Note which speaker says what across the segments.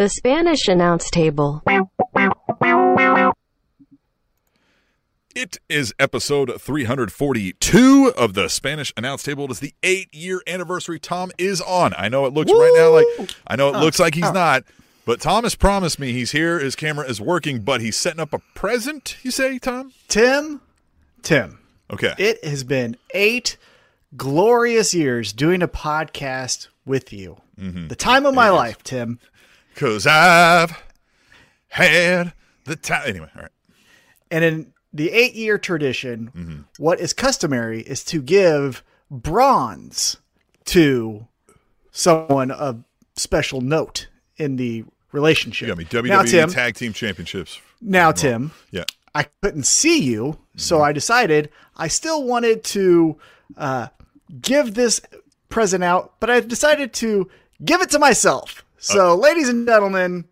Speaker 1: The Spanish announce table.
Speaker 2: It is episode 342 of the Spanish announce table. It is the eight year anniversary. Tom is on. I know it looks right now like I know it looks like he's not, but Tom has promised me he's here. His camera is working, but he's setting up a present. You say, Tom?
Speaker 3: Tim, Tim,
Speaker 2: Okay.
Speaker 3: it has been eight glorious years doing a podcast with you.
Speaker 2: Mm-hmm.
Speaker 3: The time of my life, Tim.
Speaker 2: Cause I've had the time. Anyway, all right.
Speaker 3: And in the eight year tradition,
Speaker 2: Mm-hmm.
Speaker 3: what is customary is to give bronze to someone of special note in the relationship.
Speaker 2: You got me. WWE
Speaker 3: now, Tim,
Speaker 2: Tag Team Championships.
Speaker 3: now, Tim,
Speaker 2: Yeah.
Speaker 3: I couldn't see you,
Speaker 2: Mm-hmm.
Speaker 3: so I decided I still wanted to uh, give this present out, but I decided to give it to myself. So, uh, ladies and gentlemen,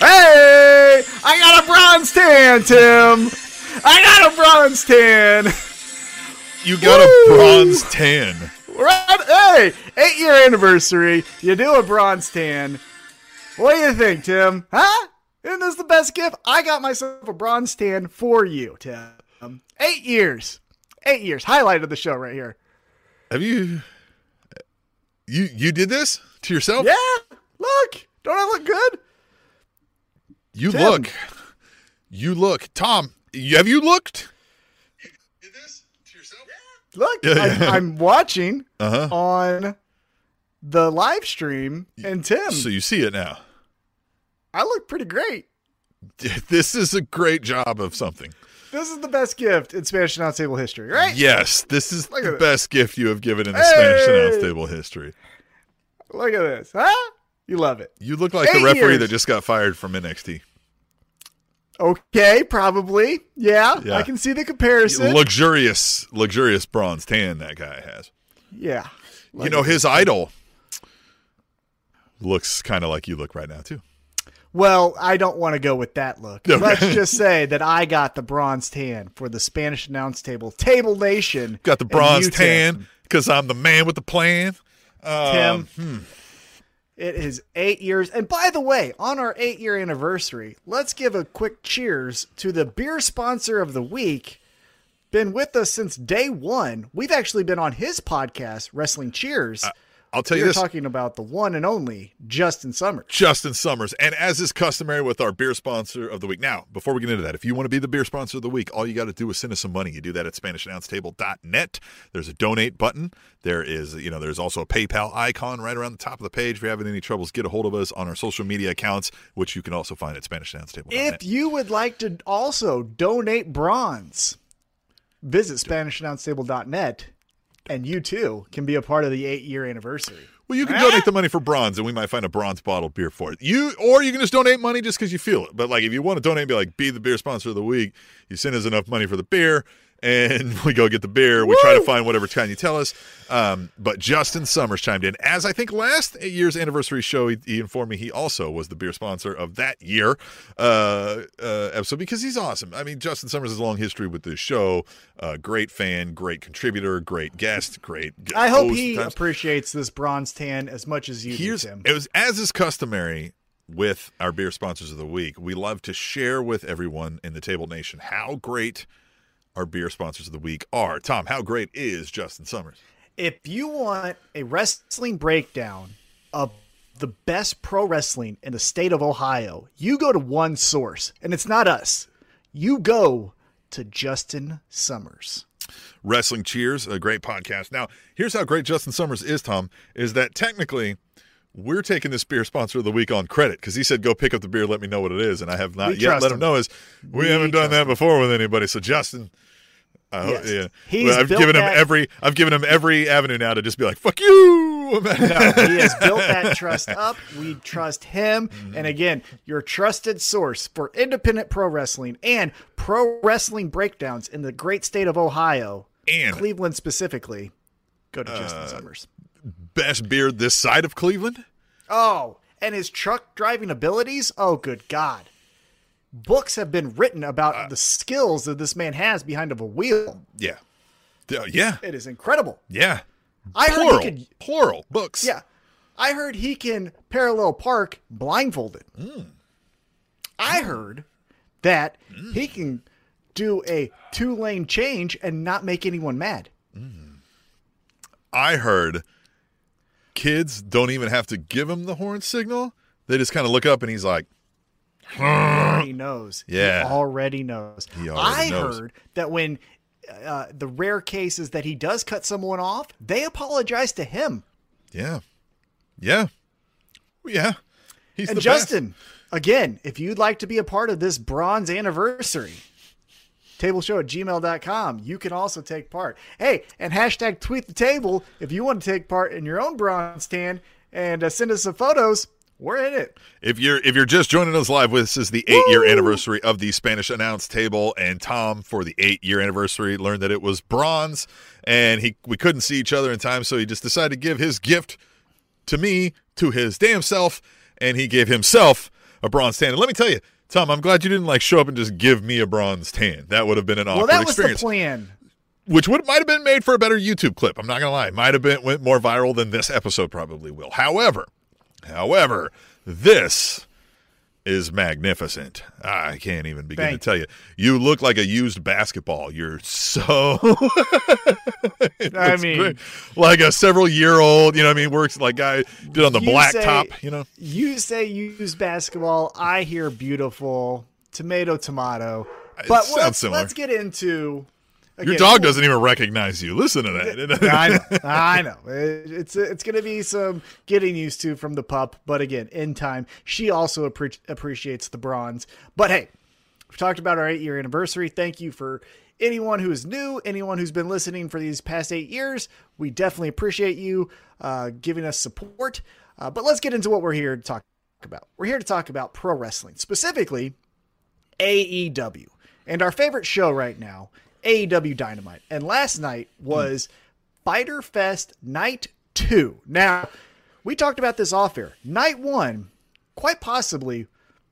Speaker 3: hey, I got a bronze tan, Tim. I got a bronze tan.
Speaker 2: You got a bronze tan.
Speaker 3: Right? Hey, eight year anniversary. You do a bronze tan. What do you think, Tim? Huh? Isn't this the best gift? I got myself a bronze tan for you, Tim. Eight years. Eight years. Highlight of the show right here.
Speaker 2: Have you you you did this to yourself?
Speaker 3: Yeah. Look. Don't I look good?
Speaker 2: You
Speaker 3: Tim.
Speaker 2: look. You look. Tom, have you looked? Did this to yourself?
Speaker 3: Look.
Speaker 2: Yeah,
Speaker 3: I'm,
Speaker 2: yeah.
Speaker 3: I'm watching
Speaker 2: Uh-huh.
Speaker 3: on the live stream, and Tim,
Speaker 2: So you see it now.
Speaker 3: I look pretty great.
Speaker 2: This is a great job of something.
Speaker 3: This is the best gift in Spanish Announce Table history, right?
Speaker 2: Yes, this is
Speaker 3: Look
Speaker 2: the
Speaker 3: this.
Speaker 2: best gift you have given in the Spanish
Speaker 3: Hey!
Speaker 2: announce table history.
Speaker 3: Look at this. Huh? You love it.
Speaker 2: You look like the referee
Speaker 3: years.
Speaker 2: that just got fired from NXT.
Speaker 3: Okay, probably. Yeah,
Speaker 2: Yeah.
Speaker 3: I can see the comparison.
Speaker 2: Luxurious, luxurious bronze tan that guy has.
Speaker 3: yeah.
Speaker 2: you know, his idol looks kind of like you look right now too.
Speaker 3: Well, I don't want to go with that look.
Speaker 2: Okay.
Speaker 3: Let's just say that I got the bronze tan for the Spanish announce table. Table Nation.
Speaker 2: Got the bronze tan because I'm the man with the plan. Um,
Speaker 3: Tim. It is eight years. And by the way, on our eight year anniversary, let's give a quick cheers to the beer sponsor of the week. Been with us since day one. We've actually been on his podcast, Wrestling Cheers.
Speaker 2: I'll tell you
Speaker 3: We're
Speaker 2: this.
Speaker 3: talking about the one and only Justin Summers.
Speaker 2: Justin Summers. And as is customary with our beer sponsor of the week. Now, before we get into that, if you want to be the beer sponsor of the week, all you got to do is send us some money. You do that at SpanishAnnounceTable.net. There's a donate button. There is, you know, there's also a PayPal icon right around the top of the page. If you're having any troubles, get a hold of us on our social media accounts, which you can also find at SpanishAnnounceTable.net.
Speaker 3: If you would like to also donate bronze, visit SpanishAnnounceTable.net and you too can be a part of the eight year anniversary.
Speaker 2: Well, you can donate the money for bronze, and we might find a bronze bottle beer for it. You, or you can just donate money just because you feel it. But like, if you want to donate, be like, be the beer sponsor of the week. You send us enough money for the beer, and we go get the beer. We try to find whatever kind you tell us. Um, but Justin Summers chimed in, as I think last year's anniversary show, he, he informed me he also was the beer sponsor of that year uh, uh, episode because he's awesome. I mean, Justin Summers has a long history with this show. Uh, great fan, great contributor, great guest, great.
Speaker 3: I hope he
Speaker 2: times.
Speaker 3: appreciates this bronze tan as much as you
Speaker 2: Here's
Speaker 3: do, Tim.
Speaker 2: it was as is customary with our beer sponsors of the week. We love to share with everyone in the Table Nation how great our beer sponsors of the week are. Tom, how great is Justin Summers?
Speaker 3: If you want a wrestling breakdown of the best pro wrestling in the state of Ohio, you go to one source, and it's not us. You go to Justin Summers.
Speaker 2: Wrestling Cheers, a great podcast. Now, here's how great Justin Summers is, Tom, is that technically we're taking this beer sponsor of the week on credit because he said, go pick up the beer, let me know what it is. And I have not
Speaker 3: We
Speaker 2: yet let him
Speaker 3: him.
Speaker 2: know is we,
Speaker 3: We
Speaker 2: haven't done that before with anybody. So Justin, I hope,
Speaker 3: Yes.
Speaker 2: yeah.
Speaker 3: He's
Speaker 2: Well, I've given him every I've given him every avenue now to just be like, fuck you.
Speaker 3: No, he has built that trust up. We trust him.
Speaker 2: Mm-hmm.
Speaker 3: And again, your trusted source for independent pro wrestling and pro wrestling breakdowns in the great state of Ohio,
Speaker 2: And-
Speaker 3: Cleveland specifically. Go to Justin
Speaker 2: Uh,
Speaker 3: Summers.
Speaker 2: Best beard this side of Cleveland.
Speaker 3: Oh, and his truck driving abilities? Oh, good God. Books have been written about
Speaker 2: Uh,
Speaker 3: the skills that this man has behind of a wheel.
Speaker 2: Yeah. Uh, yeah.
Speaker 3: It is incredible.
Speaker 2: Yeah.
Speaker 3: I heard he could.
Speaker 2: Plural books.
Speaker 3: Yeah, I heard he can parallel park blindfolded. I heard that he can do a two lane change and not make anyone mad.
Speaker 2: I heard kids don't even have to give him the horn signal. They just kind of look up and he's like,
Speaker 3: He knows.
Speaker 2: Yeah.
Speaker 3: He already knows.
Speaker 2: He already
Speaker 3: I
Speaker 2: knows.
Speaker 3: heard that when uh, the rare cases that he does cut someone off, they apologize to him.
Speaker 2: yeah, yeah, yeah. He's
Speaker 3: and Justin, again, if you'd like to be a part of this bronze anniversary, tableshow at gmail.com, you can also take part. Hey, and hashtag tweet the table if you want to take part in your own bronze stand and uh, send us some photos. We're in it.
Speaker 2: If you're if you're just joining us live, this is the eight year anniversary of the Spanish announce table, and Tom for the eight year anniversary learned that it was bronze, and he we couldn't see each other in time, so he just decided to give his gift to me to his damn self, and he gave himself a bronze tan. And let me tell you, Tom, I'm glad you didn't like show up and just give me a bronze tan. That would have been an awkward Well,
Speaker 3: that was
Speaker 2: experience,
Speaker 3: the plan.
Speaker 2: which would might have been made for a better YouTube clip. I'm not gonna lie, might have been went more viral than this episode probably will. However, however, this is magnificent. I can't even begin
Speaker 3: Thank
Speaker 2: to tell you. You look like a used basketball. You're so
Speaker 3: I mean-
Speaker 2: great. like a several year old, you know what I mean, works like guy did on the black
Speaker 3: say-
Speaker 2: top, you know.
Speaker 3: You say use basketball. I hear beautiful. Tomato, tomato. But
Speaker 2: sounds
Speaker 3: let's,
Speaker 2: similar.
Speaker 3: let's get into.
Speaker 2: Your dog doesn't even recognize you. Listen to that.
Speaker 3: I know. I know. It's it's going to be some getting used to from the pup, but again, in time, she also appre- appreciates the bronze. But hey, we've talked about our eight year anniversary. Thank you for anyone who is new, anyone who's been listening for these past eight years. We definitely appreciate you uh, giving us support. Uh, but let's get into what we're here to talk about. We're here to talk about pro wrestling, specifically AEW. And our favorite show right now, AEW Dynamite. And last night was Fyter Fest Night 2. Now, we talked about this off air. Night 1, quite possibly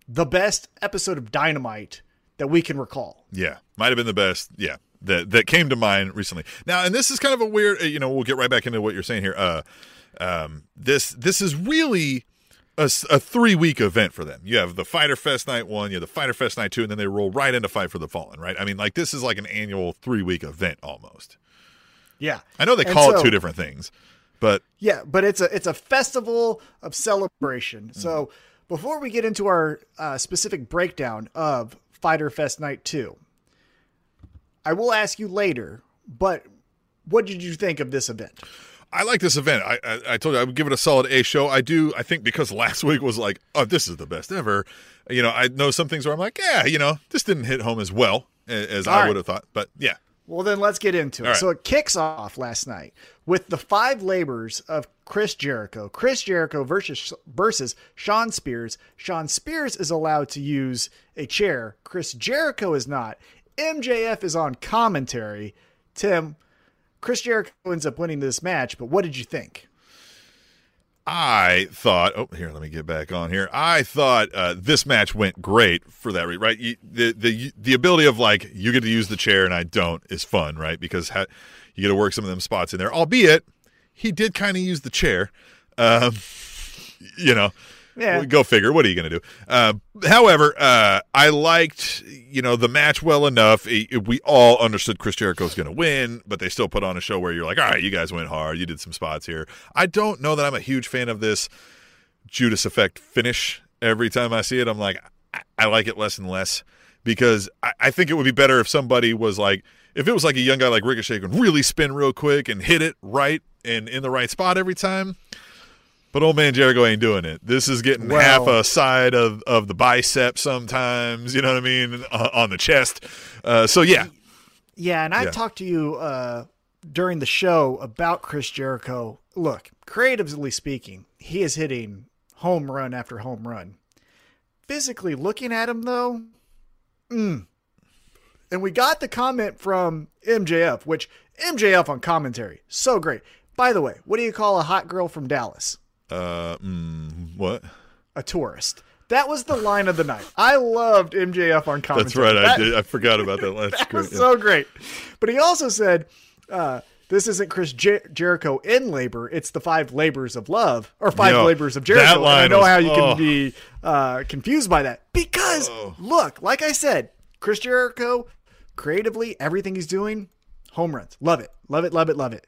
Speaker 3: the best episode of Dynamite that we can recall.
Speaker 2: Yeah, might have been the best. Yeah, that that came to mind recently. Now, and this is kind of a weird. uh, You know, we'll get right back into what you're saying here. Uh, um, this this is really a, three week event for them. You have the Fyter Fest night one, you have the Fyter Fest night two, and then they roll right into Fight for the Fallen. Right? I mean, like this is like an annual three week event almost.
Speaker 3: Yeah.
Speaker 2: I know they call
Speaker 3: so-
Speaker 2: it two different things, but
Speaker 3: Yeah, but it's a it's a festival of celebration. So before we get into our uh, specific breakdown of Fyter Fest Night Two, I will ask you later. But what did you think of this event?
Speaker 2: I like this event. I, I I told you I would give it a solid A show. I do. I think because last week was like, oh, this is the best ever. You know, I know some things where I'm like, yeah, you know, this didn't hit home as well a- as I
Speaker 3: right.
Speaker 2: would have thought. But yeah,
Speaker 3: Well, then let's get into it.
Speaker 2: Right.
Speaker 3: So it kicks off last night with the five labors of Chris Jericho. Chris Jericho versus versus Shawn Spears. Shawn Spears is allowed to use a chair. Chris Jericho is not. MJF is on commentary. Tim, Chris Jericho ends up winning this match, but what did you think?
Speaker 2: I thought. Oh, here, let me get back on here. I thought uh, this match went great for that reason, right? You, the the the ability of like you get to use the chair and I don't is fun, right? Because ha- you get to work some of them spots in there. Albeit he did kind of use the chair. Um, you know,
Speaker 3: Yeah.
Speaker 2: Go figure. What are you going to do? Uh, however, uh, I liked you know the match well enough. It- it- we all understood Chris Jericho was going to win, but they still put on a show where you're like, all right, you guys went hard. You did some spots here. I don't know that I'm a huge fan of this Judas effect finish. Every time I see it, I'm like, I, I like it less and less because I, I think it would be better if somebody was like, if it was like a young guy like Ricochet could really spin real quick and hit it right and in the right spot every time. But old man Jericho ain't doing it. This is getting half a side of, of the bicep sometimes, you know what I mean, uh, on the chest. Uh, so yeah,
Speaker 3: Yeah, and I've
Speaker 2: Yeah.
Speaker 3: talked to you uh, during the show about Chris Jericho. Look, creatively speaking, he is hitting home run after home run. Physically looking at him, though, mm. and we got the comment from MJF, which MJF on commentary, so great. By the way, what do you call a hot girl from Dallas?
Speaker 2: Uh, mm, what?
Speaker 3: A tourist. That was the line of the night. I loved MJF on commentary.
Speaker 2: That's right. I did. I forgot about that.
Speaker 3: That was so great. But he also said, uh, this isn't Chris Jer- Jericho in labor. It's the five labors of love or five
Speaker 2: Yo,
Speaker 3: labors of
Speaker 2: that
Speaker 3: Jericho. And I know
Speaker 2: was-
Speaker 3: how you
Speaker 2: oh.
Speaker 3: can be uh, confused by that because look, like I said, Chris Jericho, creatively, everything he's doing, home runs. Love it, love it, love it, love it.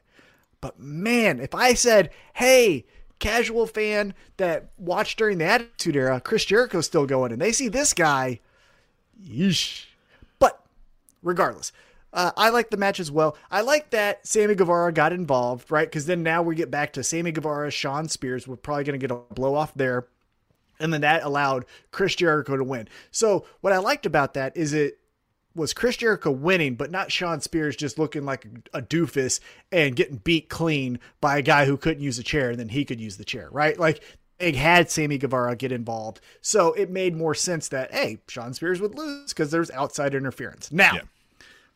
Speaker 3: But man, if I said, hey, casual fan that watched during the Attitude Era, Chris Jericho's still going, and they see this guy, yeesh. But regardless, uh, I like the match as well. I like that Sammy Guevara got involved, right? Because then now we get back to Sammy Guevara, Shawn Spears. We're probably going to get a blow off there. And then that allowed Chris Jericho to win. So what I liked about that is it was Chris Jericho winning, but not Shawn Spears just looking like a, doofus and getting beat clean by a guy who couldn't use a chair and then he could use the chair, right? Like they had Sammy Guevara get involved. So it made more sense that, hey, Shawn Spears would lose because there's outside interference. Now,
Speaker 2: Yeah.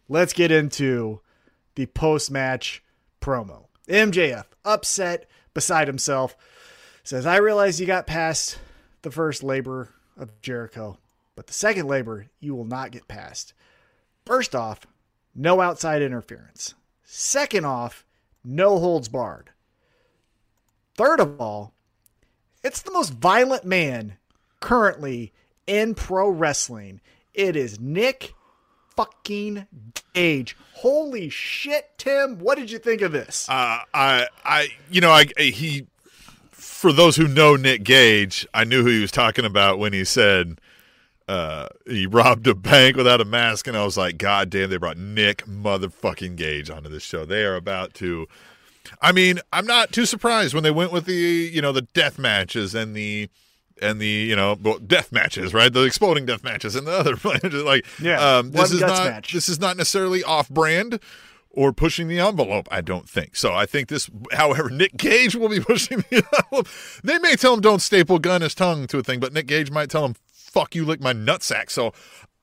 Speaker 3: let's get into the post match promo. MJF, upset, beside himself, says, I realize you got past the first labor of Jericho, but the second labor you will not get past. First off, no outside interference. Second off, no holds barred. Third of all, it's the most violent man currently in pro wrestling. It is Nick fucking Gage. Holy shit, Tim. What did you think of this?
Speaker 2: Uh, I, I, you know, I, he, for those who know Nick Gage, I knew who he was talking about when he said uh, he robbed a bank without a mask, and I was like, God damn, they brought Nick motherfucking Gage onto this show. They are about to. I mean, I'm not too surprised when they went with the, you know, the death matches and the. And the you know well, death matches, right? The exploding death matches and the other. Like,
Speaker 3: Yeah,
Speaker 2: um, this is not
Speaker 3: match.
Speaker 2: this is not necessarily off brand or pushing the envelope. I don't think so. I think this, however, Nick Gage will be pushing the envelope. They may tell him don't staple gun his tongue to a thing, but Nick Gage might tell him fuck you, lick my nutsack. So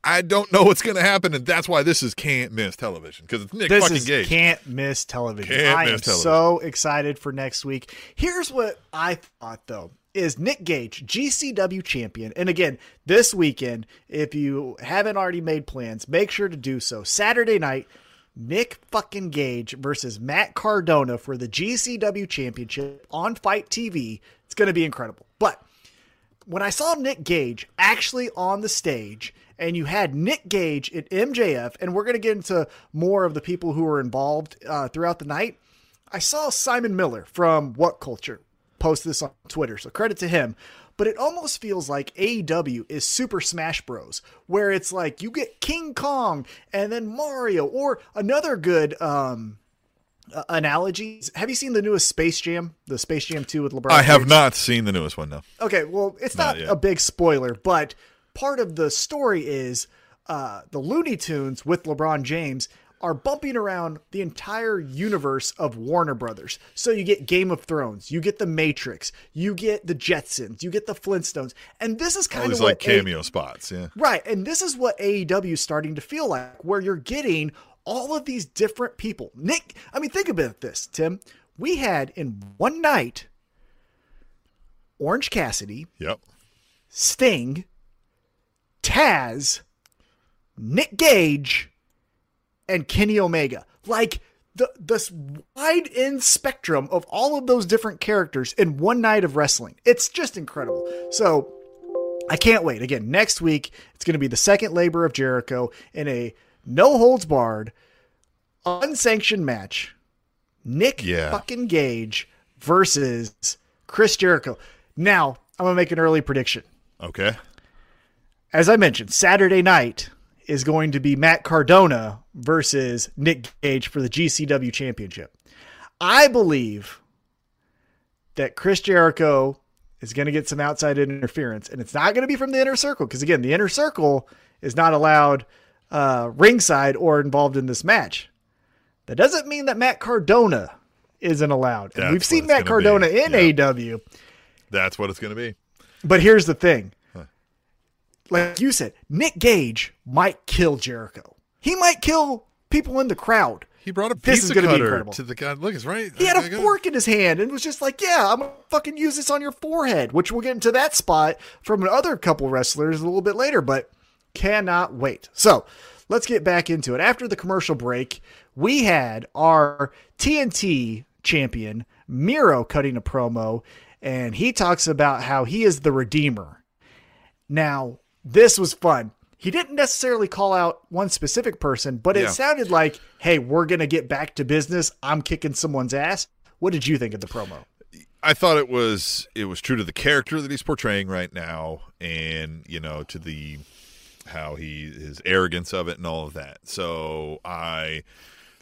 Speaker 2: I don't know what's going to happen, and that's why this is can't miss television because it's Nick
Speaker 3: this
Speaker 2: fucking Gage.
Speaker 3: can't miss television.
Speaker 2: Can't
Speaker 3: I
Speaker 2: miss
Speaker 3: am
Speaker 2: television.
Speaker 3: so excited for next week. Here's what I thought though is Nick Gage, GCW champion. And again, this weekend, if you haven't already made plans, make sure to do so. Saturday night, Nick fucking Gage versus Matt Cardona for the GCW championship on FITE TV. It's going to be incredible. When I saw Nick Gage actually on the stage, and you had Nick Gage at MJF, and we're going to get into more of the people who were involved uh, throughout the night. I saw Simon Miller from What Culture post this on Twitter, so credit to him. But it almost feels like AEW is Super Smash Bros, where it's like you get King Kong and then Mario, or another good um, uh, analogy. Have you seen the newest Space Jam, the Space Jam 2 with LeBron?
Speaker 2: I have
Speaker 3: James?
Speaker 2: not seen the newest one, no.
Speaker 3: Okay, well, it's
Speaker 2: Not
Speaker 3: not, a big spoiler, but part of the story is uh, the Looney Tunes with LeBron James are bumping around the entire universe of Warner Brothers. So you get Game of Thrones, you get The Matrix, you get the Jetsons, you get the Flintstones, and this is
Speaker 2: All
Speaker 3: kind
Speaker 2: these
Speaker 3: of
Speaker 2: like
Speaker 3: what A-
Speaker 2: cameo spots, yeah.
Speaker 3: Right. And this is what AEW is starting to feel like, where you're getting all of these different people. Nick, I mean, think about this, Tim. We had in one night Orange Cassidy,
Speaker 2: Yep.
Speaker 3: Sting, Taz, Nick Gage, and Kenny Omega. Like the this wide end spectrum of all of those different characters in one night of wrestling. It's just incredible. So I can't wait. Again, next week it's going to be the second labor of Jericho in a no holds barred, unsanctioned match. Nick
Speaker 2: Yeah.
Speaker 3: fucking Gage versus Chris Jericho. Now, I'm going to make an early prediction.
Speaker 2: Okay.
Speaker 3: As I mentioned, Saturday night is going to be Matt Cardona versus Nick Gage for the GCW championship. I believe that Chris Jericho is going to get some outside interference, and it's not going to be from the inner circle because again, the inner circle is not allowed uh, ringside or involved in this match. That doesn't mean that Matt Cardona isn't allowed. And
Speaker 2: That's
Speaker 3: we've seen Matt Cardona
Speaker 2: be.
Speaker 3: in
Speaker 2: Yeah.
Speaker 3: AEW.
Speaker 2: That's what it's going to be.
Speaker 3: But here's the thing. Like you said, Nick Gage might kill Jericho. He might kill people in the crowd.
Speaker 2: He brought a
Speaker 3: This is gonna be incredible.
Speaker 2: to the guy. Look, it's right.
Speaker 3: He had a fork in his hand and was just like, "Yeah, I'm gonna fucking use this on your forehead," which we'll get into that spot from another couple wrestlers a little bit later. But cannot wait. So let's get back into it. After the commercial break, we had our TNT champion Miro cutting a promo, and he talks about how he is the Redeemer. Now, this was fun. He didn't necessarily call out one specific person, but it
Speaker 2: Yeah.
Speaker 3: sounded like, hey, we're going to get back to business. I'm kicking someone's ass. What did you think of the promo?
Speaker 2: I thought it was it was true to the character that he's portraying right now, and you know to the how he his arrogance of it and all of that. So I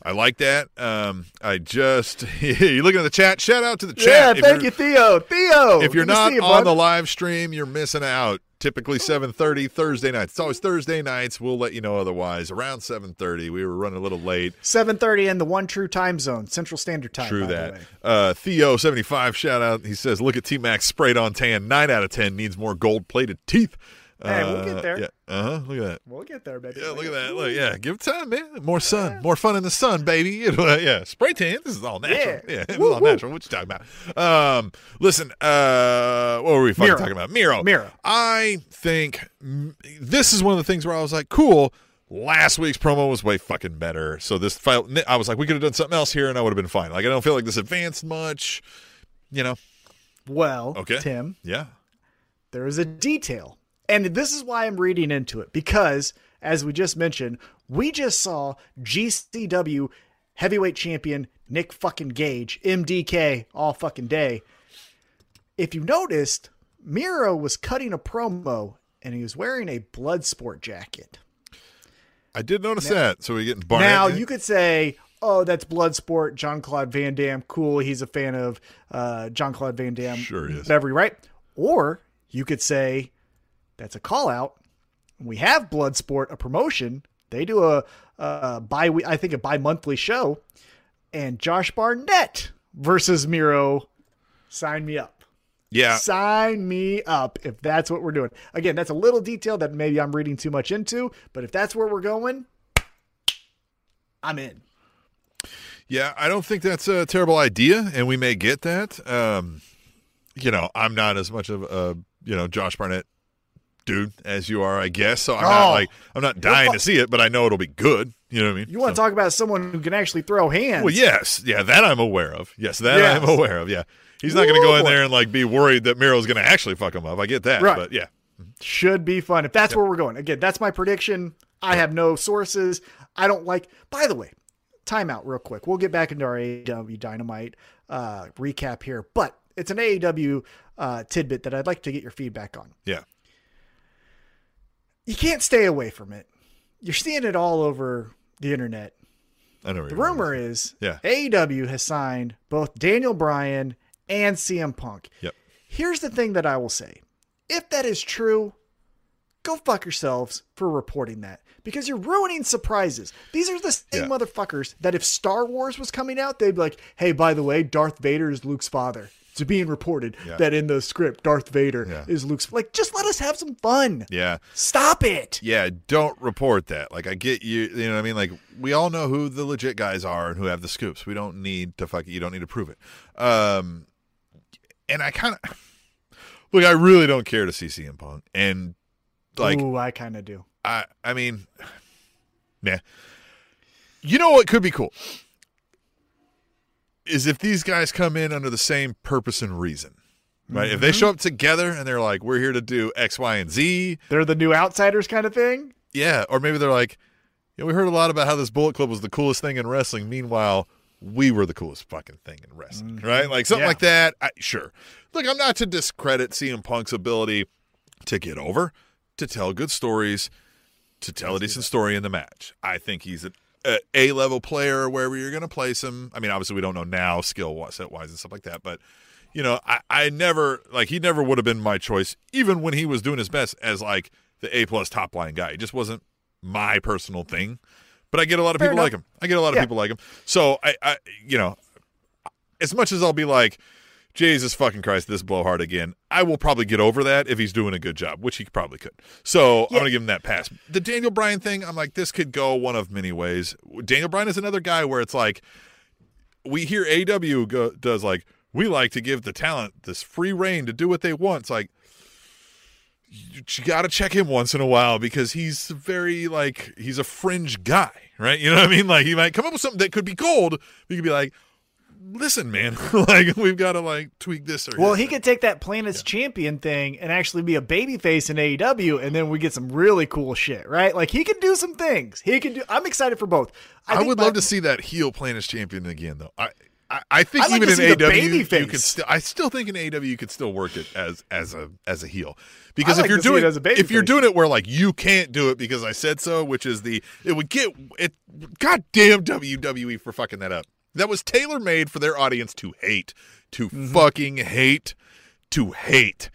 Speaker 2: I like that. Um, I just you looking at the chat. Shout out to the chat.
Speaker 3: Yeah,
Speaker 2: If
Speaker 3: thank
Speaker 2: you're-
Speaker 3: Theo. Theo.
Speaker 2: If you're not
Speaker 3: you,
Speaker 2: on
Speaker 3: bud.
Speaker 2: the live stream, you're missing out. Typically 7:30 Thursday nights. It's always Thursday nights. We'll let you know otherwise. Around 7:30. We were running a little late.
Speaker 3: 7:30 in the one true time zone, Central Standard Time.
Speaker 2: True
Speaker 3: by
Speaker 2: that.
Speaker 3: way.
Speaker 2: Uh, Theo seventy five shout out. He says, "Look at T Max sprayed on tan. Nine out of ten needs more gold plated teeth."
Speaker 3: Hey, we'll
Speaker 2: Uh,
Speaker 3: get there.
Speaker 2: Yeah. Uh huh. Look at that.
Speaker 3: We'll get there, baby.
Speaker 2: Yeah, look at that. Look, yeah. Give it time, man. More sun, more fun in the sun, baby. You know, yeah. Spray tan. This is all natural.
Speaker 3: Yeah.
Speaker 2: Yeah, this is all
Speaker 3: woo.
Speaker 2: natural. What you talking about? Um, listen. Uh, what were we fucking
Speaker 3: Miro.
Speaker 2: talking about? Miro.
Speaker 3: Miro.
Speaker 2: I think this is one of the things where I was like, cool. Last week's promo was way fucking better. So this file, I was like, we could have done something else here, and I would have been fine. Like, I don't feel like this advanced much. You know.
Speaker 3: Well,
Speaker 2: Okay.
Speaker 3: Tim,
Speaker 2: Yeah.
Speaker 3: there is a detail. And this is why I'm reading into it because, as we just mentioned, we just saw GCW heavyweight champion Nick fucking Gage, MDK, all fucking day. If you noticed, Miro was cutting a promo and he was wearing a Bloodsport jacket.
Speaker 2: I did notice that. So we getting Barnett.
Speaker 3: Now you could say, "Oh, that's Bloodsport." John Claude Van Damme, cool. He's a fan of uh, John Claude Van Damme.
Speaker 2: Sure is.
Speaker 3: Whatever, right? Or you could say, "That's a call out." We have Bloodsport, a promotion. They do a, a bi, I think a bi-monthly show, and Josh Barnett versus Miro. Sign me up.
Speaker 2: yeah.
Speaker 3: Sign me up if that's what we're doing. Again, that's a little detail that maybe I'm reading too much into, but if that's where we're going, I'm in.
Speaker 2: Yeah, I don't think that's a terrible idea, and we may get that. Um, you know, I'm not as much of a you know Josh Barnett dude as you are, I guess. So I'm not
Speaker 3: Oh.
Speaker 2: like I'm not dying to see it, but I know it'll be good. You know what I mean?
Speaker 3: You want to
Speaker 2: So-
Speaker 3: talk about someone who can actually throw hands?
Speaker 2: Well, yes, yeah, that I'm aware of. Yes, that
Speaker 3: Yes.
Speaker 2: I'm aware of. Yeah, he's not going to go in there and like be worried that Miro's going to actually fuck him up. I get that,
Speaker 3: Right.
Speaker 2: but yeah,
Speaker 3: should be fun. If that's where we're going, again, that's my prediction. I have no sources. I don't like. By the way, timeout real quick. We'll get back into our AEW Dynamite uh, recap here, but it's an AEW uh, tidbit that I'd like to get your feedback on.
Speaker 2: yeah,
Speaker 3: You can't stay away from it. You're seeing it all over the internet.
Speaker 2: I know.
Speaker 3: The rumor is
Speaker 2: Yeah.
Speaker 3: AEW has signed both Daniel Bryan and CM Punk.
Speaker 2: Yep.
Speaker 3: Here's the thing that I will say. If that is true, go fuck yourselves for reporting that because you're ruining surprises. These are the same
Speaker 2: Yeah.
Speaker 3: motherfuckers that if Star Wars was coming out, they'd be like, hey, by the way, Darth Vader is Luke's father. It's being reported
Speaker 2: Yeah.
Speaker 3: that in the script, Darth Vader
Speaker 2: Yeah.
Speaker 3: is Luke's. Like, just let us have some fun.
Speaker 2: Yeah.
Speaker 3: Stop it.
Speaker 2: yeah, don't report that. Like I get you, you know what I mean? Like we all know who the legit guys are and who have the scoops. We don't need to fuck you don't need to prove it. Um and I kind of Look, I really don't care to see CM Punk. And like
Speaker 3: Ooh, I kind of do.
Speaker 2: I I mean nah. You know what could be cool? Is if these guys come in under the same purpose and reason. Right? If they mm-hmm. show up together and they're like, we're here to do X, Y, and Z,
Speaker 3: They're the new outsiders kind of thing.
Speaker 2: yeah, or maybe they're like, yeah, we heard a lot about how this Bullet Club was the coolest thing in wrestling. Meanwhile, we were the coolest fucking thing in wrestling, mm-hmm. right? Like something
Speaker 3: Yeah.
Speaker 2: like that. I, sure. Look, I'm not to discredit CM Punk's ability to get over, to tell good stories, to tell a decent story in the match. I think he's a a, level player wherever you're going to place him. I mean, obviously we don't know now skill set wise and stuff like that, but you know, I, I never like he never would have been my choice, even when he was doing his best as like the A plus top line guy. He just wasn't my personal thing. But I get a lot of
Speaker 3: Fair
Speaker 2: people
Speaker 3: enough.
Speaker 2: like him. I get a lot of
Speaker 3: Yeah.
Speaker 2: people like him. So I, I, you know, as much as I'll be like, Jesus fucking Christ, this blowhard again. I will probably get over that if he's doing a good job, which he probably could. So I'm gonna give him that pass. The Daniel Bryan thing, I'm like, this could go one of many ways. Daniel Bryan is another guy where it's like, we hear AW go, does like, we like to give the talent this free reign to do what they want. It's like, you, you got to check him once in a while because he's very like he's a fringe guy, right? You know what I mean? Like he might come up with something that could be gold. You could be like, listen, man, like we've got to like tweak this or
Speaker 3: Well, he could take that Planets Champion thing and actually be a babyface in AEW, and then we get some really cool shit, right? Like he could do some things. He could do. I'm excited for both.
Speaker 2: I,
Speaker 3: think
Speaker 2: would love to see that heel planet's champion again, though. I. I, I think
Speaker 3: like
Speaker 2: even in AEW you could still. I still think in AEW you could still work it as as a as a heel because
Speaker 3: I
Speaker 2: if you're doing
Speaker 3: it as a
Speaker 2: if you're doing it where like you can't do it because I said so, which is the it would get it. Goddamn WWE for fucking that up. That was tailor made for their audience to hate, to
Speaker 3: Mm-hmm.
Speaker 2: fucking hate, to hate.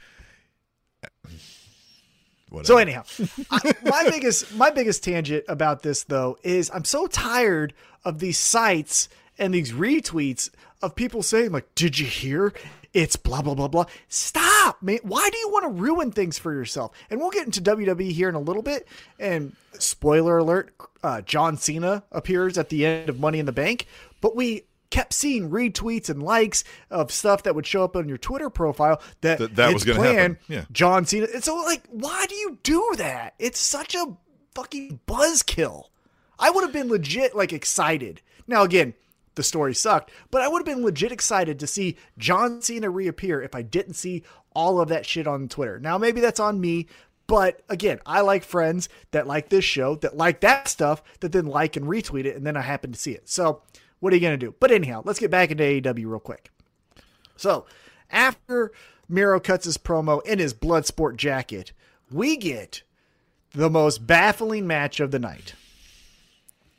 Speaker 2: Whatever.
Speaker 3: So anyhow, I, my biggest my biggest tangent about this though is I'm so tired of these sites and these retweets of people saying like, "Did you hear? It's blah blah blah blah." Stop, man. Why do you want to ruin things for yourself? And we'll get into WWE here in a little bit. And spoiler alert: uh, John Cena appears at the end of Money in the Bank, but we kept seeing retweets and likes of stuff that would show up on your Twitter profile that
Speaker 2: That- that was gonna
Speaker 3: planned
Speaker 2: happen. Yeah.
Speaker 3: John Cena. And so, like, why do you do that? It's such a fucking buzzkill. I would have been legit, like, excited. Now, again, the story sucked, but I would have been legit excited to see John Cena reappear if I didn't see all of that shit on Twitter. Now, maybe that's on me, but again, I like friends that like this show, that like that stuff, that then like and retweet it, and then I happen to see it. So, what are you going to do? But anyhow, let's get back into AEW real quick. So, after Miro cuts his promo in his Bloodsport jacket, we get the most baffling match of the night.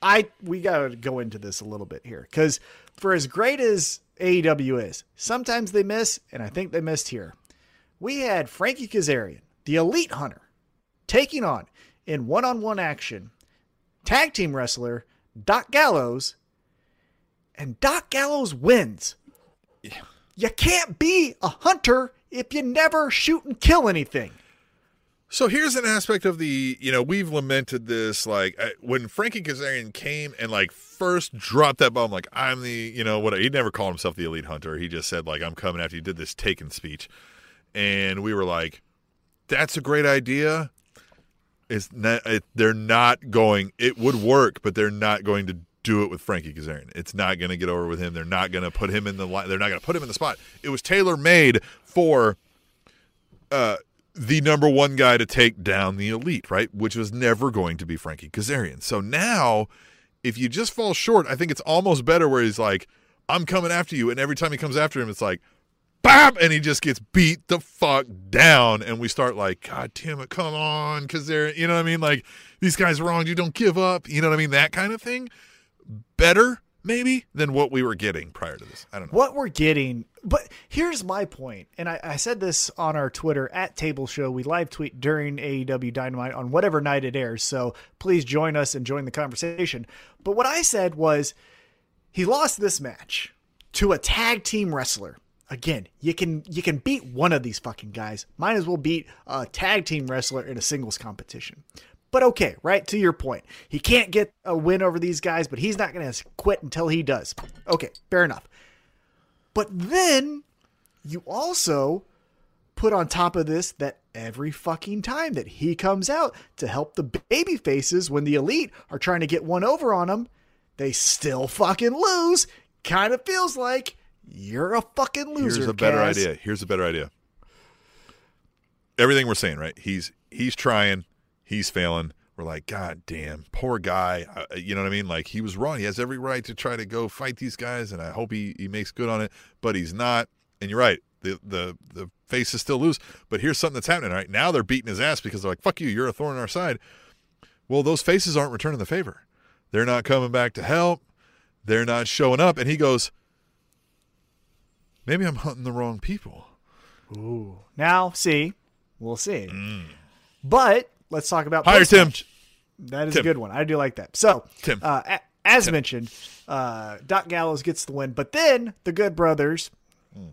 Speaker 3: I we got to go into this a little bit here cuz for as great as AEW is, sometimes they miss and I think they missed here. We had Frankie Kazarian, the Elite Hunter, taking on in one-on-one action tag team wrestler Doc Gallows and Doc Gallows wins. You can't be a hunter if you never shoot and kill anything.
Speaker 2: So here's an aspect of the, you know, we've lamented this. Like I, when Frankie Kazarian came and like first dropped that bomb, like I'm the, you know, what he never called himself the elite hunter. He just said like I'm coming after you. Did this taken speech, and we were like, that's a great idea. It's not. It, they're not going. It would work, but they're not going to do it with Frankie Kazarian. It's not going to get over with him. They're not going to put him in the line. They're not going to put him in the spot. It was tailor made for uh, the number one guy to take down the elite, right? Which was never going to be Frankie Kazarian. So now, if you just fall short, I think it's almost better where he's like, I'm coming after you. And every time he comes after him, it's like, "Bap!" And he just gets beat the fuck down. And we start like, God damn it, come on, Kazarian. You know what I mean? Like, these guys wronged you, don't give up. You know what I mean? That kind of thing. Better, maybe, than what we were getting prior to this. I don't know.
Speaker 3: What we're getting, but here's my point, and I, I said this on our Twitter at Table Show. We live tweet during AEW Dynamite on whatever night it airs, so please join us and join the conversation. But what I said was he lost this match to a tag team wrestler. Again, you can you can beat one of these fucking guys. Might as well beat a tag team wrestler in a singles competition. But okay, right to your point. He can't get a win over these guys, but he's not going to quit until he does. Okay, fair enough. But then you also put on top of this that every fucking time that he comes out to help the baby faces when the elite are trying to get one over on him, they still fucking lose. Kind of feels like you're a fucking loser.
Speaker 2: Here's a better idea. Here's a better idea. Everything we're saying, right? He's he's trying, he's failing. We're like, God damn, poor guy. You know what I mean? Like he was wrong. He has every right to try to go fight these guys, and I hope he, he makes good on it. But he's not. And you're right. The the the faces still lose. But here's something that's happening right now. They're beating his ass because they're like, fuck you. You're a thorn in our side. Well, those faces aren't returning the favor. They're not coming back to help. They're not showing up. And he goes, maybe I'm hunting the wrong people.
Speaker 3: Ooh. Now, see, we'll see. Mm. But let's talk about
Speaker 2: Mm. Hire Tim.
Speaker 3: That is
Speaker 2: Tim.
Speaker 3: a good one. I do like that. So,
Speaker 2: Tim.
Speaker 3: Uh, a- as mentioned, uh, Doc Gallows gets the win, but then the Good Brothers.
Speaker 2: Mm.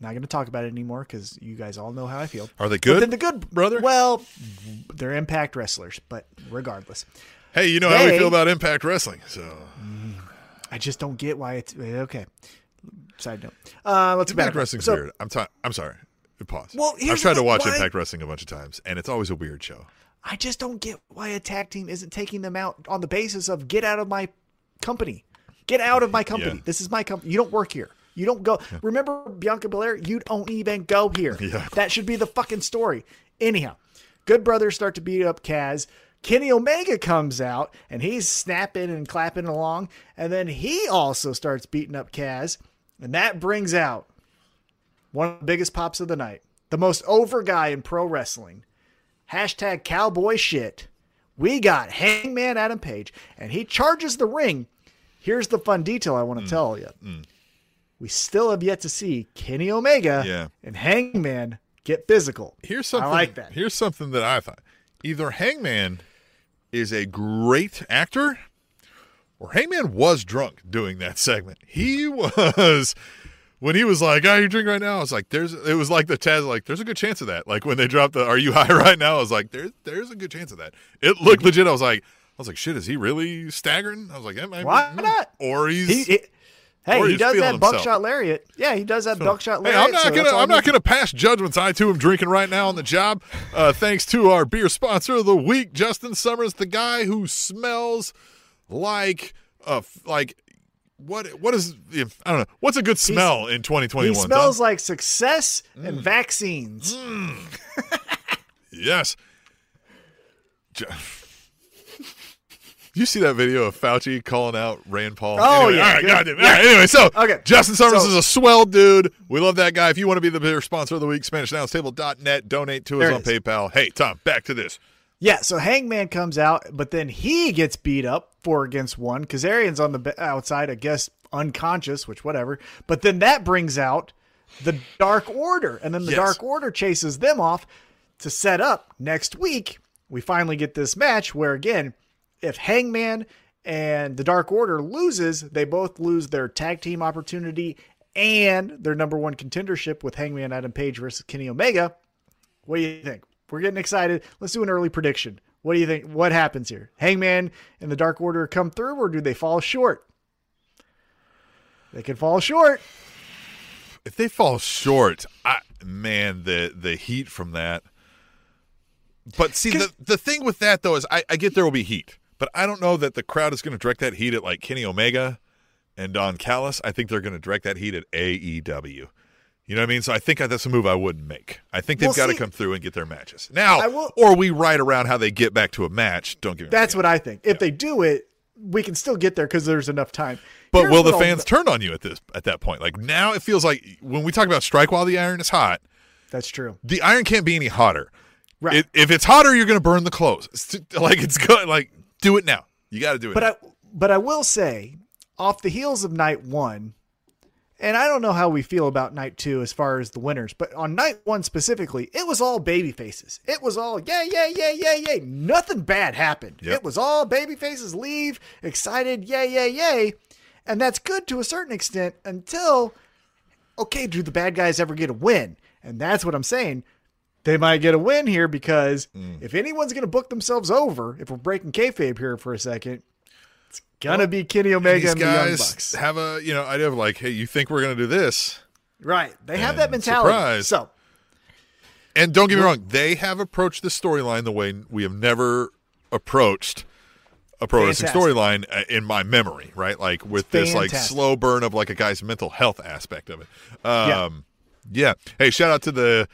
Speaker 3: Not going to talk about it anymore because you guys all know how I feel.
Speaker 2: Are they
Speaker 3: But
Speaker 2: good?
Speaker 3: then the Good
Speaker 2: brother?
Speaker 3: Well, they're Impact wrestlers, but regardless,
Speaker 2: hey, you know how we feel about Impact Wrestling. So
Speaker 3: I just don't get why it's okay. Side note. Uh, let's
Speaker 2: Impact
Speaker 3: back.
Speaker 2: Wrestling's
Speaker 3: So-
Speaker 2: weird. I'm, t- I'm sorry. Pause.
Speaker 3: Well,
Speaker 2: I've tried to watch
Speaker 3: why-
Speaker 2: Impact Wrestling a bunch of times, and it's always a weird show.
Speaker 3: I just don't get why a tag team isn't taking them out on the basis of get out of my company. Get out of my company.
Speaker 2: Yeah.
Speaker 3: This is my company. You don't work here. You don't go. Remember Bianca Belair? You don't even go here.
Speaker 2: Yeah.
Speaker 3: That should be the fucking story. Anyhow, Good Brothers start to beat up Kaz. Kenny Omega comes out and he's snapping and clapping along. And then he also starts beating up Kaz. And that brings out one of the biggest pops of the night, the most over guy in pro wrestling. Hashtag cowboy shit. We got Hangman Adam Page, and he charges the ring. Here's the fun detail I
Speaker 2: Mm.
Speaker 3: want to tell you. We still have yet to see Kenny Omega
Speaker 2: Yeah.
Speaker 3: and Hangman get physical.
Speaker 2: Here's something.
Speaker 3: I like that.
Speaker 2: Here's something that I thought. Either Hangman is a great actor, or Hangman was drunk doing that segment. He was when he was like, "Oh, you drink right now." I was like, "There's." It was like the Taz, like, "There's a good chance of that." Like when they dropped the "Are you high right now?" I was like, "There's, there's a good chance of that." It looked legit. I was like, I was like, "Shit, is he really staggering?" I was like, yeah, maybe.
Speaker 3: Why not?
Speaker 2: Or he's.
Speaker 3: He, he- hey,
Speaker 2: Or
Speaker 3: he does that
Speaker 2: himself.
Speaker 3: buckshot lariat. Yeah, he does that buckshot lariat. Hey.
Speaker 2: I'm not
Speaker 3: so
Speaker 2: gonna I'm not gonna pass judgments. I too am drinking right now on the job. Uh, thanks to our beer sponsor of the week, Justin Summers, the guy who smells like uh like what what is I don't know what's a good smell in 2021.
Speaker 3: He smells like success
Speaker 2: Mm.
Speaker 3: and vaccines.
Speaker 2: yes. You see that video of Fauci calling out Rand Paul?
Speaker 3: Oh,
Speaker 2: Anyway,
Speaker 3: yeah,
Speaker 2: All right,
Speaker 3: good.
Speaker 2: goddamn. All right, anyway, so
Speaker 3: Okay,
Speaker 2: Justin Summers
Speaker 3: so-
Speaker 2: is a swell dude. We love that guy. If you want to be the sponsor of the week, SpanishAnnounceTable.net, donate to us on
Speaker 3: is.
Speaker 2: PayPal. Hey, Tom, back to this.
Speaker 3: Yeah, so Hangman comes out, but then he gets beat up four against one. Kazarian's on the outside, I guess, unconscious, which whatever. But then that brings out the Dark Order, and then the
Speaker 2: Yes.
Speaker 3: Dark Order chases them off to set up next week. We finally get this match where again, if Hangman and the Dark Order loses, they both lose their tag team opportunity and their number one contendership with Hangman Adam Page versus Kenny Omega. What do you think? We're getting excited. Let's do an early prediction. What do you think? What happens here? Hangman and the Dark Order come through, or do they fall short? They can fall short.
Speaker 2: If they fall short, I, man, the the heat from that. But see, the, the thing with that though is, I, I get there will be heat, but I don't know that the crowd is going to direct that heat at like Kenny Omega and Don Callis. I think they're going to direct that heat at AEW. You know what I mean? So I think that's a move I wouldn't make. I think they've
Speaker 3: Well,
Speaker 2: got to come through and get their matches now,
Speaker 3: will-
Speaker 2: or we ride around how they get back to a match. Don't get me
Speaker 3: That's what I think. If they do it, we can still get there because there's enough time.
Speaker 2: But
Speaker 3: Here's
Speaker 2: will the fans turn on you at this at that point? Like now, it feels like when we talk about strike while the iron is hot.
Speaker 3: That's true.
Speaker 2: the iron can't be any hotter.
Speaker 3: Right.
Speaker 2: It, if it's hotter, you're going to burn the clothes. It's like it's good. Like do it now. You got to do it.
Speaker 3: But
Speaker 2: now.
Speaker 3: I but I will say, off the heels of night one, and I don't know how we feel about night two as far as the winners, but on night one specifically, it was all baby faces. It was all yeah, yeah, yeah, yeah, yeah. Nothing bad happened.
Speaker 2: Yep.
Speaker 3: It was all baby faces leave, excited, yay, yay, yay. And that's good to a certain extent until okay, do the bad guys ever get a win? And that's what I'm saying. They might get a win here because
Speaker 2: Mm.
Speaker 3: if anyone's going to book themselves over, if we're breaking kayfabe here for a second, it's gonna be Kenny Omega
Speaker 2: these
Speaker 3: and the Young
Speaker 2: guys
Speaker 3: Bucks.
Speaker 2: have a you know idea of like, hey, you think we're going to do this?
Speaker 3: Right? They have
Speaker 2: And
Speaker 3: that mentality.
Speaker 2: surprise.
Speaker 3: So
Speaker 2: And don't get me wrong, they have approached the storyline the way we have never approached a pro wrestling storyline uh, in my memory, right? Like with this like slow burn of like a guy's mental health aspect of it.
Speaker 3: Yeah.
Speaker 2: Um, yeah. Hey, shout out to the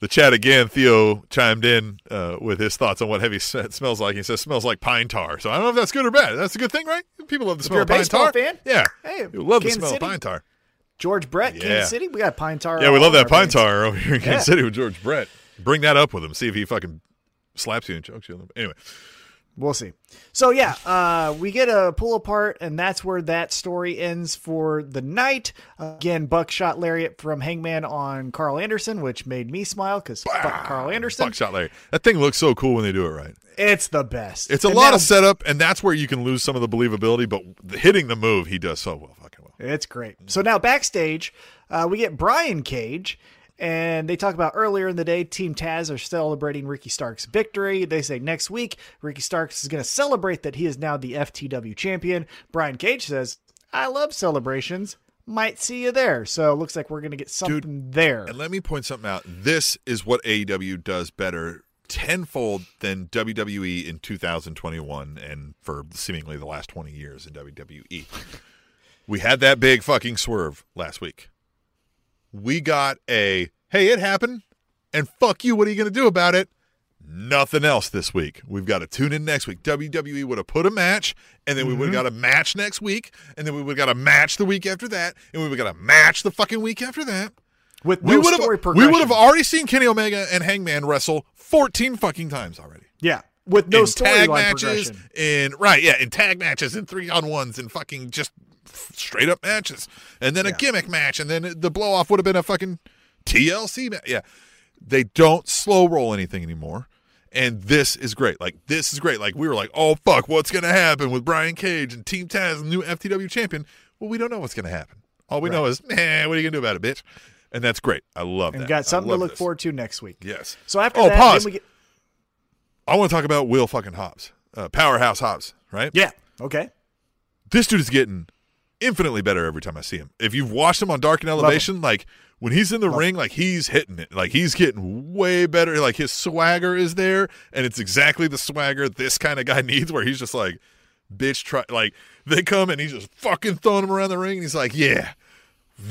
Speaker 2: the chat again. Theo chimed in uh, with his thoughts on what heavy smells like. He says smells like pine tar. So I don't know if that's good or bad. That's a good thing, right? People love the smell of pine tar.
Speaker 3: fan,
Speaker 2: yeah.
Speaker 3: hey,
Speaker 2: People love the smell
Speaker 3: City.
Speaker 2: of pine tar.
Speaker 3: George Brett,
Speaker 2: Yeah.
Speaker 3: Kansas City, we got pine tar.
Speaker 2: Yeah, we love that pine tar over here in
Speaker 3: Yeah.
Speaker 2: Kansas City with George Brett. Bring that up with him. See if he fucking slaps you and chokes you. a little bit. Anyway,
Speaker 3: We'll see. So yeah, uh, we get a pull apart, and that's where that story ends for the night. again, buckshot lariat from Hangman on Karl Anderson, which made me smile because fuck Karl Anderson.
Speaker 2: buckshot lariat. That thing looks so cool when they do it right.
Speaker 3: It's the best.
Speaker 2: It's a
Speaker 3: And
Speaker 2: lot of setup, and that's where you can lose some of the believability. But hitting the move, he does so well, fucking well.
Speaker 3: It's great. So now backstage, uh, we get Brian Cage, and they talk about earlier in the day, Team Taz are celebrating Ricky Stark's victory. They say next week, Ricky Starks is going to celebrate that he is now the FTW champion. Brian Cage says, I love celebrations. Might see you there. So it looks like we're going to get something there.
Speaker 2: And let me point something out. This is what AEW does better tenfold than WWE in 2021 and for seemingly the last 20 years in WWE. we had that big fucking swerve last week. We got a hey, it happened, and fuck you, what are you going to do about it? Nothing else this week. We've got to tune in next week. WWE would have put a match, and then we would have mm-hmm. got a match next week, and then we would have got a match the week after that, and we would have got a match the fucking week after that.
Speaker 3: With
Speaker 2: We
Speaker 3: no
Speaker 2: would
Speaker 3: story
Speaker 2: have we would have already seen Kenny Omega and Hangman wrestle 14 fucking times already.
Speaker 3: yeah, with no
Speaker 2: in tag matches,
Speaker 3: progression.
Speaker 2: in right, yeah, in tag matches, in three on ones, and fucking just straight up matches, and then a gimmick match, and then the blow off would have been a fucking TLC match. Yeah, they don't slow roll anything anymore, and this is great. Like this is great. Like we were like, oh fuck, what's gonna happen with Brian Cage and Team Taz, and new FTW champion? Well, we don't know what's gonna happen. All we know is, man, what are you gonna do about it, bitch? And that's great. I love
Speaker 3: And
Speaker 2: that.
Speaker 3: got something to look
Speaker 2: this.
Speaker 3: forward to next week.
Speaker 2: Yes.
Speaker 3: So after
Speaker 2: Oh,
Speaker 3: that,
Speaker 2: pause.
Speaker 3: get
Speaker 2: I want to talk about Will fucking Hobbs, uh, Powerhouse Hobbs, right?
Speaker 3: yeah, okay,
Speaker 2: this dude is getting infinitely better every time I see him. If you've watched him on Dark and Elevation, like when he's in the ring, like he's hitting it. Like he's getting way better. Like his swagger is there, and it's exactly the swagger this kind of guy needs. Where he's just like, bitch, try. Like they come and he's just fucking throwing him around the ring, and he's like, yeah,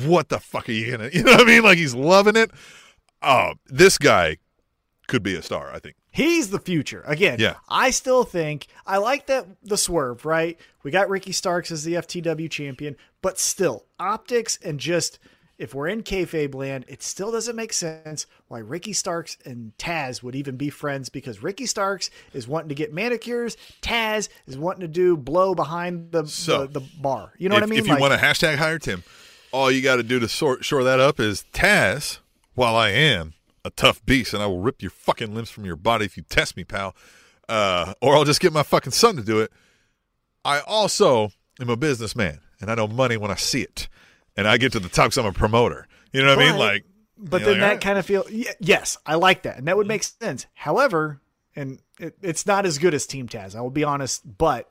Speaker 2: what the fuck are you gonna? You know what I mean? Like he's loving it. Oh, this guy could be a star. I think.
Speaker 3: He's the future. Again,
Speaker 2: Yeah.
Speaker 3: I still think I like that the swerve, right? We got Ricky Starks as the FTW champion, but still, optics and just if we're in kayfabe land, it still doesn't make sense why Ricky Starks and Taz would even be friends because Ricky Starks is wanting to get manicures, Taz is wanting to do blow behind the
Speaker 2: So,
Speaker 3: the, the bar. You know
Speaker 2: if,
Speaker 3: what I mean?
Speaker 2: If you
Speaker 3: Like,
Speaker 2: want to hashtag hire Tim, all you got to do to sort, shore that up is Taz, while I am a tough beast and I will rip your fucking limbs from your body if you test me, pal, uh, or I'll just get my fucking son to do it. I also am a businessman and I know money when I see it. And I get to the top because I'm a promoter. You know what I mean? Like,
Speaker 3: But then
Speaker 2: like,
Speaker 3: that
Speaker 2: right.
Speaker 3: kind of feel yes, I like that, and that would make sense. However, and it, it's not as good as Team Taz. I will be honest, but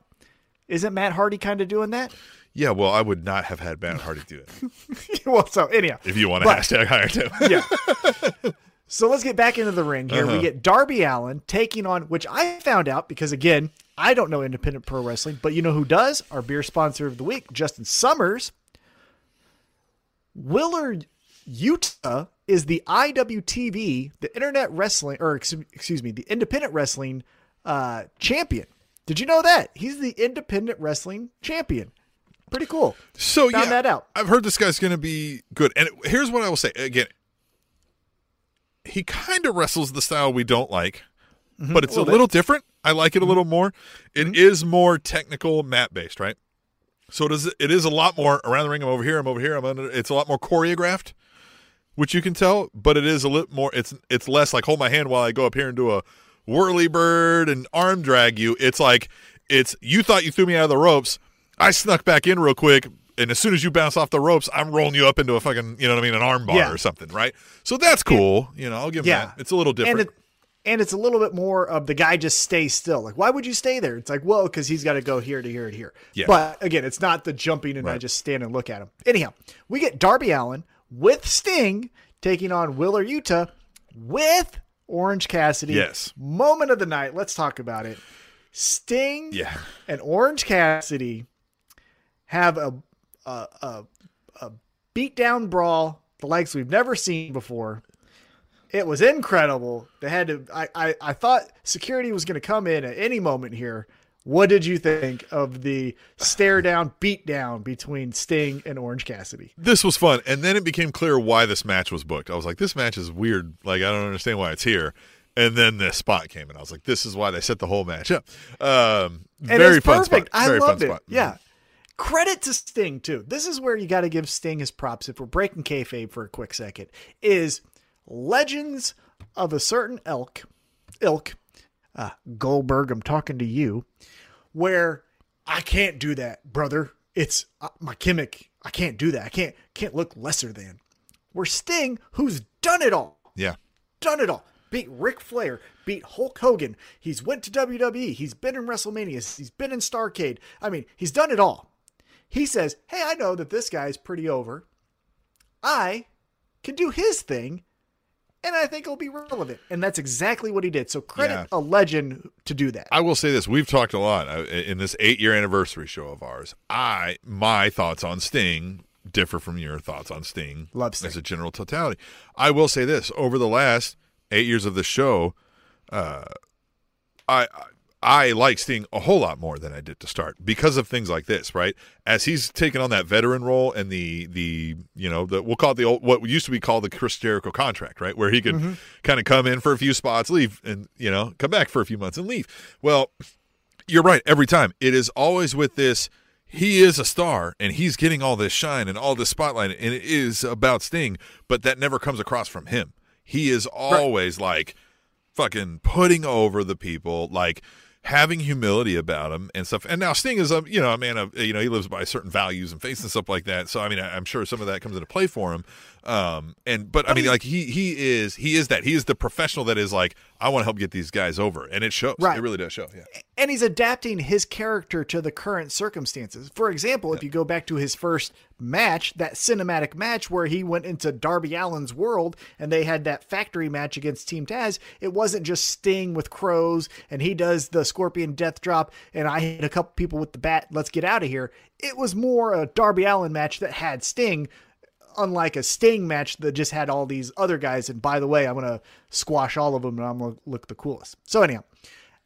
Speaker 3: isn't Matt Hardy kind of doing that?
Speaker 2: yeah, well, I would not have had Matt Hardy do it
Speaker 3: well, so anyhow,
Speaker 2: if you want to
Speaker 3: But-
Speaker 2: hashtag hire Tim.
Speaker 3: yeah. So let's get back into the ring here.
Speaker 2: Uh-huh.
Speaker 3: We get Darby Allin taking on, which I found out because again, I don't know independent pro wrestling, but you know who does? Our beer sponsor of the week, Justin Summers. Wheeler Yuta is the IWTV, the Internet Wrestling, or ex- excuse me, the Independent Wrestling uh, champion. Did you know that he's the Independent Wrestling champion? Pretty cool.
Speaker 2: So
Speaker 3: Found
Speaker 2: yeah,
Speaker 3: that out.
Speaker 2: I've heard this guy's going to be good. And here's what I will say again: he kind of wrestles the style we don't like, but it's a
Speaker 3: Mm-hmm. little. Mm-hmm.
Speaker 2: different. I like it a little more. It is more technical, mat based, right? So it is. It is a lot more around the ring. I'm over here. I'm over here. I'm under. It's a lot more choreographed, which you can tell. But it is a little more. It's it's less like hold my hand while I go up here and do a whirly bird and arm drag you. It's like it's you thought you threw me out of the ropes. I snuck back in real quick, and as soon as you bounce off the ropes, I'm rolling you up into a fucking you know what I mean, an arm bar
Speaker 3: Yeah.
Speaker 2: or something, right? So that's cool. you know, I'll give him
Speaker 3: Yeah.
Speaker 2: that. It's a little different.
Speaker 3: And it, and it's a little bit more of the guy just stays still. Like, why would you stay there? It's like, well, because he's got to go here to here to here.
Speaker 2: Yeah.
Speaker 3: But again, it's not the jumping and I just stand and look at him. Anyhow, we get Darby Allin with Sting taking on Wheeler Yuta with Orange Cassidy.
Speaker 2: Yes.
Speaker 3: Moment of the night. Let's talk about it. Sting
Speaker 2: yeah.
Speaker 3: and Orange Cassidy have a a a, a beatdown brawl the likes we've never seen before. It was incredible. They had to. I I, I thought security was going to come in at any moment here. What did you think of the stare down, beat down between Sting and Orange Cassidy?
Speaker 2: this was fun and then it became clear why this match was booked i was like this match is weird like i don't understand why it's here and then this spot came and i was like this is why they set the whole match up um
Speaker 3: And
Speaker 2: very fun
Speaker 3: perfect.
Speaker 2: spot
Speaker 3: I
Speaker 2: very
Speaker 3: loved
Speaker 2: fun
Speaker 3: it.
Speaker 2: spot
Speaker 3: Yeah. Credit to Sting too. This is where you got to give Sting his props. If we're breaking kayfabe for a quick second, is legends of a certain ilk, ilk, uh, Goldberg. I'm talking to you, where I can't do that, brother. It's uh, my gimmick. I can't do that. I can't can't look lesser than. Where Sting, who's done it all,
Speaker 2: yeah
Speaker 3: done it all. Beat Ric Flair, beat Hulk Hogan. He's went to WWE. He's been in WrestleMania. He's been in Starcade. I mean, he's done it all. He says, "Hey, I know that this guy's pretty over. I can do his thing and I think it'll be relevant. And that's exactly what he did. So credit
Speaker 2: Yeah.
Speaker 3: a legend to do that.
Speaker 2: I will say this: we've talked a lot uh, in this eight-year anniversary show of ours. I my thoughts on Sting differ from your thoughts on Sting.
Speaker 3: Love Sting.
Speaker 2: as a general totality. I will say this: over the last eight years of the show, uh, I. I I like Sting a whole lot more than I did to start because of things like this, right? As he's taken on that veteran role and the the you know the we'll call it the old what used to be called the Chris Jericho contract, right? Where he could mm-hmm. kind of come in for a few spots, leave, and you know come back for a few months and leave. Well, you're right every time. It is always with this. He is a star and he's getting all this shine and all this spotlight, and it is about Sting, but that never comes across from him. He is always like fucking putting over the people, like having humility about him and stuff. And now Sting is a you know a man of you know he lives by certain values and faith and stuff like that. So I mean I- I'm sure some of that comes into play for him. Um and but I mean like he he is he is that he is the professional that is like I want to help get these guys over, and it shows.
Speaker 3: Right.
Speaker 2: It really does show. Yeah.
Speaker 3: and he's adapting his character to the current circumstances. For example, if you go back to his first match, that cinematic match where he went into Darby Allin's world and they had that factory match against Team Taz, it wasn't just Sting with crows and he does the Scorpion Death Drop and I hit a couple people with the bat, let's get out of here. It was more a Darby Allen match that had Sting unlike a Sting match that just had all these other guys. And by the way, I'm going to squash all of them and I'm going to look the coolest. So, anyhow,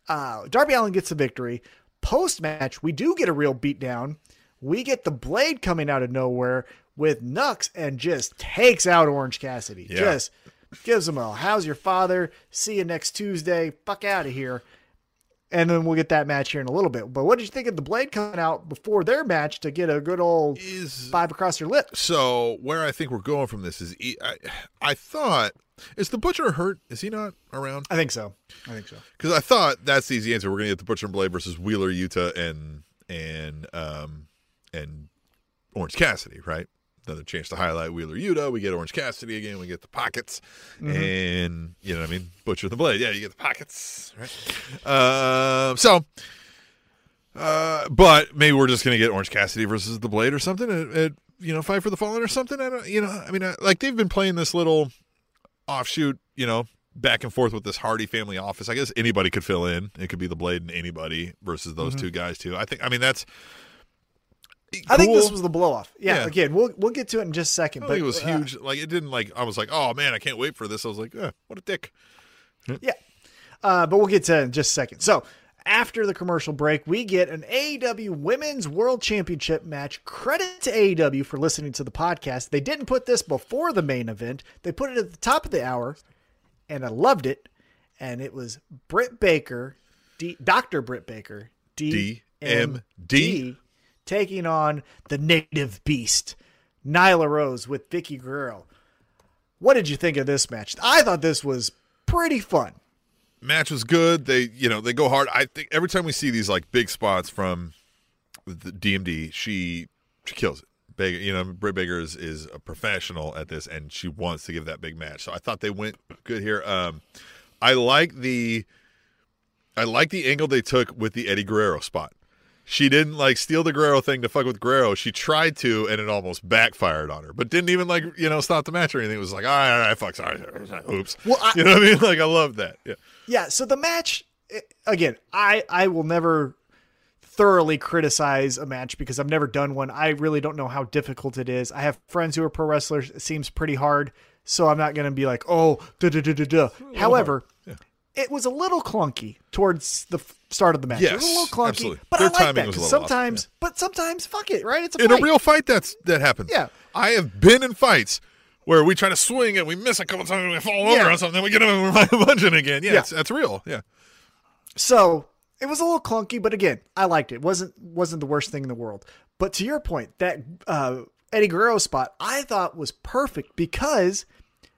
Speaker 3: uh, Darby Allin gets the victory. Post match, we do get a real beatdown. We get the blade coming out of nowhere with Nux and just takes out Orange Cassidy.
Speaker 2: Yeah.
Speaker 3: Just gives him a how's your father? See you next Tuesday. Fuck out of here. And then we'll get that match here in a little bit. But what did you think of the blade coming out before their match to get a good old
Speaker 2: Is
Speaker 3: five across your lips?
Speaker 2: so where I think we're going from this is I thought is the butcher hurt? Is he not around?
Speaker 3: I think so. I think so.
Speaker 2: Because I thought that's the easy answer. We're gonna get the Butcher and Blade versus Wheeler Yuta, and and um and Orange Cassidy, right? Another chance to highlight Wheeler Yuta. We get Orange Cassidy again. We get the pockets, and you know what I mean. Butcher the Blade. Yeah, you get the pockets, right? Um, so. Uh, but maybe we're just gonna get Orange Cassidy versus the Blade or something at, at you know Fight for the Fallen or something. I don't, you know, I mean, I, like they've been playing this little offshoot, you know, back and forth with this Hardy family office. I guess anybody could fill in. It could be the Blade and anybody versus those two guys too. I think. I mean, that's.
Speaker 3: I think this was the blow off. Yeah,
Speaker 2: Yeah.
Speaker 3: again, we'll we'll get to it in just a second.
Speaker 2: I
Speaker 3: but
Speaker 2: think it was
Speaker 3: uh,
Speaker 2: huge. Like it didn't like. I was like, oh man, I can't wait for this. I was like, eh, what a dick.
Speaker 3: Yeah. Uh, but we'll get to it in just a second. So after the commercial break, we get an AEW Women's World Championship match. Credit to AEW for listening to the podcast. They didn't put this before the main event. They put it at the top of the hour, and I loved it. And it was Britt Baker, D, Dr. Britt Baker, DMD, taking on the native beast, Nyla Rose with Vickie Guerrero. What did you think of this match? I thought this was pretty fun.
Speaker 2: match was good. They, you know, they go hard. I think every time we see these like big spots from the DMD, she she kills it. Baker, you know, Britt Baker is, is a professional at this, and she wants to give that big match. So I thought they went good here. Um, I like the, I like the angle they took with the Eddie Guerrero spot. She didn't like steal the Guerrero thing to fuck with Guerrero. She tried to, and it almost backfired on her. But didn't even like you know stop the match or anything. It was like, all right, all right, fuck, sorry, oops.
Speaker 3: Well, I-
Speaker 2: you know what I mean? Like I love that. Yeah.
Speaker 3: Yeah, so the match eh, again, I I will never thoroughly criticize a match because I've never done one. I really don't know how difficult it is. I have friends who are pro wrestlers. It seems pretty hard, so I'm not going to be like, "Oh, da da da da da." However, it was a little clunky towards the f- start of the match. it was a little clunky,
Speaker 2: absolutely.
Speaker 3: but
Speaker 2: Their
Speaker 3: I like that because
Speaker 2: off,
Speaker 3: sometimes, but sometimes, fuck it, right? It's a
Speaker 2: in
Speaker 3: fight.
Speaker 2: a real fight that's that happens
Speaker 3: Yeah.
Speaker 2: i have been in fights where we try to swing and we miss a couple times and we fall over
Speaker 3: Yeah.
Speaker 2: on something then we get him and we're punching again yeah,
Speaker 3: Yeah.
Speaker 2: It's, that's real yeah
Speaker 3: So it was a little clunky, but again, I liked it. wasn't wasn't the worst thing in the world. But to your point, that uh, Eddie Guerrero spot I thought was perfect because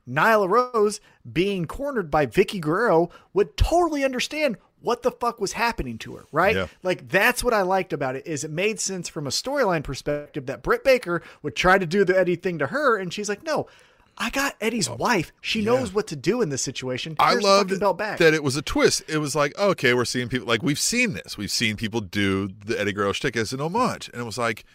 Speaker 3: Nyla Rose being cornered by Vickie Guerrero would totally understand what the fuck was happening to her, right?
Speaker 2: Yeah.
Speaker 3: Like that's what I liked about it is it made sense from a storyline perspective that Britt Baker would try to do the Eddie thing to her, and she's like, no. I got Eddie's oh, wife. She knows what to do in this situation.
Speaker 2: i
Speaker 3: Here's
Speaker 2: loved
Speaker 3: belt back.
Speaker 2: that it was a twist it was like okay we're seeing people like we've seen this we've seen people do the eddie guerrero shtick as an homage and it was like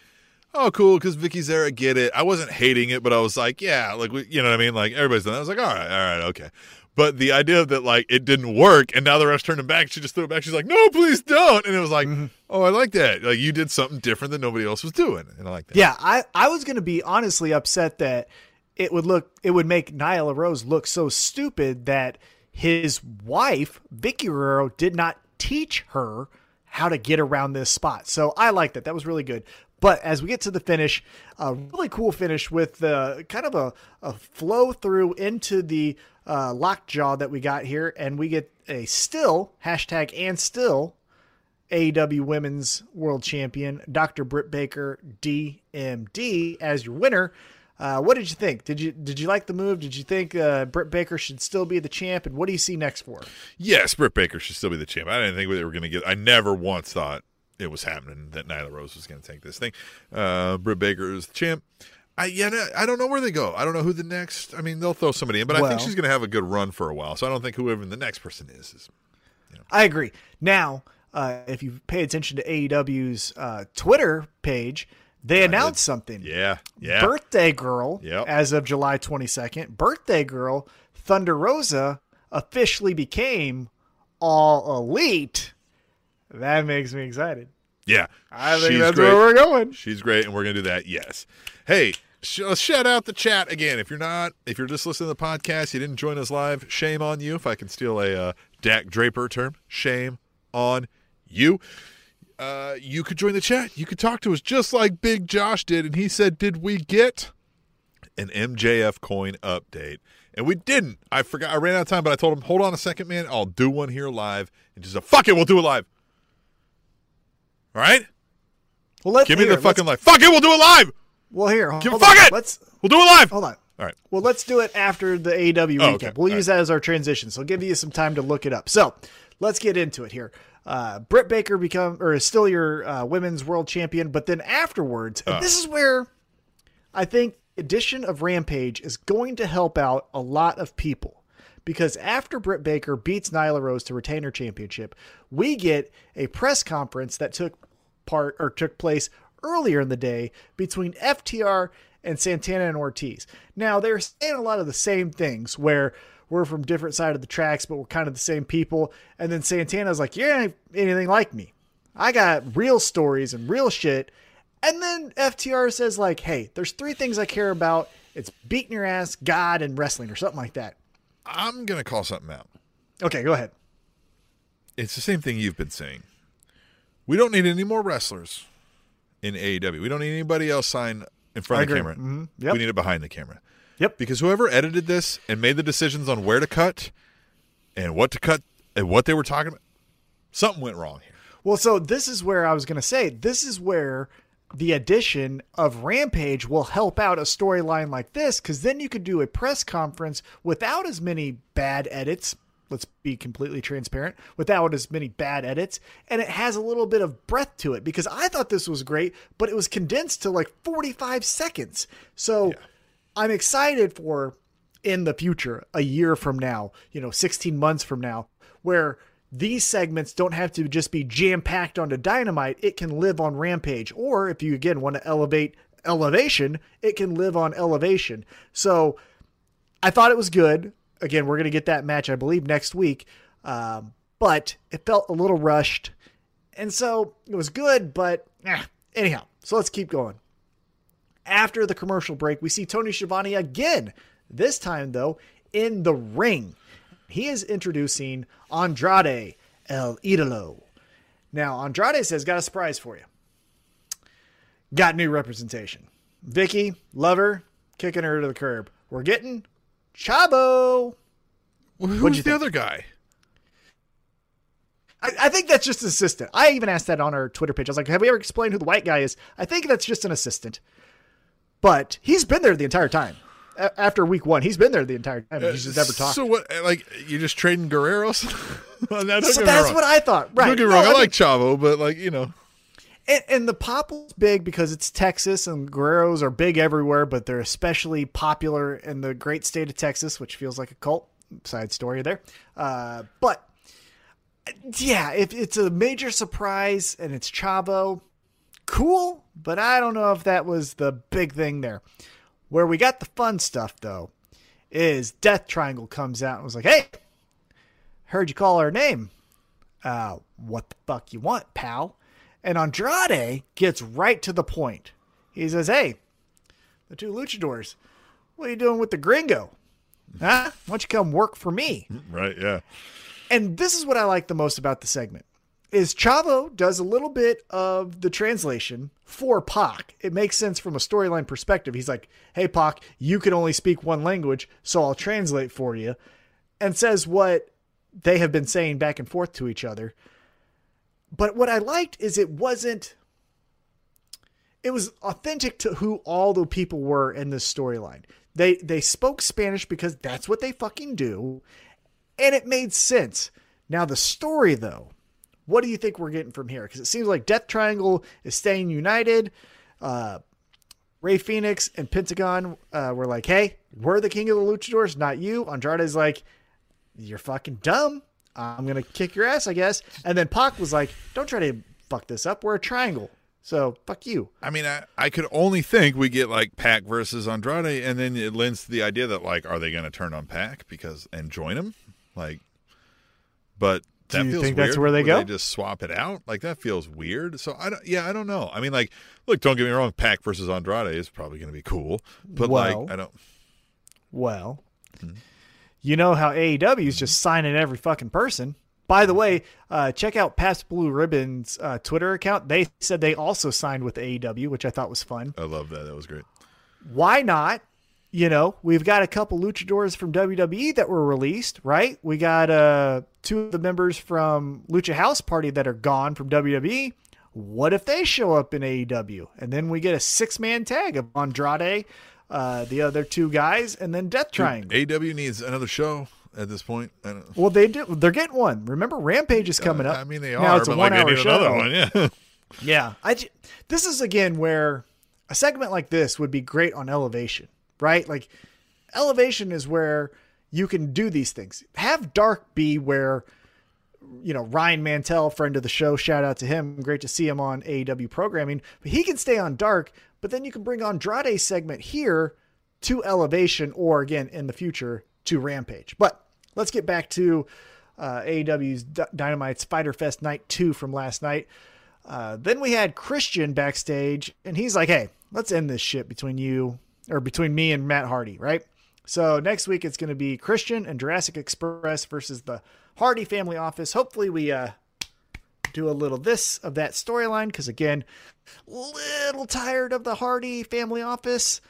Speaker 2: oh, cool, because Vickie's there. I get it. I wasn't hating it, but I was like, yeah, like we- you know what I mean. Like everybody's done. That. I was like, all right, all right, okay. But the idea that like it didn't work, and now the refs turned it back. She just threw it back. She's like, no, please don't. And it was like, mm-hmm. oh, I like that. Like you did something different than nobody else was doing, and I like that.
Speaker 3: Yeah, I, I was going to be honestly upset that it would look it would make Nyla Rose look so stupid that his wife Vickie Guerrero did not teach her how to get around this spot. So I like that. That was really good. But as we get to the finish, a really cool finish with the kind of a, a flow through into the uh, lockjaw that we got here, and we get a still hashtag and still AEW Women's World Champion, Dr. Britt Baker, DMD, as your winner. Uh, what did you think? Did you did you like the move? Did you think uh, Britt Baker should still be the champ? And what do you see next for?
Speaker 2: Yes, Britt Baker should still be the champ. I didn't think they were going to get. I never once thought it was happening that Nyla Rose was going to take this thing. Uh, Britt Baker is the champ. I yeah, I don't know where they go. I don't know who the next. I mean, they'll throw somebody in, but I think she's going to have a good run for a while. So I don't think whoever the next person is is. You know.
Speaker 3: I agree. Now, uh, if you pay attention to AEW's uh, Twitter page, they announced something.
Speaker 2: Yeah, yeah.
Speaker 3: Birthday Girl,
Speaker 2: Yep.
Speaker 3: as of July 22nd, Birthday Girl, Thunder Rosa officially became All Elite. That makes me excited.
Speaker 2: yeah,
Speaker 3: I think that's
Speaker 2: great.
Speaker 3: where we're going.
Speaker 2: She's great, and we're going to do that. Yes. Hey, sh- let's shout out the chat again. If you're not, if you're just listening to the podcast, you didn't join us live. Shame on you. If I can steal a uh, Dak Draper term, shame on you. Uh, you could join the chat. You could talk to us just like Big Josh did, and he said, "Did we get an MJF coin update?" And we didn't. I forgot. I ran out of time, but I told him, "Hold on a second, man. I'll do one here live." And just a fuck it, we'll do it live. All right.
Speaker 3: Well, let's
Speaker 2: Give me
Speaker 3: here,
Speaker 2: the fucking live. Fuck it, we'll do it live.
Speaker 3: Well, here,
Speaker 2: Give-
Speaker 3: on.
Speaker 2: fuck it!
Speaker 3: Let's
Speaker 2: We'll do it live.
Speaker 3: hold on.
Speaker 2: All right.
Speaker 3: Well, let's do it after the AW
Speaker 2: Oh,
Speaker 3: recap.
Speaker 2: okay.
Speaker 3: We'll
Speaker 2: All
Speaker 3: use that as our transition. So, I'll give you some time to look it up. So, let's get into it here. Uh, Britt Baker become or is still your uh, women's world champion, but then afterwards, and this is where I think edition of Rampage is going to help out a lot of people because after Britt Baker beats Nyla Rose to retain her championship, we get a press conference that took part or took place earlier in the day between FTR and Santana and Ortiz. Now they're saying a lot of the same things where we're from different side of the tracks, but we're kind of the same people. And then Santana's like, "You ain't anything like me. I got real stories and real shit." And then FTR says like, "Hey, there's three things I care about. It's beating your ass, God, and wrestling, or something like that."
Speaker 2: I'm gonna call something out.
Speaker 3: Okay, go ahead.
Speaker 2: It's the same thing you've been saying. We don't need any more wrestlers in AEW. We don't need anybody else sign in front of the camera.
Speaker 3: Mhm. Yep.
Speaker 2: We need it behind the camera.
Speaker 3: Yep.
Speaker 2: Because whoever edited this and made the decisions on where to cut and what to cut and what they were talking about, something went wrong here.
Speaker 3: Well, so this is where I was going to say this is where the addition of Rampage will help out a storyline like this because then you could do a press conference without as many bad edits. Let's be completely transparent without as many bad edits, and it has a little bit of breath to it because I thought this was great, but it was condensed to like 45 seconds. So I'm excited for in the future, a year from now, you know, 16 months from now, where these segments don't have to just be jam packed onto Dynamite. It can live on Rampage. Or if you again want to elevate elevation, it can live on elevation. So I thought it was good. Again, we're going to get that match, I believe, next week. Um, but it felt a little rushed. And so it was good, but eh. anyhow, so let's keep going. After the commercial break, we see Tony Schiavone again, this time though, in the ring. He is introducing Andrade El Idolo. Now, Andrade says, Got a surprise for you. Got new representation. Vickie, lover, kicking her to the curb. We're getting Chavo.
Speaker 2: Who's
Speaker 3: you
Speaker 2: the
Speaker 3: think?
Speaker 2: other guy?
Speaker 3: I, I think that's just an assistant. I even asked that on our Twitter page. I was like, "Have we ever explained who the white guy is?" I think that's just an assistant, but he's been there the entire time. After week one, he's been there the entire time. He's just never talked.
Speaker 2: So what? Like you're just trading Guerreros? no,
Speaker 3: So that's what I thought. Right?
Speaker 2: Don't get me
Speaker 3: No,
Speaker 2: wrong. I,
Speaker 3: mean-
Speaker 2: like Chavo, but like you know,
Speaker 3: and, and the pop was big because it's Texas and Guerreros are big everywhere, but they're especially popular in the great state of Texas, which feels like a cult. Side story there, uh, but yeah, if it's a major surprise and it's Chavo, cool. but I don't know if that was the big thing there. Where we got the fun stuff though is Death Triangle comes out and was like, "Hey, heard you call our name. Uh, what the fuck you want, pal?" And Andrade gets right to the point. He says, "Hey, the two luchadors, what are you doing with the gringo? Huh? Why don't you come work for me?"
Speaker 2: Right, yeah.
Speaker 3: And this is what I like the most about the segment is Chavo does a little bit of the translation for Pac. It makes sense from a storyline perspective. He's like, "Hey Pac, you can only speak one language, so I'll translate for you." And says what they have been saying back and forth to each other. But what I liked is it wasn't it was authentic to who all the people were in this storyline. They they spoke Spanish because that's what they fucking do, and it made sense. Now the story though, what do you think we're getting from here? Because it seems like Death Triangle is staying united. Uh, Rey Fénix and Pentagon uh, were like, "Hey, we're the king of the luchadors, not you." Andrade's like, "You're fucking dumb. I'm gonna kick your ass, I guess." And then Pac was like, "Don't try to fuck this up. We're a triangle, so fuck you."
Speaker 2: I mean, I, I could only think we get like Pac versus Andrade, and then it lends to the idea that like, are they going to turn on Pac because and join him? Like, but that
Speaker 3: Do you think
Speaker 2: weird.
Speaker 3: that's where they
Speaker 2: Would
Speaker 3: go?
Speaker 2: They just swap it out. Like that feels weird. So I don't. Yeah, I don't know. I mean, like, look, don't get me wrong. Pac versus Andrade is probably going to be cool, but
Speaker 3: Well-
Speaker 2: like, I don't.
Speaker 3: Well, you know how AEW is just signing every fucking person. By the way, uh, check out Pabst Blue Ribbon's uh, Twitter account. They said they also signed with AEW, which I thought was fun.
Speaker 2: I love that. That was great.
Speaker 3: Why not? You know, we've got a couple luchadors from WWE that were released, right? We got uh, two of the members from Lucha House Party that are gone from WWE. What if they show up in AEW? And then we get a six man tag of Andrade, uh, the other two guys, and then Death Triangle.
Speaker 2: AW needs another show at this point. I don't,
Speaker 3: Well, they do. They're getting one. Remember, Rampage is coming up.
Speaker 2: I mean, they are.
Speaker 3: Now it's a
Speaker 2: like
Speaker 3: one-hour show.
Speaker 2: one. Yeah.
Speaker 3: Yeah, I. This is again where a segment like this would be great on Elevation, right? Like, Elevation is where you can do these things. Have Dark be where, you know, Ryan Mantell, friend of the show, shout out to him. Great to see him on AEW programming. But he can stay on Dark, but then you can bring Andrade's segment here to Elevation, or again in the future to Rampage. But let's get back to uh, AEW's D- Dynamite's Fest Night Two from last night. Uh, then we had Christian backstage, and he's like, "Hey, let's end this shit between you or between me and Matt Hardy, right?" So next week it's going to be Christian and Jurassic Express versus the Hardy Family Office. Hopefully we uh, do a little this of that storyline because again, little tired of the Hardy Family Office.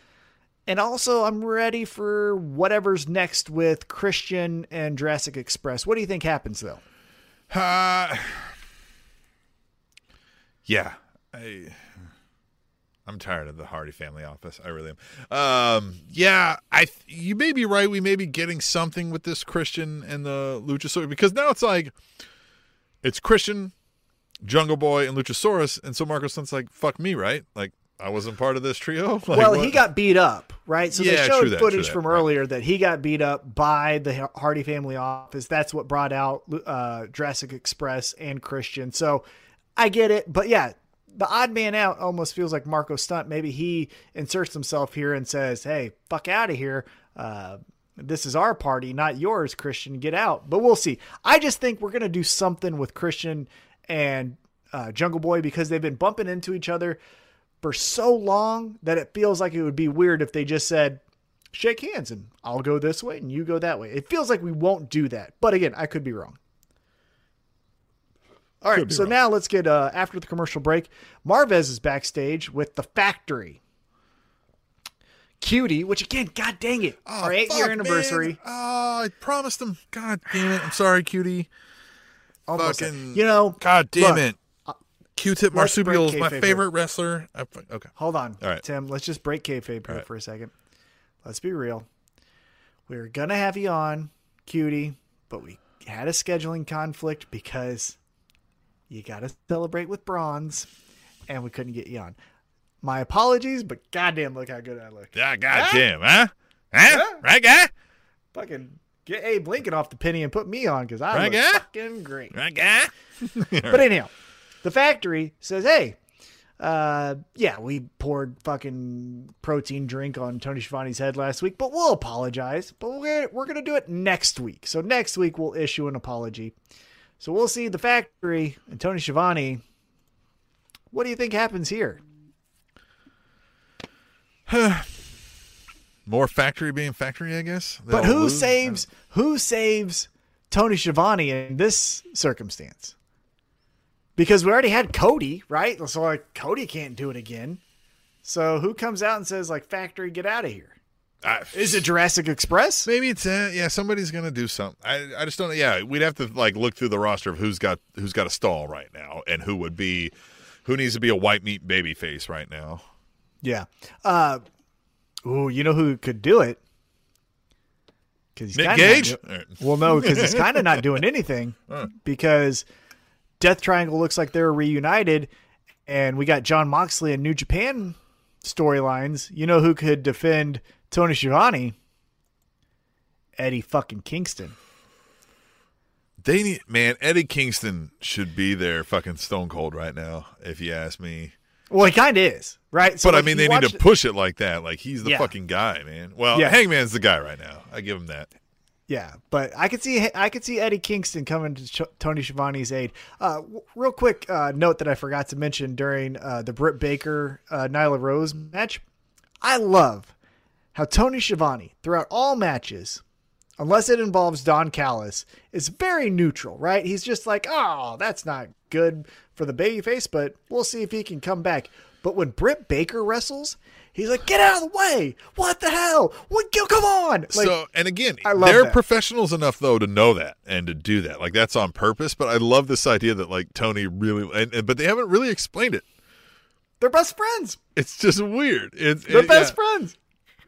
Speaker 3: And also, I'm ready for whatever's next with Christian and Jurassic Express. What do you think happens though?
Speaker 2: Uh, yeah, I, I'm tired of the Hardy family office. I really am. Um, yeah, I th- you may be right. We may be getting something with this Christian and the Luchasaurus because now it's like it's Christian, Jungle Boy, and Luchasaurus, and so Marko Stunt's like, "Fuck me," right? Like I wasn't part of this trio. Like,
Speaker 3: well,
Speaker 2: what?
Speaker 3: he got beat up, right? So
Speaker 2: Yeah,
Speaker 3: they showed
Speaker 2: that,
Speaker 3: footage
Speaker 2: that,
Speaker 3: from
Speaker 2: right.
Speaker 3: earlier that he got beat up by the Hardy family office. That's what brought out uh, Jurassic Express and Christian. So I get it, but yeah, the odd man out almost feels like Marko Stunt. Maybe he inserts himself here and says, "Hey, fuck out of here." Uh, this is our party, not yours, Christian. Get out. But we'll see. I just think we're gonna do something with Christian and uh, Jungle Boy because they've been bumping into each other for so long that it feels like it would be weird if they just said, shake hands and I'll go this way and you go that way. It feels like we won't do that. But again, I could be wrong. All right, so
Speaker 2: wrong.
Speaker 3: now let's get uh, after the commercial break. Marvez is backstage with the factory. Cutie, which again, god dang it,
Speaker 2: Oh,
Speaker 3: our eight year anniversary.
Speaker 2: man. Oh, I promised him. God damn it. I'm sorry, cutie.
Speaker 3: Almost
Speaker 2: fucking-
Speaker 3: you know,
Speaker 2: God damn
Speaker 3: look,
Speaker 2: it. Uh, Q-Tip
Speaker 3: let's
Speaker 2: Marsupial is my favorite wrestler. Okay.
Speaker 3: Hold on,
Speaker 2: All right.
Speaker 3: Tim. Let's just break kayfabe here
Speaker 2: right.
Speaker 3: for a second. Let's be real. We are gonna have you on, cutie, but we had a scheduling conflict because you got to celebrate with bronze, and we couldn't get you on. My apologies, but goddamn, look how good I look.
Speaker 2: Yeah, God damn, huh? Huh? Right, guy?
Speaker 3: Fucking get Abe Lincoln off the penny and put me on because I
Speaker 2: Right,
Speaker 3: look
Speaker 2: guy?
Speaker 3: fucking great.
Speaker 2: Right, guy?
Speaker 3: But anyhow, the factory says, "Hey, Uh, yeah, we poured fucking protein drink on Tony Schiavone's head last week, but we'll apologize. But we're we're gonna do it next week. So next week we'll issue an apology. So we'll see the factory and Tony Schiavone. What do you think happens here?
Speaker 2: More factory being factory, I guess.
Speaker 3: But
Speaker 2: They'll
Speaker 3: who
Speaker 2: lose.
Speaker 3: saves who saves Tony Schiavone in this circumstance? Because we already had Cody, right? So like Cody can't do it again. So who comes out and says like factory get out of here?
Speaker 2: I-
Speaker 3: Is it Jurassic Express?
Speaker 2: Maybe it's uh, yeah. Somebody's gonna do something. I I just don't. Yeah, we'd have to like look through the roster of who's got who's got a stall right now and who would be who needs to be a white meat baby face right now.
Speaker 3: Yeah. Uh ooh, you know who could do it? Cuz
Speaker 2: Nick Gage. Right.
Speaker 3: Well, no, because he's kind of not doing anything because Death Triangle looks like they're reunited, and we got Jon Moxley and New Japan storylines. You know who could defend Tony Schiavone? Eddie fucking Kingston.
Speaker 2: They need man. Eddie Kingston should be there, fucking stone cold right now. If you ask me.
Speaker 3: Well, he kind of is, right? So,
Speaker 2: But I mean, they need to push it like that. Like he's the
Speaker 3: Yeah.
Speaker 2: fucking guy, man. Well,
Speaker 3: Yeah.
Speaker 2: Hangman's the guy right now. I give him that.
Speaker 3: Yeah, but I could see I could see Eddie Kingston coming to Ch- Tony Schiavone's aid. Uh, w- real quick uh, note that I forgot to mention during uh, the Britt Baker uh, Nyla Rose match. I love how Tony Schiavone throughout all matches, unless it involves Don Callis, is very neutral. Right? He's just like, oh, that's not good for the babyface, but we'll see if he can come back. But when Britt Baker wrestles, he's like, get out of the way! What the hell? What? Come on! Like,
Speaker 2: so, and again, they're
Speaker 3: that.
Speaker 2: professionals enough though to know that and to do that. Like that's on purpose. But I love this idea that like Tony really, and, and but they haven't really explained it.
Speaker 3: they're best friends.
Speaker 2: It's just weird. It's
Speaker 3: They're
Speaker 2: it-
Speaker 3: best
Speaker 2: yeah.
Speaker 3: friends.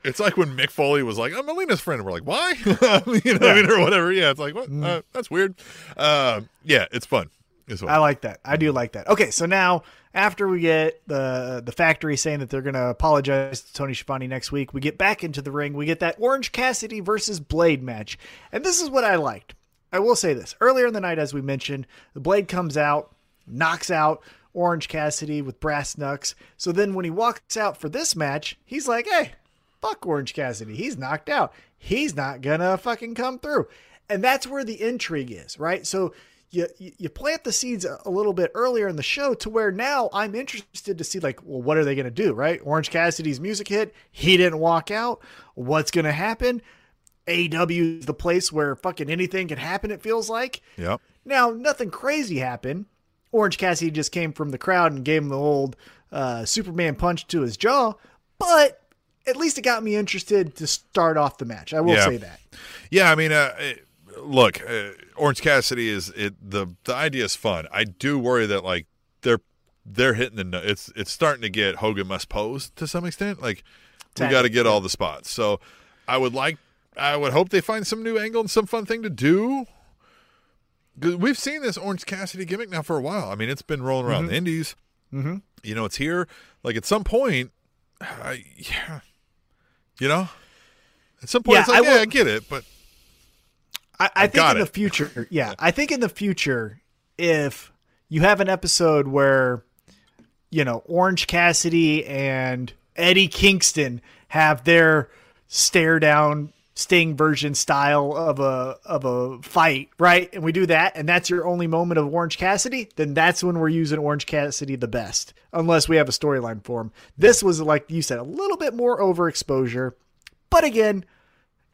Speaker 2: It's like when Mick Foley was like, "I'm Melina's friend," and we're like, "Why?" you know, what I mean, or whatever. Yeah, it's like, what?
Speaker 3: Mm.
Speaker 2: Uh, that's weird. Uh, yeah, it's fun. It's fun.
Speaker 3: I like that. I do like that. Okay, so now after we get the the factory saying that they're going to apologize to Tony Schiavone next week, we get back into the ring. We get that Orange Cassidy versus Blade match, and this is what I liked. I will say this: earlier in the night, as we mentioned, the Blade comes out, knocks out Orange Cassidy with brass knucks. So then when he walks out for this match, he's like, "Hey, fuck Orange Cassidy. He's knocked out. He's not gonna fucking come through. And that's where the intrigue is, right? So you you plant the seeds a a little bit earlier in the show to where now I'm interested to see like, well, what are they gonna do, right? Orange Cassidy's music hit. He didn't walk out. What's gonna happen? AEW is the place where fucking anything can happen. It feels like.
Speaker 2: Yep.
Speaker 3: Now, nothing crazy happened. Orange Cassidy just came from the crowd and gave him the old uh, Superman punch to his jaw, but at least it got me interested to start off the match. I will
Speaker 2: Yeah.
Speaker 3: say that.
Speaker 2: Yeah, I mean, uh, it- look, uh, Orange Cassidy is it. The the idea is fun. I do worry that like they're they're hitting the. It's it's starting to get Hogan must pose to some extent. Like we got to get all the spots. So I would like. I would hope they find some new angle and some fun thing to do. we've seen this Orange Cassidy gimmick now for a while. I mean, it's been rolling around the Indies. Mm-hmm. You know, it's here. Like at some point, I, yeah, you know, at some point,
Speaker 3: Yeah,
Speaker 2: it's like,
Speaker 3: I
Speaker 2: yeah,
Speaker 3: will-
Speaker 2: I get it, but
Speaker 3: I, I think in
Speaker 2: it.
Speaker 3: the future, yeah, I think in the future, if you have an episode where, you know, Orange Cassidy and Eddie Kingston have their stare down Sting version style of a of a fight, right? And we do that, and that's your only moment of Orange Cassidy, then that's when we're using Orange Cassidy the best, unless we have a storyline for him. This was like you said, a little bit more overexposure, but again,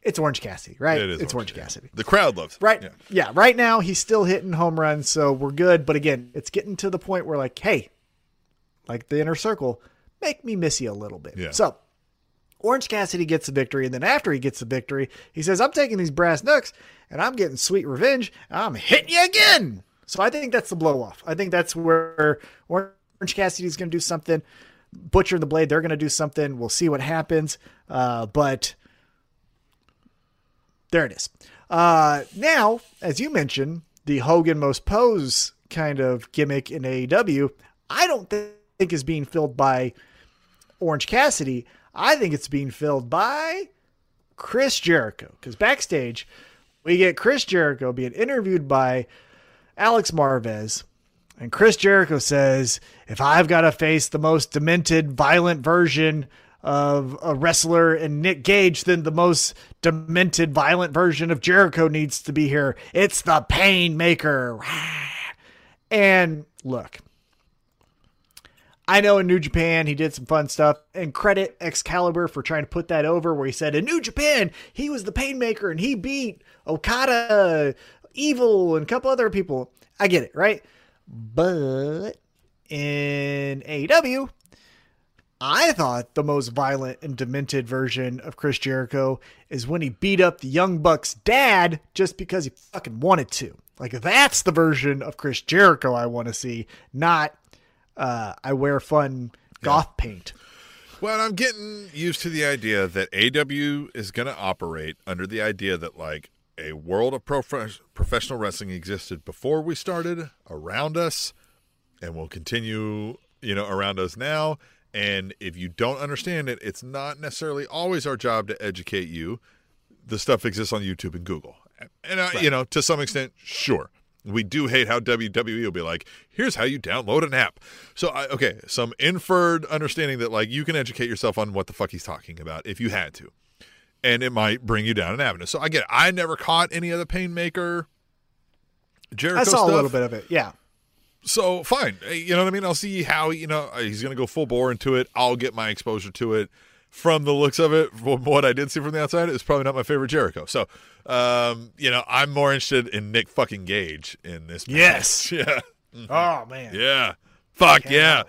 Speaker 3: it's Orange Cassidy, right?
Speaker 2: it is.
Speaker 3: it's Orange Cassidy.
Speaker 2: The crowd loves it.
Speaker 3: Right.
Speaker 2: Yeah.
Speaker 3: Yeah. Right now, he's still hitting home runs, so we're good. But again, it's getting to the point where, like, hey, like the inner circle, make me miss you a little bit.
Speaker 2: Yeah.
Speaker 3: So, Orange Cassidy gets the victory, and then after he gets the victory, he says, I'm taking these brass knucks and I'm getting sweet revenge. I'm hitting you again. So I think that's the blow off. I think that's where Orange Cassidy is going to do something. Butcher and the Blade, they're going to do something. We'll see what happens. Uh, but there it is. Uh, now, as you mentioned, the Hogan most pose kind of gimmick in AEW, I don't think is being filled by Orange Cassidy. I think it's being filled by Chris Jericho. Because backstage, we get Chris Jericho being interviewed by Alex Marvez. And Chris Jericho says, if I've got to face the most demented, violent version of a wrestler in Nick Gage, then the most demented, violent version of Jericho needs to be here. It's the pain maker. And look, I know in New Japan he did some fun stuff, and credit Excalibur for trying to put that over where he said in New Japan he was the Painmaker and he beat Okada, Evil, and a couple other people. I get it, right? But in AEW, I thought the most violent and demented version of Chris Jericho is when he beat up the Young Bucks' dad just because he fucking wanted to. Like that's the version of Chris Jericho I want to see, not uh, I wear fun goth paint.
Speaker 2: Well, I'm getting used to the idea that AW is going to operate under the idea that like a world of prof- professional wrestling existed before we started, around us, and will continue, you know, around us now. And if you don't understand it, it's not necessarily always our job to educate you. The stuff exists on YouTube and Google. And, uh, you know, to some extent, sure. We do hate how WWE will be like, here's how you download an app. So, I, okay, some inferred understanding that, like, you can educate yourself on what the fuck he's talking about if you had to. And it might bring you down an avenue. So, I get it. I never caught any of the Painmaker Jericho
Speaker 3: I saw
Speaker 2: stuff.
Speaker 3: a little bit of it. Yeah.
Speaker 2: So fine, you know what I mean. I'll see how you know he's going to go full bore into it. I'll get my exposure to it. From the looks of it, from what I did see from the outside, it's probably not my favorite Jericho. So, um, you know, I'm more interested in Nick fucking Gage in this.
Speaker 3: Yes.
Speaker 2: match. yeah,
Speaker 3: Oh man.
Speaker 2: yeah, fuck yeah.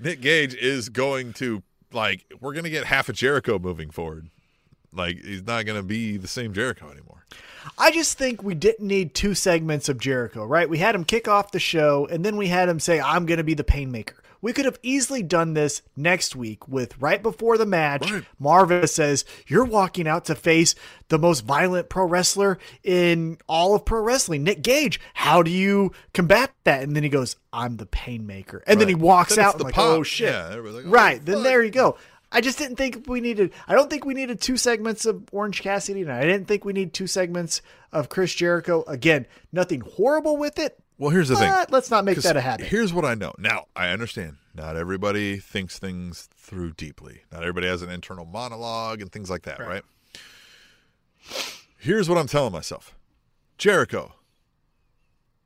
Speaker 2: Nick Gage is going to like we're going to get half a Jericho moving forward. Like he's not going to be the same Jericho anymore.
Speaker 3: I just think we didn't need two segments of Jericho, right? We had him kick off the show, and then we had him say, I'm going to be the Painmaker. We could have easily done this next week with right before the match.
Speaker 2: Right.
Speaker 3: Marvez says, You're walking out to face the most violent pro wrestler in all of pro wrestling, Nick Gage. How do you combat that? And then he goes, I'm the Painmaker. And then he walks
Speaker 2: Then
Speaker 3: out
Speaker 2: the
Speaker 3: like,
Speaker 2: pop.
Speaker 3: Oh shit.
Speaker 2: Yeah, like, oh,
Speaker 3: right. Then
Speaker 2: fuck.
Speaker 3: there you go. I just didn't think we needed. I don't think we needed two segments of Orange Cassidy, and I didn't think we need two segments of Chris Jericho. Again, nothing horrible with it.
Speaker 2: Well, here's the thing.
Speaker 3: Let's not make that a habit.
Speaker 2: Here's what I know. Now, I understand. Not everybody thinks things through deeply. Not everybody has an internal monologue and things like that, right? Here's what I'm telling myself Jericho,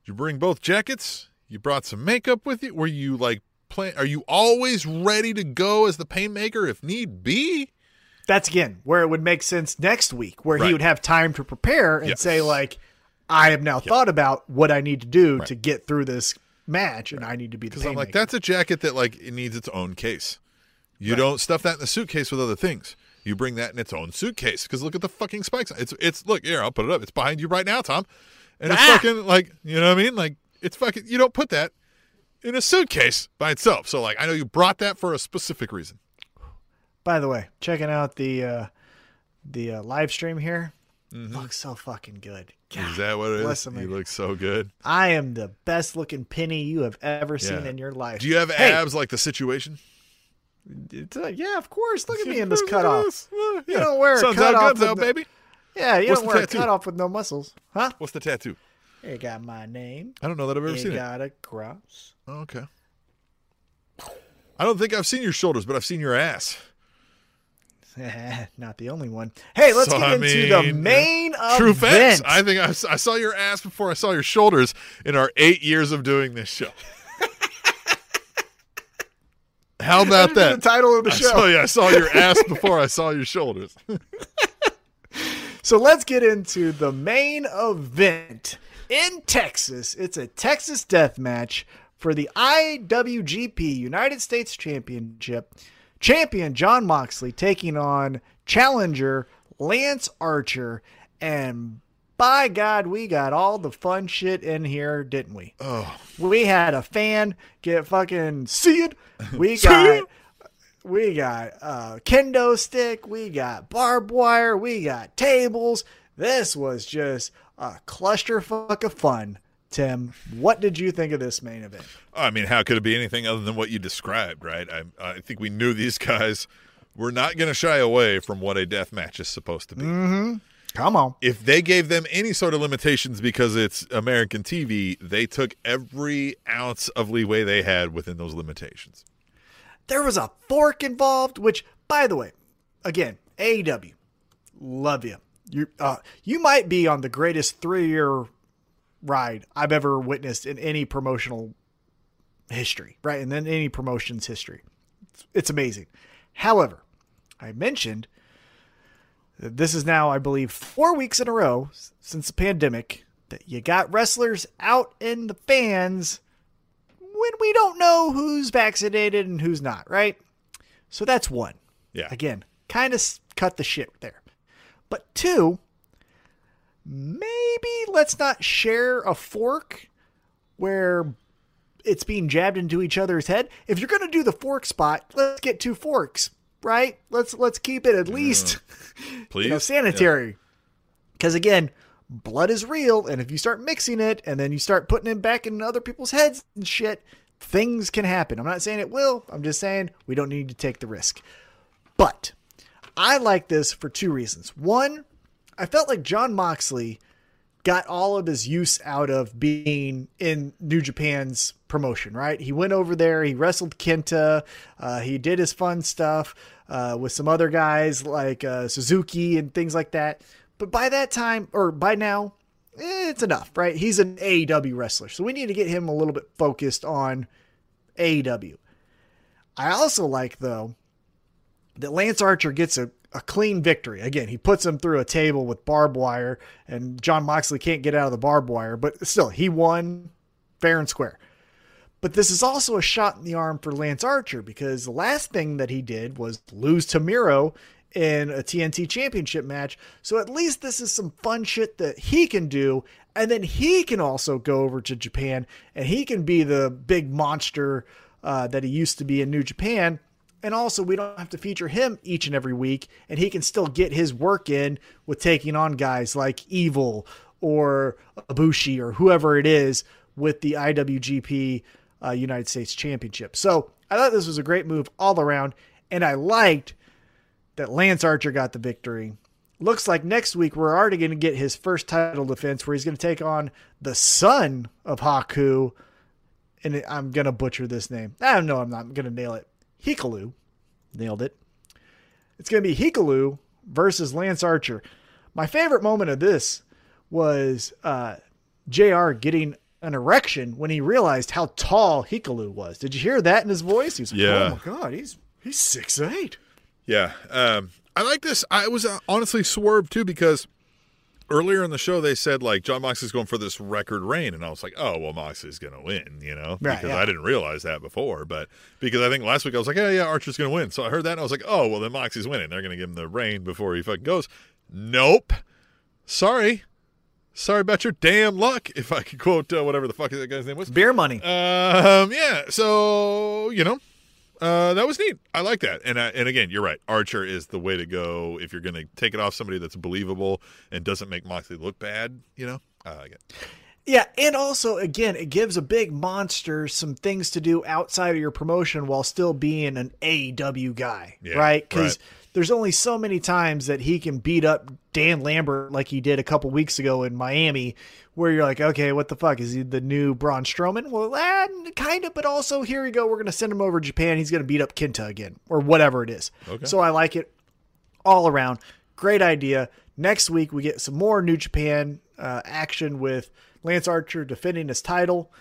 Speaker 2: you bring both jackets? You brought some makeup with you? Were you like, plan- are you always ready to go as the painmaker if need be?
Speaker 3: That's again where it would make sense next week, where
Speaker 2: Right.
Speaker 3: he would have time to prepare and
Speaker 2: Yes.
Speaker 3: say like, "I have now thought about what I need to do to get through this match, and I need to be the
Speaker 2: Because I'm like,
Speaker 3: Painmaker."
Speaker 2: that's a jacket that like it needs its own case. You don't stuff that in the suitcase with other things. You bring that in its own suitcase. Because look at the fucking spikes. It's it's look here. I'll put it up. It's behind you right now, Tom. And it's
Speaker 3: Ah!
Speaker 2: fucking like you know what I mean. Like it's fucking. You don't put that in a suitcase by itself. So like I know you brought that for a specific reason.
Speaker 3: By the way, checking out the uh, the uh, live stream here
Speaker 2: Mm-hmm.
Speaker 3: looks so fucking good.
Speaker 2: Is that what it is?
Speaker 3: bless him,
Speaker 2: You
Speaker 3: man.
Speaker 2: look so good.
Speaker 3: I am the best looking penny you have ever seen
Speaker 2: Yeah.
Speaker 3: in your life.
Speaker 2: Do you have
Speaker 3: Hey,
Speaker 2: abs like the situation?
Speaker 3: it's, uh, yeah, of course. Look at me in this cutoff.
Speaker 2: Yeah.
Speaker 3: You don't wear a
Speaker 2: Sun's
Speaker 3: cutoff
Speaker 2: out,
Speaker 3: the-
Speaker 2: baby.
Speaker 3: Yeah, you
Speaker 2: What's
Speaker 3: don't wear a cutoff with no muscles, huh?
Speaker 2: What's the tattoo?
Speaker 3: It got my name.
Speaker 2: I don't know that I've ever
Speaker 3: You
Speaker 2: seen it.
Speaker 3: got a cross.
Speaker 2: Oh, okay. I don't think I've seen your shoulders, but I've seen your ass.
Speaker 3: Not the only one. Hey, let's
Speaker 2: So,
Speaker 3: get
Speaker 2: I
Speaker 3: into the
Speaker 2: mean,
Speaker 3: main
Speaker 2: True
Speaker 3: event.
Speaker 2: facts. I think I, I saw your ass before I saw your shoulders in our eight years of doing this show. How about that?
Speaker 3: the title of the show.
Speaker 2: saw, yeah, I saw your ass before I saw your shoulders.
Speaker 3: So let's get into the main event in Texas. It's a Texas death match for the IWGP United States Championship. Champion Jon Moxley taking on challenger Lance Archer. And by God, we got all the fun shit in here, didn't we?
Speaker 2: Oh,
Speaker 3: We had a fan get fucking seared. We
Speaker 2: See
Speaker 3: got
Speaker 2: it?
Speaker 3: we got uh kendo stick, we got barbed wire, we got tables. This was just a clusterfuck of fun. Tim, what did you think of this main event?
Speaker 2: I mean, how could it be anything other than what you described, right? I, I think we knew these guys were not going to shy away from what a death match is supposed to be.
Speaker 3: Come on.
Speaker 2: if they gave them any sort of limitations because it's American TV, they took every ounce of leeway they had within those limitations.
Speaker 3: There was a fork involved, which, by the way, again, AEW, love you. You uh, you might be on the greatest three year ride I've ever witnessed in any promotional history, right? And then any promotion's history. It's, it's amazing. However, I mentioned that this is now, I believe, four weeks in a row since the pandemic that you got wrestlers out in the fans when we don't know who's vaccinated and who's not, right? So that's one.
Speaker 2: Yeah.
Speaker 3: Again, kind of cut the shit there. But two, maybe let's not share a fork where it's being jabbed into each other's head. If you're going to do the fork spot, let's get two forks, right? Let's let's keep it at least
Speaker 2: Please.
Speaker 3: you know, sanitary. Because again, blood is real, and if you start mixing it and then you start putting it back in other people's heads and shit, things can happen. I'm not saying it will. I'm just saying we don't need to take the risk. But I like this for two reasons. One, I felt like Jon Moxley got all of his use out of being in New Japan's promotion, right? He went over there, he wrestled Kenta, uh, he did his fun stuff uh, with some other guys like uh, Suzuki and things like that. But by that time, or by now, eh, it's enough, right? He's an AEW wrestler. So we need to get him a little bit focused on AEW. I also like, though, that Lance Archer gets a, a clean victory. Again, he puts him through a table with barbed wire, and Jon Moxley can't get out of the barbed wire, but still, he won fair and square. But this is also a shot in the arm for Lance Archer because the last thing that he did was lose to Miro in a TNT championship match. So at least this is some fun shit that he can do. And then he can also go over to Japan and he can be the big monster uh, that he used to be in New Japan. And also, we don't have to feature him each and every week, and he can still get his work in with taking on guys like Evil or Abushi or whoever it is with the IWGP uh, United States Championship. So I thought this was a great move all around, and I liked that Lance Archer got the victory. Looks like next week we're already going to get his first title defense where he's going to take on the son of Haku. And I'm going to butcher this name. I know, I'm not going to nail it. Hikalu. Nailed it. It's going to be Hikalu versus Lance Archer. My favorite moment of this was uh, JR getting an erection when he realized how tall Hikalu was. Did you hear that in his voice? He was like,
Speaker 2: Yeah.
Speaker 3: oh my God, he's he's six eight.
Speaker 2: Yeah. Um, I like this. I was uh, honestly swerved too because earlier in the show they said like Jon Moxley's going for this record reign, and I was like, oh well, Moxley's going to win, you know,
Speaker 3: Right,
Speaker 2: because
Speaker 3: yeah.
Speaker 2: I didn't realize that before. But because I think last week I was like, yeah, yeah, Archer's going to win, so I heard that and I was like, oh well, then Moxley's winning. They're going to give him the reign before he fucking goes. Nope. Sorry. Sorry about your damn luck. If I could quote uh, whatever the fuck that guy's name was.
Speaker 3: Beer money.
Speaker 2: Um, yeah. So you know, uh, that was neat. I like that. And and again, you're right. Archer is the way to go if you're going to take it off somebody that's believable and doesn't make Moxley look bad. You know, I like it.
Speaker 3: Yeah, and also again, it gives a big monster some things to do outside of your promotion while still being an AEW guy,
Speaker 2: Yeah,
Speaker 3: right? Because
Speaker 2: right.
Speaker 3: There's only so many times that he can beat up Dan Lambert like he did a couple weeks ago in Miami, where you're like, okay, what the fuck is he the new Braun Strowman? Well, eh, kind of, but also here we go, we're gonna send him over to Japan. He's gonna beat up Kenta again or whatever it is.
Speaker 2: Okay.
Speaker 3: So I like it all around. Great idea. Next week we get some more New Japan uh, action with Lance Archer defending his title,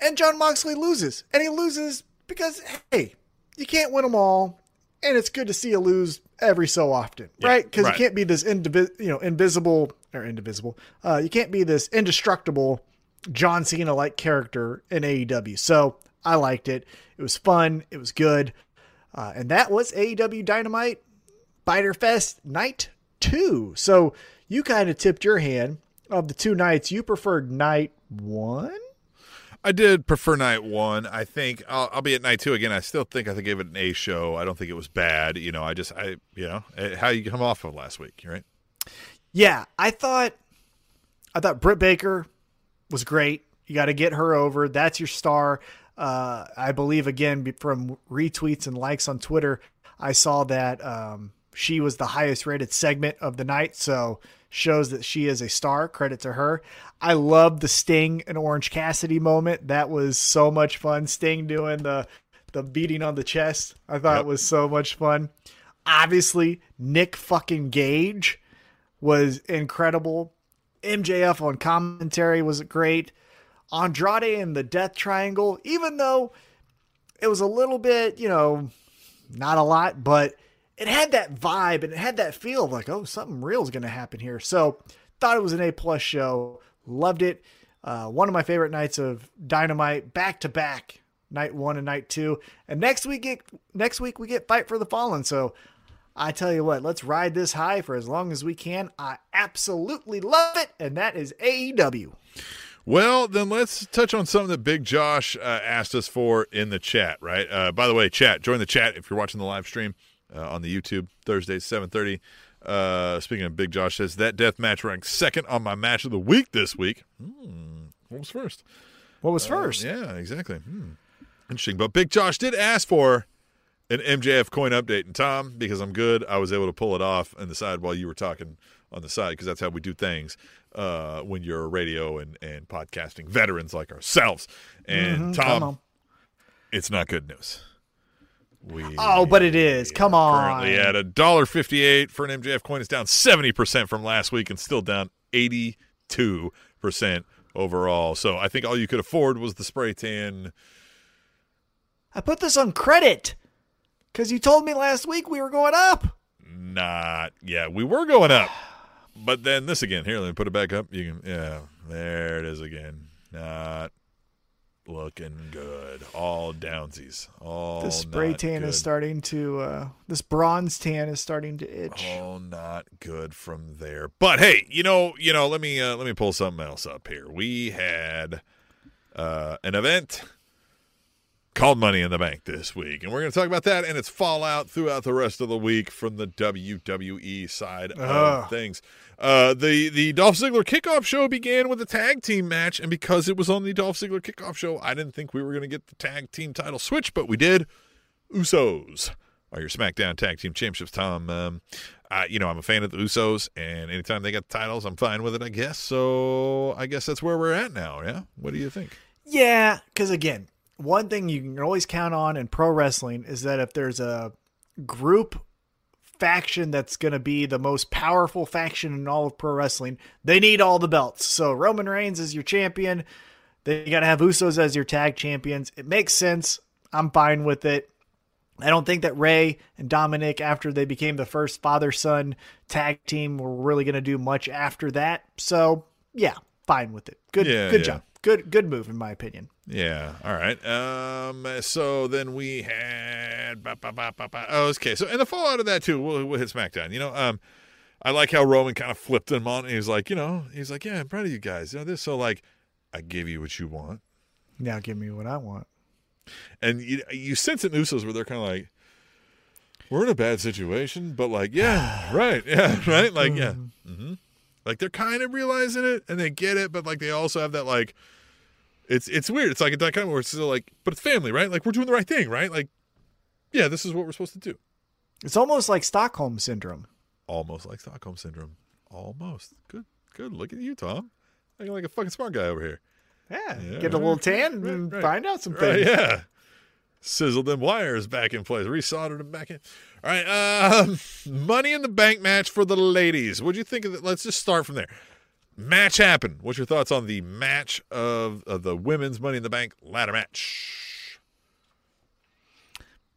Speaker 3: and Jon Moxley loses, and he loses because hey, you can't win them all, and it's good to see you lose every so often, right? Because
Speaker 2: right.
Speaker 3: you can't be this indivi- you know invisible or indivisible. Uh, you can't be this indestructible John Cena like character in AEW. So I liked it. It was fun. It was good. Uh, and that was AEW Dynamite Fyter Fest Night 2. So you kind of tipped your hand of the two nights. You preferred night one?
Speaker 2: I did prefer night one. I think I'll, I'll be at night two again. I still think I gave it an A show. I don't think it was bad. You know, I just I you know eh, how you come off of last week, right?
Speaker 3: Yeah, I thought I thought Britt Baker was great. You got to get her over. That's your star. Uh, I believe again from retweets and likes on Twitter, I saw that um, she was the highest rated segment of the night. So shows that she is a star. Credit to her. I love the Sting and Orange Cassidy moment. That was so much fun. Sting doing the the beating on the chest. I thought
Speaker 2: Yep.
Speaker 3: it was so much fun. Obviously, Nick fucking Gage was incredible. MJF on commentary was great. Andrade and the Death Triangle, even though it was a little bit, you know, not a lot, but it had that vibe and it had that feel of like, oh, something real is going to happen here. So thought it was an A plus show. Loved it. Uh, one of my favorite nights of Dynamite, back to back, night one and night two. And next week, get, next week we get Fight for the Fallen. So I tell you what, let's ride this high for as long as we can. I absolutely love it, and that is AEW.
Speaker 2: Well, then let's touch on something that Big Josh uh, asked us for in the chat. Right. Uh, by the way, chat. Join the chat if you're watching the live stream uh, on the YouTube Thursday, seven thirty. Uh, speaking of Big Josh, says that death match ranked second on my match of the week this week. Hmm. What was first?
Speaker 3: What was first?
Speaker 2: Yeah, exactly. Hmm. Interesting. But Big Josh did ask for an MJF coin update. And Tom, because I'm good, I was able to pull it off on the side while you were talking on the side because that's how we do things uh, when you're a radio and, and podcasting veterans like ourselves. And
Speaker 3: Mhm,
Speaker 2: Tom, it's not good news. We
Speaker 3: Oh, but it is. Come on.
Speaker 2: currently at a dollar fifty-eight for an MJF coin. It's down seventy percent from last week and still down eighty-two percent overall. So I think all you could afford was the spray tan.
Speaker 3: I put this on credit because you told me last week we were going up.
Speaker 2: Not yeah, we were going up, but then this again. Here, let me put it back up. You can yeah, there it is again. Not looking good. All downsies. All
Speaker 3: the spray tan
Speaker 2: good.
Speaker 3: is starting to, uh, this bronze tan is starting to itch.
Speaker 2: All not good from there. But hey, you know, you know, let me uh, let me pull something else up here. We had uh, an event called Money in the Bank this week, and we're going to talk about that and its fallout throughout the rest of the week from the WWE side of things. Uh, the the Dolph Ziggler kickoff show began with a tag team match, and because it was on the Dolph Ziggler kickoff show, I didn't think we were going to get the tag team title switch, but we did. Usos are your SmackDown Tag Team Championships, Tom. Um, I, you know, I'm a fan of the Usos, and anytime they get the titles, I'm fine with it, I guess. So I guess that's where we're at now. Yeah. What do you think?
Speaker 3: Yeah, because again, one thing you can always count on in pro wrestling is that if there's a group faction that's going to be the most powerful faction in all of pro wrestling, they need all the belts. So Roman Reigns is your champion. They got to have Usos as your tag champions. It makes sense. I'm fine with it. I don't think that Rey and Dominik, after they became the first father son tag team, were really going to do much after that. So yeah, fine with it. Good,
Speaker 2: Yeah,
Speaker 3: good
Speaker 2: yeah.
Speaker 3: job. Good, good move in my opinion.
Speaker 2: Yeah. All right. Um. So then we had. Ba, ba, ba, ba, ba. Oh, okay. So and the fallout of that too. We'll, we'll hit SmackDown. You know. Um. I like how Roman kind of flipped him on. And he was like, you know, he's like, yeah, I'm proud of you guys. You know this. So like, I give you what you want,
Speaker 3: Now give me what I want.
Speaker 2: and you you sense it in Usos where they're kind of like, we're in a bad situation, but like, yeah, right, yeah, right, like, yeah, hmm like they're kind of realizing it and they get it, but like they also have that like. It's it's weird. It's like a dichotomy where it's still like, but it's family, right? Like we're doing the right thing, right? Like, yeah, this is what we're supposed to do.
Speaker 3: It's almost like Stockholm syndrome.
Speaker 2: Almost like Stockholm syndrome. Almost. Good. Good. Look at you, Tom. Looking like a fucking smart guy over here.
Speaker 3: Yeah,
Speaker 2: Yeah,
Speaker 3: get a little tan
Speaker 2: right,
Speaker 3: and
Speaker 2: right.
Speaker 3: find out some
Speaker 2: Right,
Speaker 3: things.
Speaker 2: yeah. Sizzled them wires back in place. Resoldered them back in. All right. Um, money in the bank match for the ladies. What'd you think of? Let's just start from there. Match happened. What's your thoughts on the match of, of the women's Money in the Bank ladder match?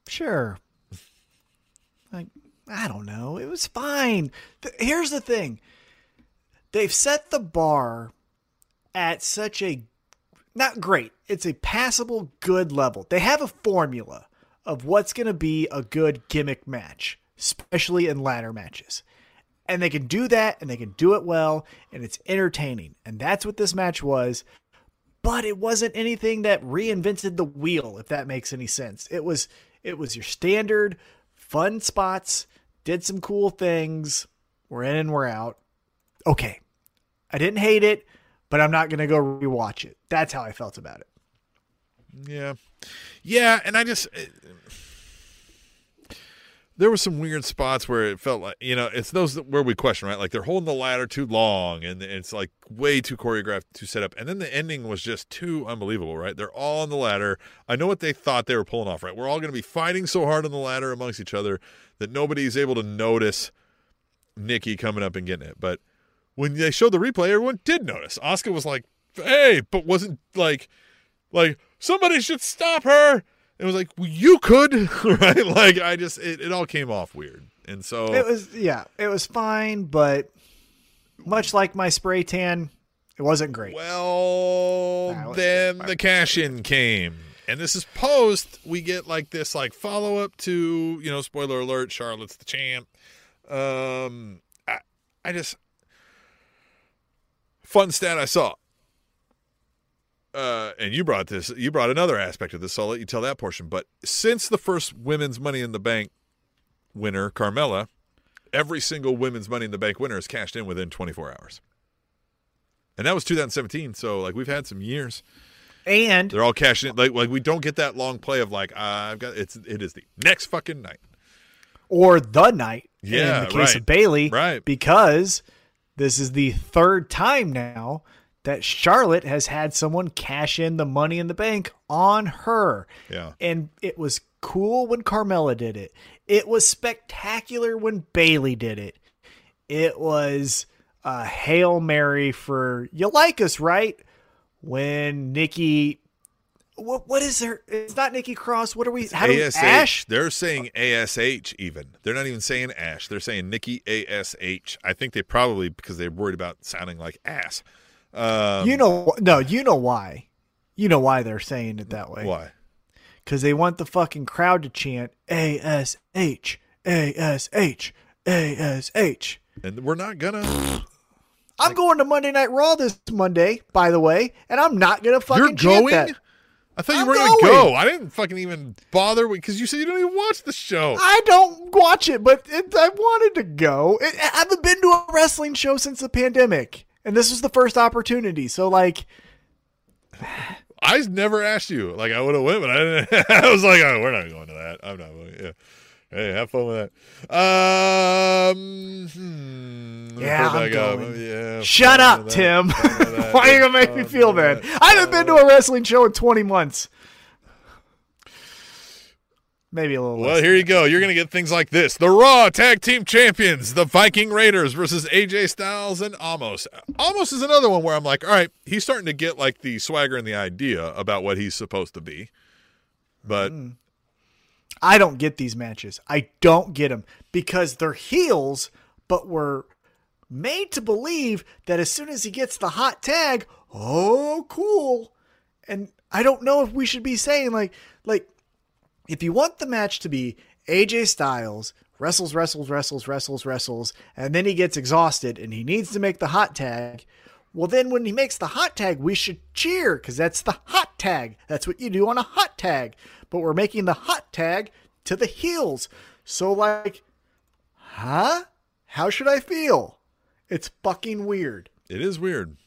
Speaker 3: Sure. Like, I don't know. It was fine. Here's the thing they've set the bar at such a not great, it's a passable good level. They have a formula of what's going to be a good gimmick match, especially in ladder matches. And they can do that and they can do it well and it's entertaining. And that's what this match was. But it wasn't anything that reinvented the wheel, if that makes any sense. It was it was your standard fun spots, did some cool things, we're in and we're out. Okay. I didn't hate it, but I'm not gonna go rewatch it. That's how I felt about it.
Speaker 2: Yeah. Yeah. And I just. Eh, there were some weird spots where it felt like you know it's those where we question right like they're holding the ladder too long and it's like way too choreographed too set up and then the ending was just too unbelievable right they're all on the ladder i know what they thought they were pulling off right we're all going to be fighting so hard on the ladder amongst each other that nobody's able to notice nikki coming up and getting it but when they showed the replay everyone did notice Asuka was like hey but wasn't like like somebody should stop her. It was like well, you could right? Like i just it, it all came off weird. And so
Speaker 3: It was yeah, it was fine, but much like my spray tan, it wasn't great.
Speaker 2: well
Speaker 3: Nah,
Speaker 2: then the cash in came. And this is post we get like this like follow up to you know spoiler alert charlotte's the champ. Um i, I just fun stat i saw uh, and you brought this, you brought another aspect of this, so I'll let you tell that portion. But since the first women's Money in the Bank winner, Carmella, every single women's Money in the Bank winner is cashed in within 24 hours. And that was 2017, so like we've had some years.
Speaker 3: And
Speaker 2: They're all cashing in. Like, like we don't get that long play of like uh, I've got it's it is the next fucking night.
Speaker 3: or the night
Speaker 2: Yeah,
Speaker 3: in the case
Speaker 2: right.
Speaker 3: of Bayley,
Speaker 2: Right.
Speaker 3: Because this is the third time now that Charlotte has had someone cash in the money in the bank on her.
Speaker 2: Yeah.
Speaker 3: And it was cool when Carmella did it. It was spectacular when Bayley did it. It was a Hail Mary for you like us, right? When Nikki what what is there? It's not Nikki Cross. What are we? How do we,
Speaker 2: ASH.
Speaker 3: Ash?
Speaker 2: They're saying ASH even. They're not even saying Ash. They're saying Nikki ASH. I think they probably because they're worried about sounding like ass. Um,
Speaker 3: you know, no, you know why. You know why they're saying it that way.
Speaker 2: why?
Speaker 3: Because they want the fucking crowd to chant A S H A S H A S H.
Speaker 2: And we're not gonna.
Speaker 3: I'm going to Monday Night Raw this Monday, by the way, and I'm not gonna fucking
Speaker 2: You're
Speaker 3: chant
Speaker 2: going.
Speaker 3: that.
Speaker 2: I thought you
Speaker 3: I'm
Speaker 2: were gonna
Speaker 3: going.
Speaker 2: go. I didn't fucking even bother because you said you don't even watch the show.
Speaker 3: I don't watch it, but it, I wanted to go. It, I haven't been to a wrestling show since the pandemic, and this was the first opportunity. So, like,
Speaker 2: I never asked you. Like I would have went, but I didn't. I was like, oh, we're not going to that. I'm not going. Yeah. Hey, have fun with that. Um, hmm,
Speaker 3: Yeah, I'm
Speaker 2: it back up.
Speaker 3: going.
Speaker 2: Yeah.
Speaker 3: shut up, Tim.
Speaker 2: fun with that,
Speaker 3: Why are you gonna make me feel bad? I haven't been to a wrestling show in 20 months. Maybe a little
Speaker 2: Well, here you go. You're going to get things like this. The Raw Tag Team Champions, the Viking Raiders versus AJ Styles and Amos. Amos is another one where I'm like, all right, he's starting to get like the swagger and the idea about what he's supposed to be. But hmm.
Speaker 3: I don't get these matches. I don't get them because they're heels, but we're made to believe that as soon as he gets the hot tag, oh, cool. And I don't know if we should be saying like, like, if you want the match to be AJ Styles wrestles, wrestles, wrestles, wrestles, wrestles, and then he gets exhausted and he needs to make the hot tag. Well, then when he makes the hot tag, we should cheer because that's the hot tag. That's what you do on a hot tag. But we're making the hot tag to the heels. So, like, huh? How should I feel? It's fucking weird.
Speaker 2: it is weird.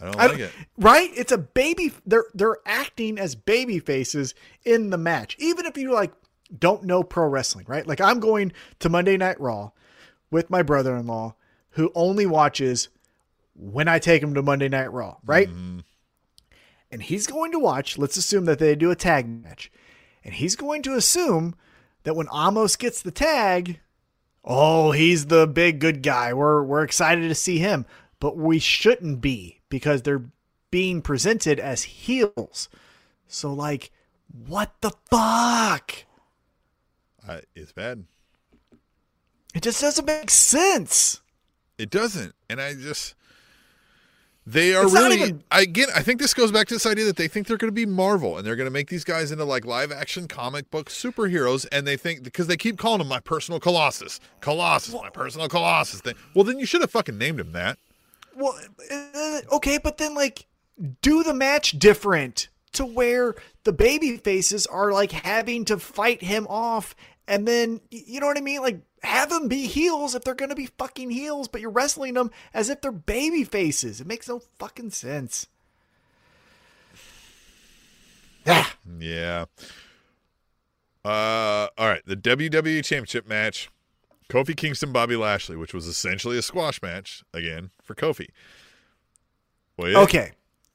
Speaker 2: I don't
Speaker 3: I
Speaker 2: like
Speaker 3: don't-
Speaker 2: it.
Speaker 3: Right? It's a baby. They're they're acting as baby faces in the match. Even if you like don't know pro wrestling, right? Like I'm going to Monday Night Raw with my brother-in-law who only watches when I take him to Monday Night Raw, right? Mm-hmm. And he's going to watch. Let's assume that they do a tag match, and he's going to assume that when Amos gets the tag, oh, he's the big good guy. We're we're excited to see him, but we shouldn't be because they're being presented as heels. So like, what the fuck?
Speaker 2: I, it's bad.
Speaker 3: It just doesn't make sense.
Speaker 2: It doesn't. And I just they are
Speaker 3: It's
Speaker 2: really
Speaker 3: even-
Speaker 2: I again I think this goes back to this idea that they think they're gonna be Marvel and they're gonna make these guys into like live action comic book superheroes and they think because they keep calling him my personal Colossus. Colossus, my personal Colossus thing. Well then you should have fucking named him that.
Speaker 3: Well, uh, okay, but then like, do the match different to where the baby faces are like having to fight him off, and then you know what I mean? Like, have them be heels if they're gonna be fucking heels, but you're wrestling them as if they're baby faces. It makes no fucking sense. Ah,
Speaker 2: Yeah. Uh, all right, the WWE Championship match: Kofi Kingston, Bobby Lashley, which was essentially a squash match again for Kofi. Well, yeah.
Speaker 3: Okay.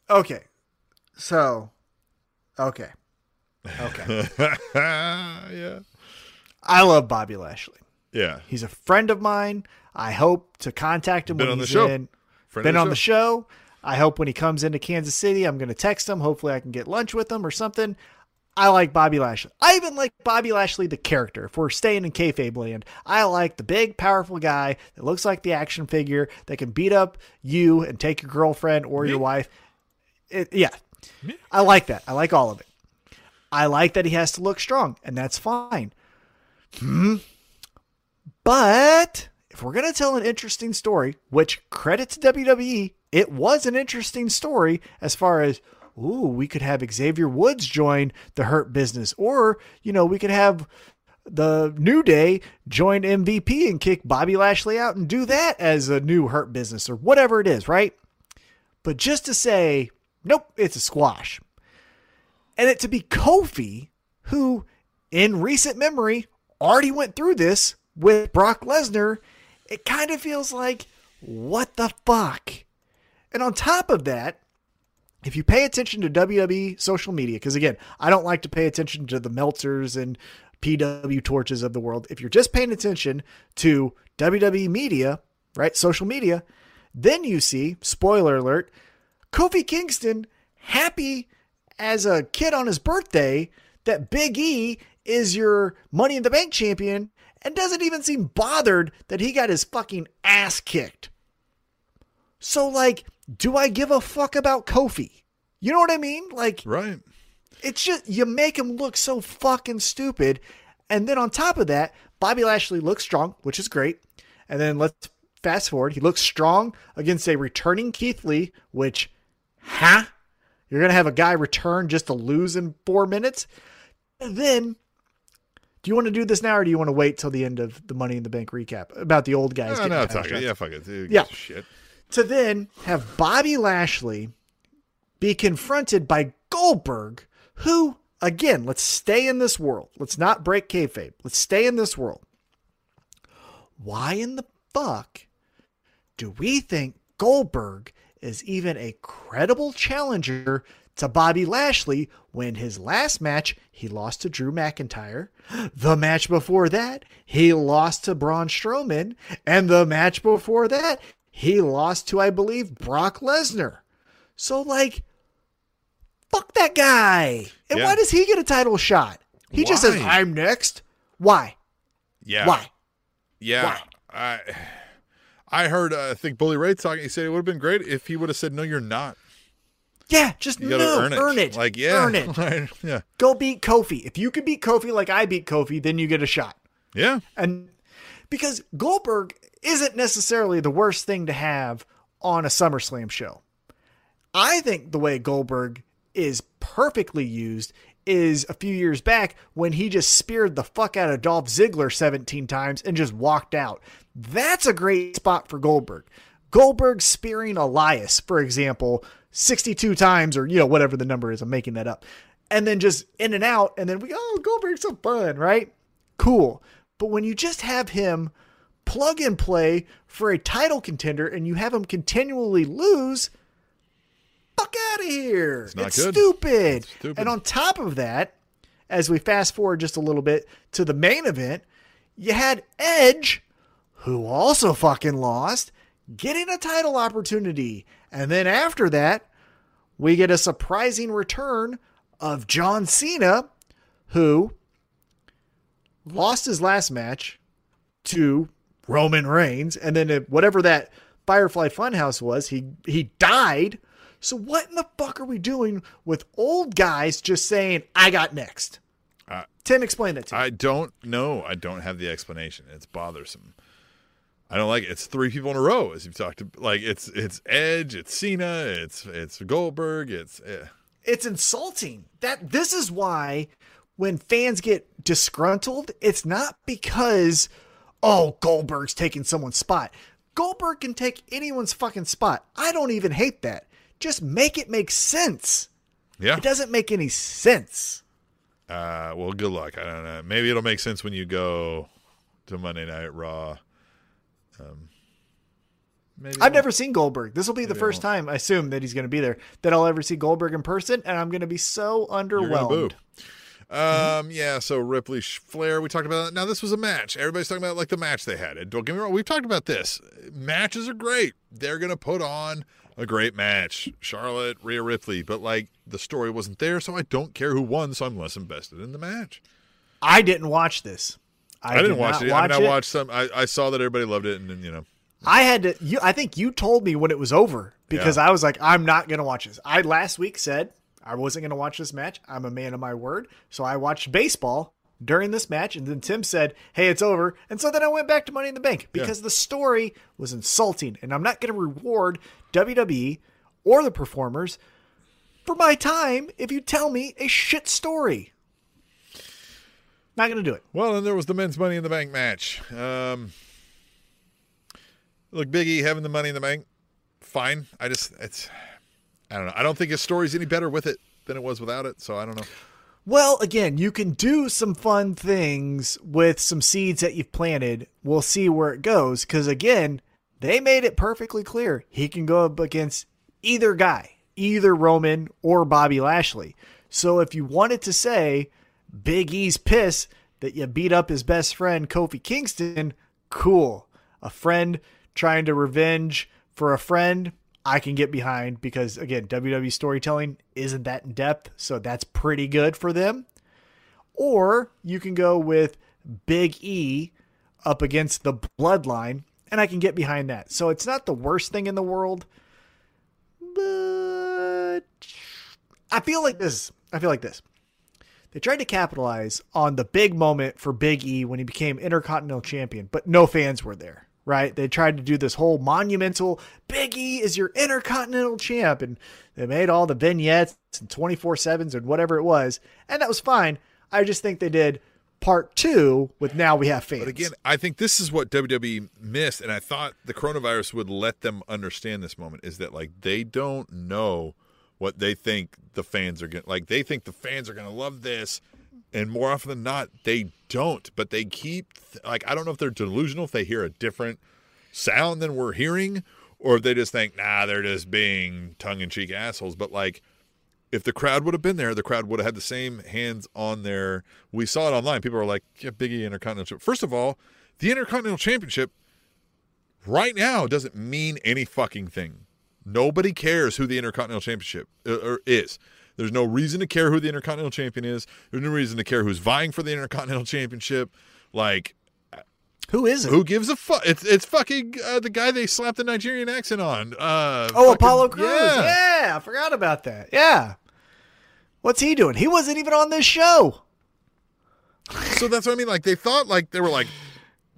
Speaker 3: Okay. So, okay. Okay.
Speaker 2: yeah,
Speaker 3: I love Bobby Lashley.
Speaker 2: yeah.
Speaker 3: He's a friend of mine. I hope to contact him
Speaker 2: Been
Speaker 3: when
Speaker 2: the
Speaker 3: he's
Speaker 2: show.
Speaker 3: in.
Speaker 2: Friend
Speaker 3: been
Speaker 2: of
Speaker 3: on the show. I hope when he comes into Kansas City, I'm going to text him. Hopefully, I can get lunch with him or something. I like Bobby Lashley. I even like Bobby Lashley, the character. If we're staying in kayfabe land, I like the big, powerful guy that looks like the action figure that can beat up you and take your girlfriend or your wife. It, yeah, I like that. I like all of it. I like that he has to look strong, and that's fine. Hmm. But if we're going to tell an interesting story, which credit to WWE, it was an interesting story as far as, ooh, we could have Xavier Woods join the Hurt business, or, you know, we could have the New Day join MVP and kick Bobby Lashley out and do that as a new Hurt business or whatever it is, right? But just to say, nope, it's a squash. And it to be Kofi, who in recent memory already went through this with Brock Lesnar, it kind of feels like, what the fuck? And on top of that, if you pay attention to WWE social media, because again, I don't like to pay attention to the Meltzers and PW torches of the world. If you're just paying attention to WWE media, right, social media, then you see, spoiler alert, Kofi Kingston happy as a kid on his birthday that Big E is your Money in the Bank champion and doesn't even seem bothered that he got his fucking ass kicked. So, like, do I give a fuck about Kofi? You know what I mean? Like,
Speaker 2: Right.
Speaker 3: it's just you make him look so fucking stupid. And then on top of that, Bobby Lashley looks strong, which is great. And then let's fast forward. He looks strong against a returning Keith Lee, which, huh? You're going to have a guy return just to lose in four minutes? And then, do you want to do this now or do you want to wait till the end of the Money in the Bank recap about the old guys?
Speaker 2: No, no, talk it. Yeah, fuck it. Gives
Speaker 3: Yeah.
Speaker 2: Shit.
Speaker 3: To then have Bobby Lashley be confronted by Goldberg, who, again, let's stay in this world. Let's not break kayfabe. Let's stay in this world. Why in the fuck do we think Goldberg is even a credible challenger to Bobby Lashley when his last match he lost to Drew McIntyre? The match before that, he lost to Braun Strowman. And the match before that, he lost to, I believe, Brock Lesnar. So, like, fuck that guy. And
Speaker 2: Yeah.
Speaker 3: why does he get a title shot? He just says, I'm next. Why?
Speaker 2: Yeah.
Speaker 3: Why?
Speaker 2: Yeah. I I heard uh, I think Bully Ray talking. He said it would have been great if he would have said no, you're not.
Speaker 3: Yeah, just
Speaker 2: You
Speaker 3: no,
Speaker 2: earn it.
Speaker 3: earn it.
Speaker 2: Like yeah,
Speaker 3: Earn it.
Speaker 2: yeah,
Speaker 3: Go beat Kofi. If you can beat Kofi like I beat Kofi, then you get a shot.
Speaker 2: yeah.
Speaker 3: And because Goldberg isn't necessarily the worst thing to have on a SummerSlam show. I think the way Goldberg is perfectly used is a few years back when he just speared the fuck out of Dolph Ziggler 17 times and just walked out. That's a great spot for Goldberg. Goldberg spearing Elias, for example, 62 times or, you know, whatever the number is. I'm making that up. And then just in and out. And then we, oh, Goldberg's so fun, right? Cool. But when you just have him plug and play for a title contender and you have him continually lose, fuck out of here. It's,
Speaker 2: good.
Speaker 3: stupid.
Speaker 2: stupid.
Speaker 3: And on top of that, as we fast forward just a little bit to the main event, you had Edge, who also fucking lost, getting a title opportunity. And then after that, we get a surprising return of John Cena, who lost his last match to Roman Reigns, and then whatever that Firefly Funhouse was, he he died. So what in the fuck are we doing with old guys just saying I got next?
Speaker 2: Uh,
Speaker 3: Tim, explain that to me.
Speaker 2: I don't know. I don't have the explanation. It's bothersome. I don't like it. It's three people in a row, as you've talked to. Like it's it's Edge, it's Cena, it's it's Goldberg, it's eh.
Speaker 3: it's insulting. That this is why when fans get disgruntled, it's not because oh Goldberg's taking someone's spot. Goldberg can take anyone's fucking spot. I don't even hate that. Just make it make sense.
Speaker 2: yeah.
Speaker 3: It doesn't make any sense.
Speaker 2: Uh, well, good luck. I don't know. Maybe it'll make sense when you go to Monday Night Raw. Um, maybe
Speaker 3: I've never seen Goldberg. This will be the first time, I assume, that he's going to be there, that I'll ever see Goldberg in person, and I'm going to be so
Speaker 2: won't. You're gonna
Speaker 3: underwhelmed.
Speaker 2: Boo. Um, yeah. So Ripley Flair, we talked about that. Now this was a match. Everybody's talking about like the match they had. And don't get me wrong, we've talked about this. Matches are great. They're gonna put on a great match. Charlotte, Rhea Ripley, but like the story wasn't there, so I don't care who won. So I'm less invested in the match.
Speaker 3: I didn't watch this. I,
Speaker 2: I, didn't
Speaker 3: did
Speaker 2: watch it. I mean, I
Speaker 3: it.
Speaker 2: watched some. I, I saw that everybody loved it, and then you know,
Speaker 3: I had to. You, I think you told me when it was over because I was like, I'm not going to watch this. I last week said I wasn't going to watch this match. I'm a man of my word, so I watched baseball during this match, and then Tim said, "Hey, it's over," and so then I went back to Money in the Bank because the story was insulting, and I'm not going to reward WWE or the performers for my time if you tell me a shit story. Not going to do it.
Speaker 2: Well, then there was the men's Money in the Bank match. Um, look, Big E having the Money in the Bank, fine. I just it's, I don't know. I don't think his story's any better with it than it was without it. So I don't know.
Speaker 3: Well, again, you can do some fun things with some seeds that you've planted. We'll see where it goes. Because, again, they made it perfectly clear he can go up against either guy, either Roman or Bobby Lashley. So, if you wanted to say Big E's pissed that you beat up his best friend, Kofi Kingston, cool. A friend trying to revenge for a friend, I can get behind because again, WWE storytelling isn't that in depth, so that's pretty good for them. Or you can go with Big E up against the bloodline, and I can get behind that. So it's not the worst thing in the world, but I feel like this. I feel like this. They tried to capitalize on the big moment for Big E when he became Intercontinental Champion, but no fans were there, right? They tried to do this whole monumental Big E is your Intercontinental Champ, and they made all the vignettes and 24 7s and whatever it was, and that was fine. I just think they did part two with now we have fans.
Speaker 2: But again, I think this is what WWE missed, and I thought the coronavirus would let them understand this moment is that like they don't know what they think the fans are going to like. They think the fans are going to love this, and more often than not, they don't. But they keep like I don't know if they're delusional if they hear a different sound than we're hearing, or if they just think nah they're just being tongue in cheek assholes. But like if the crowd would have been there, the crowd would have had the same hands on their. We saw it online. People are like, "Yeah, Biggie Intercontinental." First of all, the Intercontinental Championship right now doesn't mean any fucking thing. Nobody cares who the Intercontinental Championship uh, is. There's no reason to care who the Intercontinental Champion is. There's no reason to care who's vying for the Intercontinental Championship. Like,
Speaker 3: Who is it?
Speaker 2: who gives a fuck? It's it's fucking uh, the guy they slapped the Nigerian accent on. Uh,
Speaker 3: Oh,
Speaker 2: fucking-
Speaker 3: Apollo Crews.
Speaker 2: Yeah.
Speaker 3: Yeah. I forgot about that. Yeah. What's he doing? He wasn't even on this show.
Speaker 2: So that's what I mean. Like they thought, like they were like,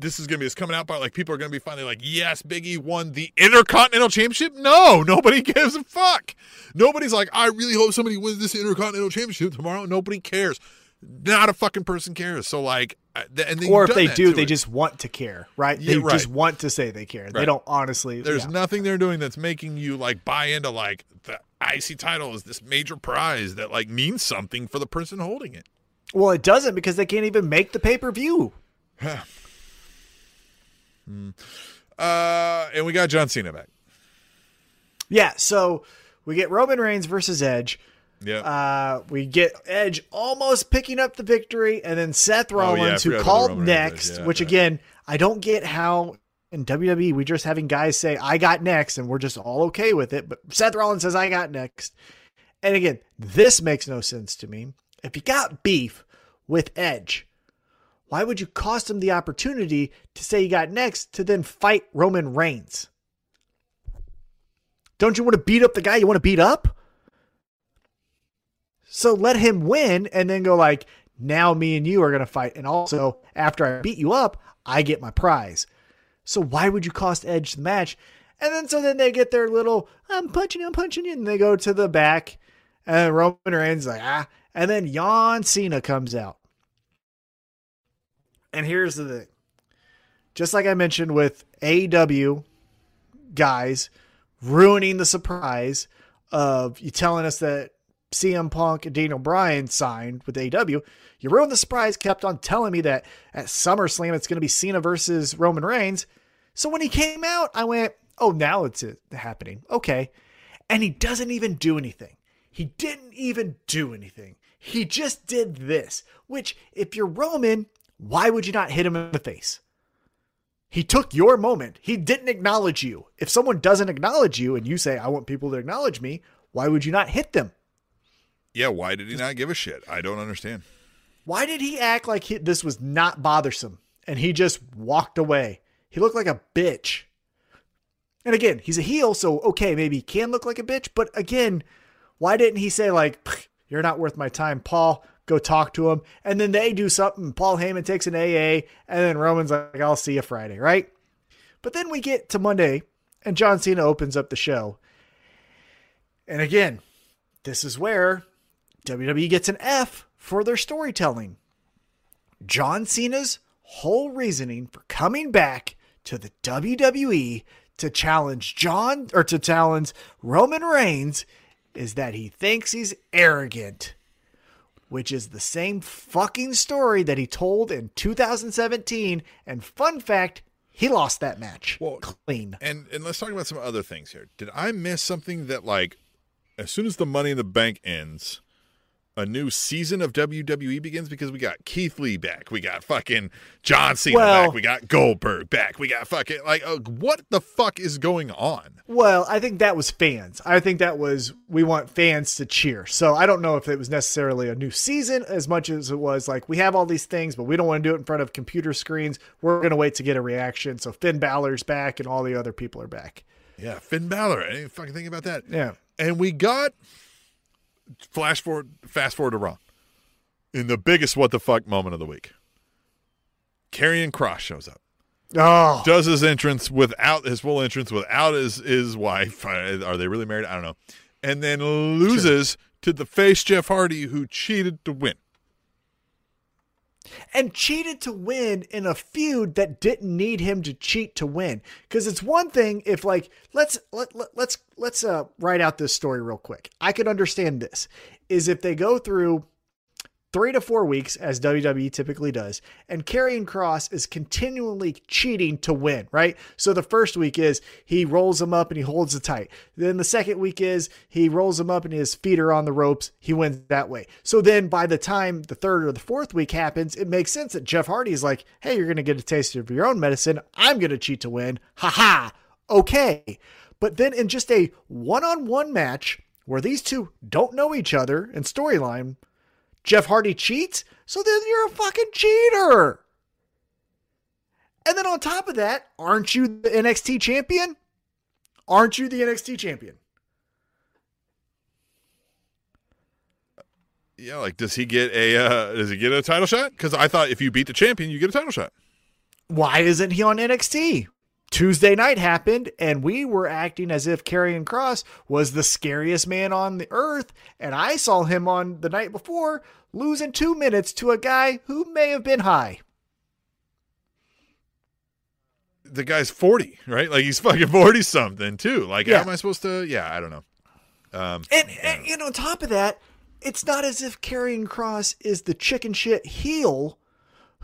Speaker 2: this is gonna be this coming out part. Like people are gonna be finally like, yes, Biggie won the Intercontinental Championship. No, nobody gives a fuck. Nobody's like, I really hope somebody wins this Intercontinental Championship tomorrow. Nobody cares. Not a fucking person cares. So like, uh,
Speaker 3: Or if they do, they
Speaker 2: it.
Speaker 3: just want to care, right?
Speaker 2: Yeah,
Speaker 3: they
Speaker 2: right.
Speaker 3: just want to say they care. They don't honestly.
Speaker 2: There's
Speaker 3: yeah.
Speaker 2: nothing they're doing that's making you like buy into like the IC title is this major prize that like means something for the person holding it.
Speaker 3: Well, it doesn't because they can't even make the pay per view.
Speaker 2: Uh, and we got John Cena back.
Speaker 3: Yeah, so we get Roman Reigns versus Edge.
Speaker 2: Yeah.
Speaker 3: Uh, we get Edge almost picking up the victory, and then Seth
Speaker 2: Oh, yeah,
Speaker 3: Rollins, who called next,
Speaker 2: yeah,
Speaker 3: which
Speaker 2: yeah.
Speaker 3: again, I don't get how in WWE we're just having guys say, I got next, and we're just all okay with it. But Seth Rollins says, I got next. And again, this makes no sense to me. If you got beef with Edge, why would you cost him the opportunity to say he got next to then fight Roman Reigns? Don't you want to beat up the guy you want to beat up? So let him win and then go like, now me and you are going to fight. And also, after I beat you up, I get my prize. So why would you cost Edge the match? And then so then they get their little, I'm punching you, I'm punching you. And they go to the back. And Roman Reigns like, ah. And then John Cena comes out. And here's the thing. Just like I mentioned with AEW guys ruining the surprise of you telling us that CM Punk and Daniel Bryan signed with AEW, you ruined the surprise, kept on telling me that at SummerSlam it's going to be Cena versus Roman Reigns. So when he came out, I went, oh, now it's uh, happening. Okay. And he doesn't even do anything. He didn't even do anything. He just did this, which, if you're Roman, why would you not hit him in the face? He took your moment. He didn't acknowledge you. If someone doesn't acknowledge you and you say, I want people to acknowledge me, why would you not hit them?
Speaker 2: Yeah, why did he not give a shit? I don't understand.
Speaker 3: Why did he act like he, this was not bothersome and he just walked away? He looked like a bitch. And again, he's a heel, so okay, maybe he can look like a bitch, but again, why didn't he say like, "You're not worth my time, Paul"? Go talk to him, and then they do something. Paul Heyman takes an AA, and then Roman's like, "I'll see you Friday," right? But then we get to Monday, and John Cena opens up the show, and again, this is where WWE gets an F for their storytelling. John Cena's whole reasoning for coming back to the WWE to challenge John or to challenge Roman Reigns is that he thinks he's arrogant, which is the same fucking story that he told in 2017. And fun fact, he lost that match
Speaker 2: Well,
Speaker 3: clean.
Speaker 2: And and let's talk about some other things here. Did I miss something that like as soon as the Money in the Bank ends, a new season of WWE begins because we got Keith Lee back, we got fucking John Cena
Speaker 3: Well-
Speaker 2: back, we got Goldberg back, we got fucking like uh, what the fuck is going on?
Speaker 3: Well, I think that was fans. I think that was we want fans to cheer. So I don't know if it was necessarily a new season as much as it was like we have all these things, but we don't want to do it in front of computer screens. We're going to wait to get a reaction. So Finn Balor's back and all the other people are back.
Speaker 2: Yeah, Finn Balor. I didn't fucking think about that.
Speaker 3: Yeah.
Speaker 2: And we got flash forward, fast forward to Raw in the biggest what the fuck moment of the week. Karrion Kross shows up.
Speaker 3: Oh,
Speaker 2: does his entrance without his full entrance without his his wife. Uh, are they really married? I don't know. And then loses to the face Jeff Hardy, who cheated to win.
Speaker 3: And cheated to win in a feud that didn't need him to cheat to win. Because it's one thing if like let's let, let let's let's uh write out this story real quick. I could understand this is if they go through three to four weeks as WWE typically does, and Karrion Kross is continually cheating to win, right? So the first week is he rolls him up and he holds it tight. Then the second week is he rolls him up and his feet are on the ropes. He wins that way. So then by the time the third or the fourth week happens, it makes sense that Jeff Hardy is like, hey, you're going to get a taste of your own medicine. I'm going to cheat to win. Ha ha. Okay. But then in just a one on one match where these two don't know each other and storyline, Jeff Hardy cheats, so then you're a fucking cheater. And then on top of that, aren't you the NXT champion? Aren't you the NXT champion?
Speaker 2: Yeah, like does he get a uh, does he get a title shot? Because I thought if you beat the champion, you get a title shot.
Speaker 3: Why isn't he on NXT? Tuesday night happened, and we were acting as if Karrion Kross was the scariest man on the earth. And I saw him on the night before losing two minutes to a guy who may have been high.
Speaker 2: The guy's forty, right? Like he's fucking forty something too. Like
Speaker 3: Yeah.
Speaker 2: how am I supposed to? Yeah, I don't know. Um,
Speaker 3: And, and, and on top of that, it's not as if Karrion Kross is the chicken shit heel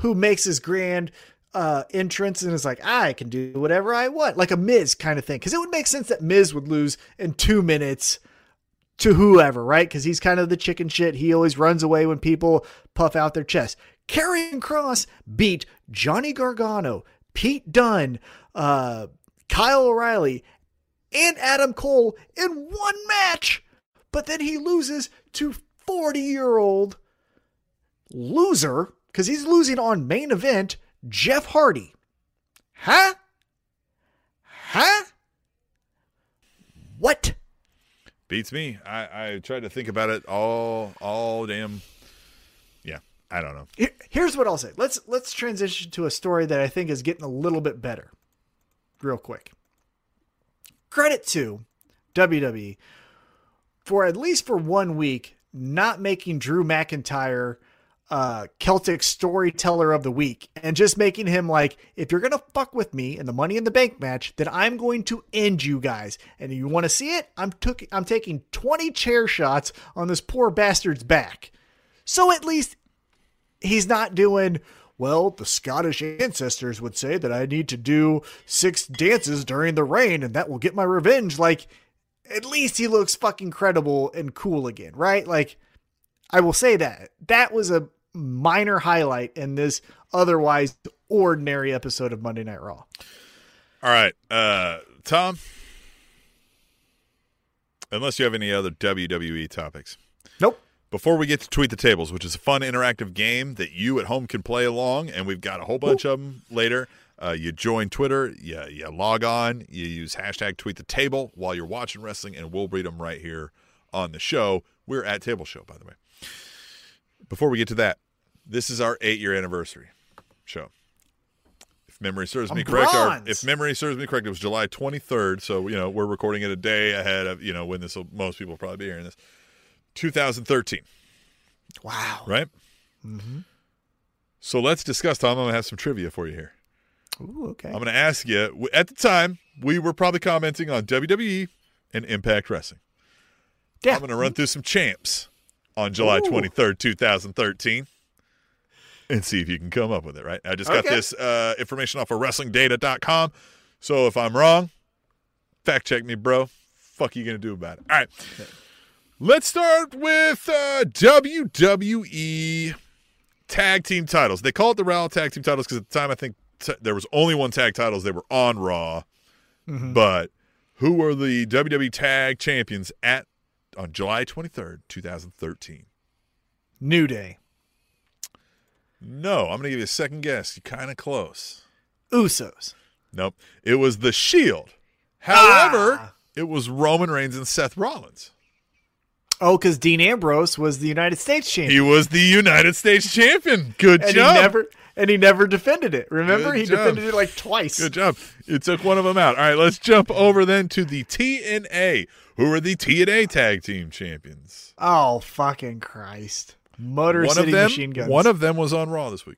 Speaker 3: who makes his grand uh, entrance and is like, I can do whatever I want, like a Miz kind of thing. Because it would make sense that Miz would lose in two minutes to whoever, right? Because he's kind of the chicken shit. He always runs away when people puff out their chest. Karrion Kross beat Johnny Gargano, Pete Dunne, uh, Kyle O'Reilly, and Adam Cole in one match. But then he loses to 40 year old loser because he's losing on main event Jeff Hardy. Huh? Huh? What?
Speaker 2: beats me. I I tried to think about it all all damn. Yeah, I don't know.
Speaker 3: Here- Here's what I'll say. Let's let's transition to a story that I think is getting a little bit better. Real quick. Credit to WWE for at least for one week not making Drew McIntyre uh, Celtic storyteller of the week and just making him like, if you're gonna fuck with me in the Money in the Bank match, then I'm going to end you guys. And you want to see it? I'm took I'm taking 20 chair shots on this poor bastard's back. So at least he's not doing. Well, the Scottish ancestors would say that I need to do six dances during the rain and that will get my revenge. Like, at least he looks fucking credible and cool again, right? Like, I will say that. That was a minor highlight in this otherwise ordinary episode of Monday Night Raw.
Speaker 2: All right, uh, Tom. Unless you have any other WWE topics.
Speaker 3: Nope.
Speaker 2: Before we get to Tweet the Tables, which is a fun interactive game that you at home can play along, and we've got a whole bunch of them later. Uh, you join Twitter, you, you log on, you use hashtag Tweet the Table while you're watching wrestling, and we'll read them right here on the show. We're at Table Show, by the way. Before we get to that, this is our eight year anniversary show. If memory serves me
Speaker 3: I'm
Speaker 2: correct, our, if memory serves me correct, it was July 23rd. So you know we're recording it a day ahead of you know when this will most people will probably be hearing this. 2013,
Speaker 3: Wow.
Speaker 2: right? Mm-hmm. So let's discuss. Tom, I'm gonna have some trivia for you here.
Speaker 3: Ooh, okay.
Speaker 2: I'm going to ask you. At the time, we were probably commenting on WWE and Impact Wrestling.
Speaker 3: yeah.
Speaker 2: I'm going to run through some champs on July
Speaker 3: Ooh.
Speaker 2: 23rd, 2013, and see if you can come up with it, right? I just got
Speaker 3: Okay.
Speaker 2: this uh, information off of WrestlingData.com. So if I'm wrong, fact check me, bro. Fuck you going to do about it? All right. Let's start with uh, WWE tag team titles. They call it the Raw tag team titles because at the time I think t- there was only one tag titles. They were on Raw. But who were the WWE tag champions at on July 23rd, 2013?
Speaker 3: New Day.
Speaker 2: No, I'm going to give you a second guess. You're kind of close.
Speaker 3: Usos.
Speaker 2: Nope. It was The Shield. However,
Speaker 3: Ah.
Speaker 2: it was Roman Reigns and Seth Rollins.
Speaker 3: Oh, because Dean Ambrose was the United States champion.
Speaker 2: He was the United States champion. Good
Speaker 3: and
Speaker 2: job.
Speaker 3: he never and he never defended it. Remember?
Speaker 2: Good
Speaker 3: he
Speaker 2: job.
Speaker 3: defended it like twice.
Speaker 2: Good job. You took one of them out. All right, let's jump over then to the TNA. Who are the TNA tag team champions?
Speaker 3: Oh fucking Christ. Motor
Speaker 2: one
Speaker 3: City
Speaker 2: of them,
Speaker 3: Machine Guns.
Speaker 2: one of them was on Raw this week.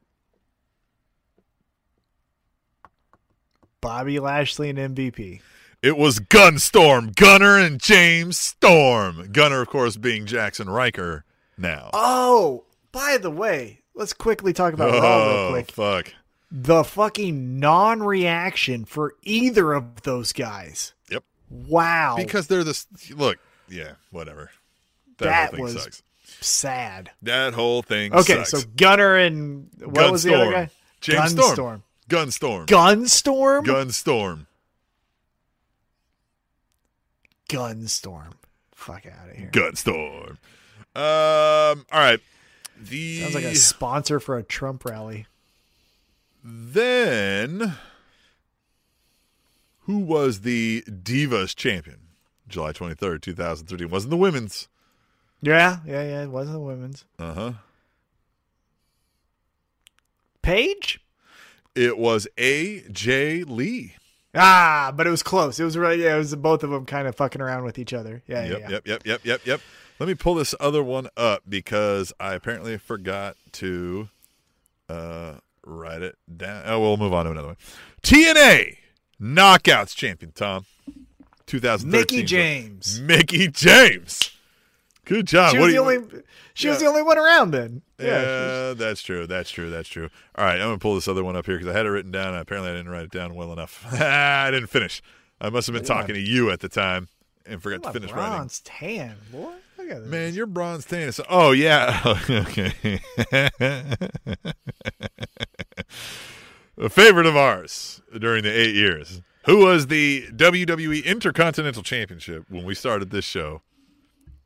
Speaker 3: Bobby Lashley and MVP.
Speaker 2: It was Gunstorm, Gunner and James Storm. Gunner, of course, being Jaxson Ryker now.
Speaker 3: Oh, by the way, let's quickly talk about Raw real
Speaker 2: Oh,
Speaker 3: quick.
Speaker 2: fuck.
Speaker 3: The fucking non-reaction for either of those guys.
Speaker 2: Yep.
Speaker 3: Wow.
Speaker 2: Because they're the look. Yeah, whatever. That,
Speaker 3: That was-
Speaker 2: sucks.
Speaker 3: Sad.
Speaker 2: That whole thing.
Speaker 3: Okay,
Speaker 2: sucks.
Speaker 3: so Gunner and what was the other guy?
Speaker 2: James
Speaker 3: Gunstorm.
Speaker 2: Storm. Gunstorm.
Speaker 3: Gunstorm.
Speaker 2: Gunstorm.
Speaker 3: Gunstorm. Fuck out of here.
Speaker 2: Gunstorm. Um. All right. The
Speaker 3: Sounds like a sponsor for a Trump rally.
Speaker 2: then who was the Divas champion? July twenty third, two thousand thirteen. Wasn't the women's?
Speaker 3: Yeah, yeah, yeah. It wasn't the women's.
Speaker 2: Uh huh.
Speaker 3: Paige?
Speaker 2: It was AJ Lee.
Speaker 3: Ah, but it was close. It was right. Yeah, it was both of them kind of fucking around with each other. Yeah,
Speaker 2: Yep,
Speaker 3: yeah, yeah.
Speaker 2: yep, yep, yep, yep, yep. Let me pull this other one up because I apparently forgot to uh, write it down. Oh, we'll move on to another one. TNA Knockouts champion, Tom. 2013.
Speaker 3: Mickie James.
Speaker 2: Mickie James. Good job.
Speaker 3: She was the
Speaker 2: you-
Speaker 3: only. She was the only one around then.
Speaker 2: Yeah,
Speaker 3: Yeah.
Speaker 2: that's true. That's true. That's true. All right, I'm gonna pull this other one up here because I had it written down. Apparently, I didn't write it down well enough. I didn't finish. I must have been talking to you at the time and forgot to finish writing.
Speaker 3: bronze tan, boy. Look at this.
Speaker 2: Man, you're bronze tennis. Oh yeah. okay. A favorite of ours during the eight years. Who was the WWE Intercontinental Championship when we started this show?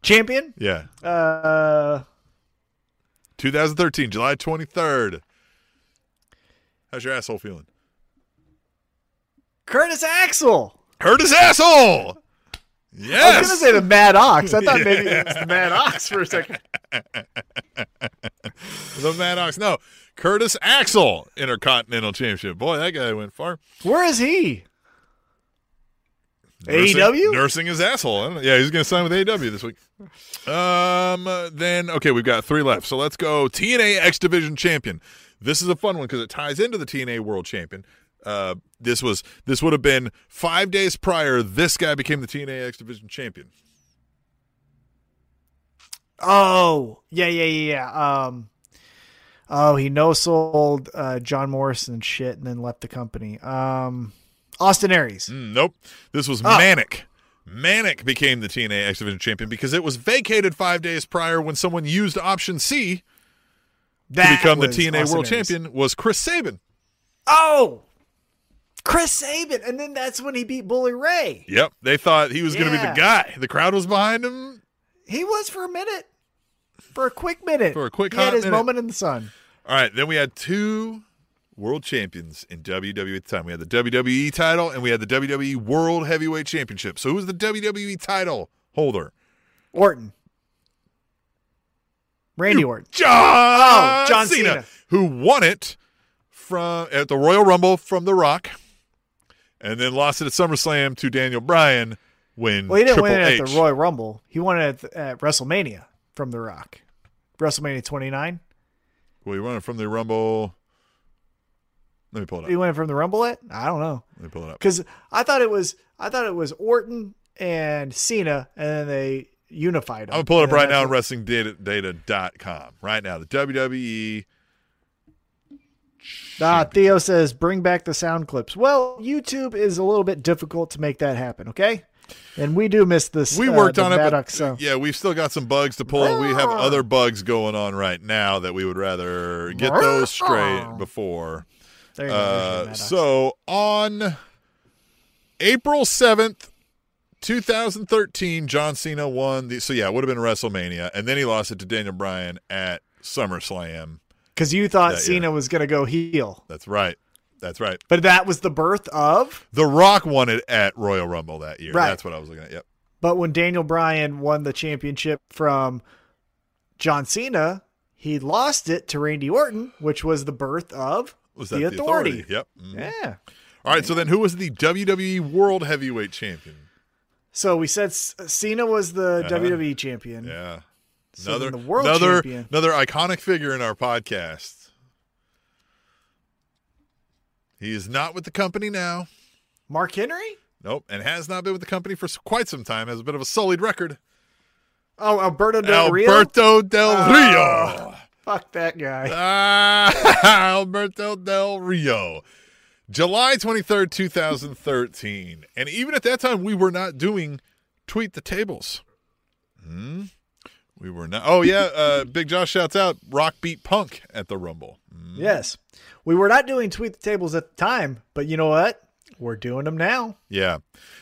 Speaker 3: Champion.
Speaker 2: Yeah.
Speaker 3: Uh,
Speaker 2: 2013, July 23rd. How's your asshole feeling?
Speaker 3: Curtis Axel.
Speaker 2: Curtis asshole. Yes.
Speaker 3: I was gonna say the Mad Ox. I thought maybe it was the Mad Ox for a second.
Speaker 2: the Mad Ox. No, Curtis Axel Intercontinental Championship. Boy, that guy went far.
Speaker 3: Where is he?
Speaker 2: Nursing-
Speaker 3: AEW?
Speaker 2: nursing his asshole. I don't know. Yeah, he's going to sign with AEW this week. Um, then okay, we've got three left. So let's go TNA X Division Champion. This is a fun one because it ties into the TNA World Champion. Uh, this was this would have been five days prior. This guy became the TNA X Division Champion.
Speaker 3: Oh, yeah, yeah, yeah, yeah. Um, oh, he no sold uh, John Morrison and shit, and then left the company. Um, Austin Aries.
Speaker 2: Mm, nope. This was
Speaker 3: Oh.
Speaker 2: Manik. Manik became the TNA X Division Champion because it was vacated five days prior when someone used option C to
Speaker 3: That
Speaker 2: become the TNA
Speaker 3: Austin
Speaker 2: World
Speaker 3: Aries.
Speaker 2: Champion. Was Chris Sabin?
Speaker 3: Oh, Chris Sabin, and then that's when he beat Bully Ray.
Speaker 2: Yep. They thought he was going to be the guy. The crowd was behind him.
Speaker 3: He was for a minute, for a quick minute,
Speaker 2: For a quick
Speaker 3: He had his
Speaker 2: minute.
Speaker 3: moment in the sun.
Speaker 2: All right, then we had two world champions in WWE at the time. We had the WWE title and we had the WWE World Heavyweight Championship. So who was the WWE title holder?
Speaker 3: Orton, Randy Orton.
Speaker 2: John,
Speaker 3: Oh, John Cena.
Speaker 2: who won it from at the Royal Rumble from The Rock, and then lost it at SummerSlam to Daniel Bryan when
Speaker 3: Well, he didn't
Speaker 2: Triple
Speaker 3: win it
Speaker 2: H.
Speaker 3: at the Royal Rumble. He won it at, at WrestleMania from The Rock. WrestleMania 29.
Speaker 2: Well, he won it from the Rumble. Let me pull it up.
Speaker 3: He went it from the Rumble at? I don't know.
Speaker 2: Let me pull it up.
Speaker 3: Because I thought it was I thought it was Orton and Cena, and then they unified them.
Speaker 2: I'm gonna pull it up right now on WrestlingData.com. Right now, the WWE.
Speaker 3: Ah, Theo says, bring back the sound clips. Well, YouTube is a little bit difficult to make that happen, okay? And we do miss this.
Speaker 2: We
Speaker 3: uh,
Speaker 2: worked
Speaker 3: the
Speaker 2: on it, but
Speaker 3: so.
Speaker 2: yeah, we've still got some bugs to pull. We have other bugs going on right now that we would rather get those straight before.
Speaker 3: There you go.
Speaker 2: Uh,
Speaker 3: Maddox.
Speaker 2: so on April seventh, two thousand thirteen, John Cena won. The, so yeah, it would have been WrestleMania, and then he lost it to Daniel Bryan at SummerSlam.
Speaker 3: Because you thought
Speaker 2: that year.
Speaker 3: Cena was going to go heel.
Speaker 2: That's right. That's right.
Speaker 3: But that was the birth of.
Speaker 2: The Rock won it at Royal Rumble that year.
Speaker 3: Right.
Speaker 2: That's what I was looking at. Yep.
Speaker 3: But when Daniel Bryan won the championship from John Cena, he lost it to Randy Orton, which was the birth of
Speaker 2: Was that
Speaker 3: the
Speaker 2: the
Speaker 3: authority.
Speaker 2: authority? Yep. Mhm.
Speaker 3: Yeah.
Speaker 2: All right. So then, who was the WWE World Heavyweight Champion?
Speaker 3: So we said Cena was the
Speaker 2: Uh-huh.
Speaker 3: WWE champion.
Speaker 2: Yeah.
Speaker 3: So
Speaker 2: Another
Speaker 3: the world
Speaker 2: another
Speaker 3: champion.
Speaker 2: another iconic figure in our podcast. He is not with the company now.
Speaker 3: Mark Henry?
Speaker 2: Nope, and has not been with the company for quite some time. Has a bit of a sullied record.
Speaker 3: Oh, Alberto Del Rio.
Speaker 2: Alberto Del
Speaker 3: Oh. Fuck that guy.
Speaker 2: Ah, Alberto Del Rio. July 23rd, 2013. And even at that time, we were not doing Tweet the Tables. Hmm? We were not. Oh, yeah. Uh, Big Josh shouts out Rock beat Punk at the Rumble. Hmm.
Speaker 3: Yes. We were not doing tweet the tables at the time, but you know what? We're doing them now.
Speaker 2: Yeah.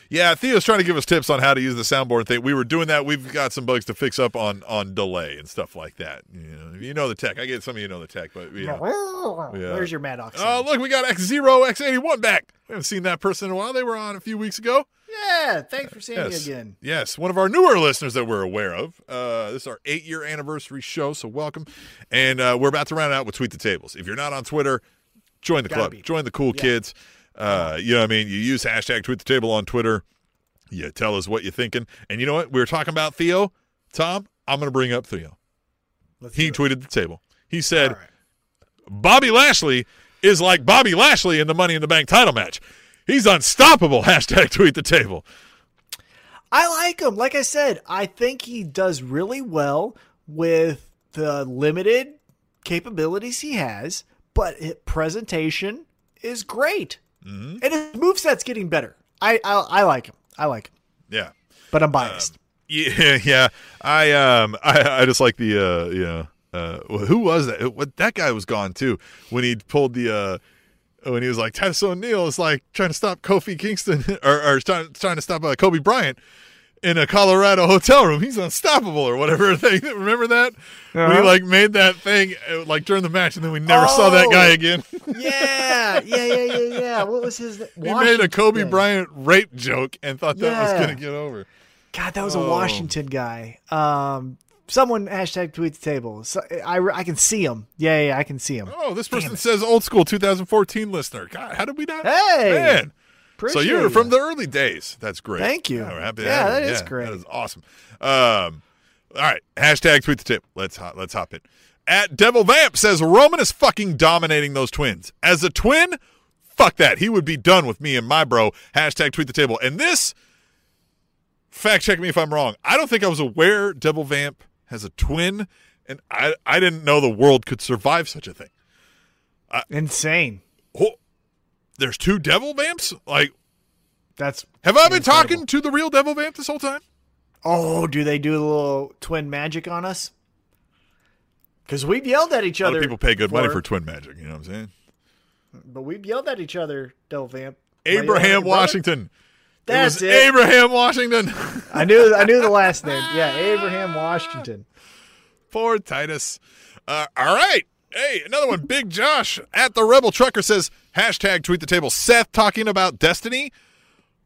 Speaker 2: Yeah, Theo's trying to give us tips on how to use the soundboard thing. We were doing that. We've got some bugs to fix up on on delay and stuff like that. You know, you know the tech. I get some of you know the tech, but you know. Yeah.
Speaker 3: Where's your Maddox?
Speaker 2: Oh, look, we got X Zero, X eighty one back. We haven't seen that person in a while. They were on a few weeks ago.
Speaker 3: yeah, thanks for seeing
Speaker 2: Yes,
Speaker 3: me again.
Speaker 2: yes, one of our newer listeners that we're aware of. Uh, this is our eight year anniversary show, so welcome. And uh, we're about to round out with tweet the tables. If you're not on Twitter, join the
Speaker 3: Gotta
Speaker 2: club.
Speaker 3: be.
Speaker 2: Join the cool
Speaker 3: Yeah.
Speaker 2: kids. Uh, you know what I mean? You use hashtag tweet the table on Twitter. You tell us what you're thinking. And you know what? We were talking about Theo. Tom, I'm going to bring up Theo.
Speaker 3: Let's
Speaker 2: He tweeted the table. He said,
Speaker 3: right.
Speaker 2: Bobby Lashley is like Bobby Lashley in the Money in the Bank title match. He's unstoppable. Hashtag tweet the table.
Speaker 3: I like him. Like I said, I think he does really well with the limited capabilities he has, but his presentation is great.
Speaker 2: Mm-hmm.
Speaker 3: And his moveset's getting better. I, I I like him. I like him.
Speaker 2: Yeah.
Speaker 3: But I'm biased.
Speaker 2: Yeah, yeah. I um, I, I just like the uh, you know, uh, who was that? What that guy was gone too when he pulled the uh, when he was like Titus O'Neil is like trying to stop Kofi Kingston or, or trying, trying to stop uh, Kobe Bryant in a Colorado hotel room. He's unstoppable or whatever thing. Remember that
Speaker 3: Uh-huh.
Speaker 2: like made that thing uh, like during the match and then we never saw that
Speaker 3: Oh.
Speaker 2: guy again.
Speaker 3: yeah, yeah, yeah, yeah, yeah. What was his?
Speaker 2: he made a Kobe. Bryant rape joke and thought that was going to get over.
Speaker 3: God, that was
Speaker 2: Oh.
Speaker 3: a Washington guy. Um, someone hashtag tweet the table. So, I I can see him. Yeah, yeah, I can see him.
Speaker 2: Oh, this person says old school 2014 listener. God, how did we not?
Speaker 3: Hey!
Speaker 2: man. So you're from the early days. That's great.
Speaker 3: Thank you.
Speaker 2: Yeah, happy
Speaker 3: Yeah, that is great.
Speaker 2: That is awesome. Um, all right. Hashtag tweet the tip. Let's hop, let's hop in. At Devil Vamp says Roman is fucking dominating those twins. As a twin, fuck that. He would be done with me and my bro. Hashtag tweet the table. And this, fact check me if I'm wrong. I don't think I was aware Devil Vamp has a twin, and I I didn't know the world could survive such a thing.
Speaker 3: Insane.
Speaker 2: Oh, there's two Devil Vamps. Like,
Speaker 3: That's
Speaker 2: have I been
Speaker 3: Incredible.
Speaker 2: talking to the real Devil Vamp this whole time?
Speaker 3: oh, do they do a little twin magic on us? Because we've yelled at each other.
Speaker 2: people pay good money
Speaker 3: for-
Speaker 2: twin magic. You know what I'm saying?
Speaker 3: but we've yelled at each other, Devil Vamp. Am I yelling at
Speaker 2: Abraham? Washington.
Speaker 3: That's
Speaker 2: it.
Speaker 3: It.
Speaker 2: Abraham Washington.
Speaker 3: I knew I knew the last name. Yeah, Abraham Washington.
Speaker 2: Poor Titus. Uh, all right. Hey, another one. Big Josh at the Rebel Trucker says hashtag tweet the table. Seth talking about destiny.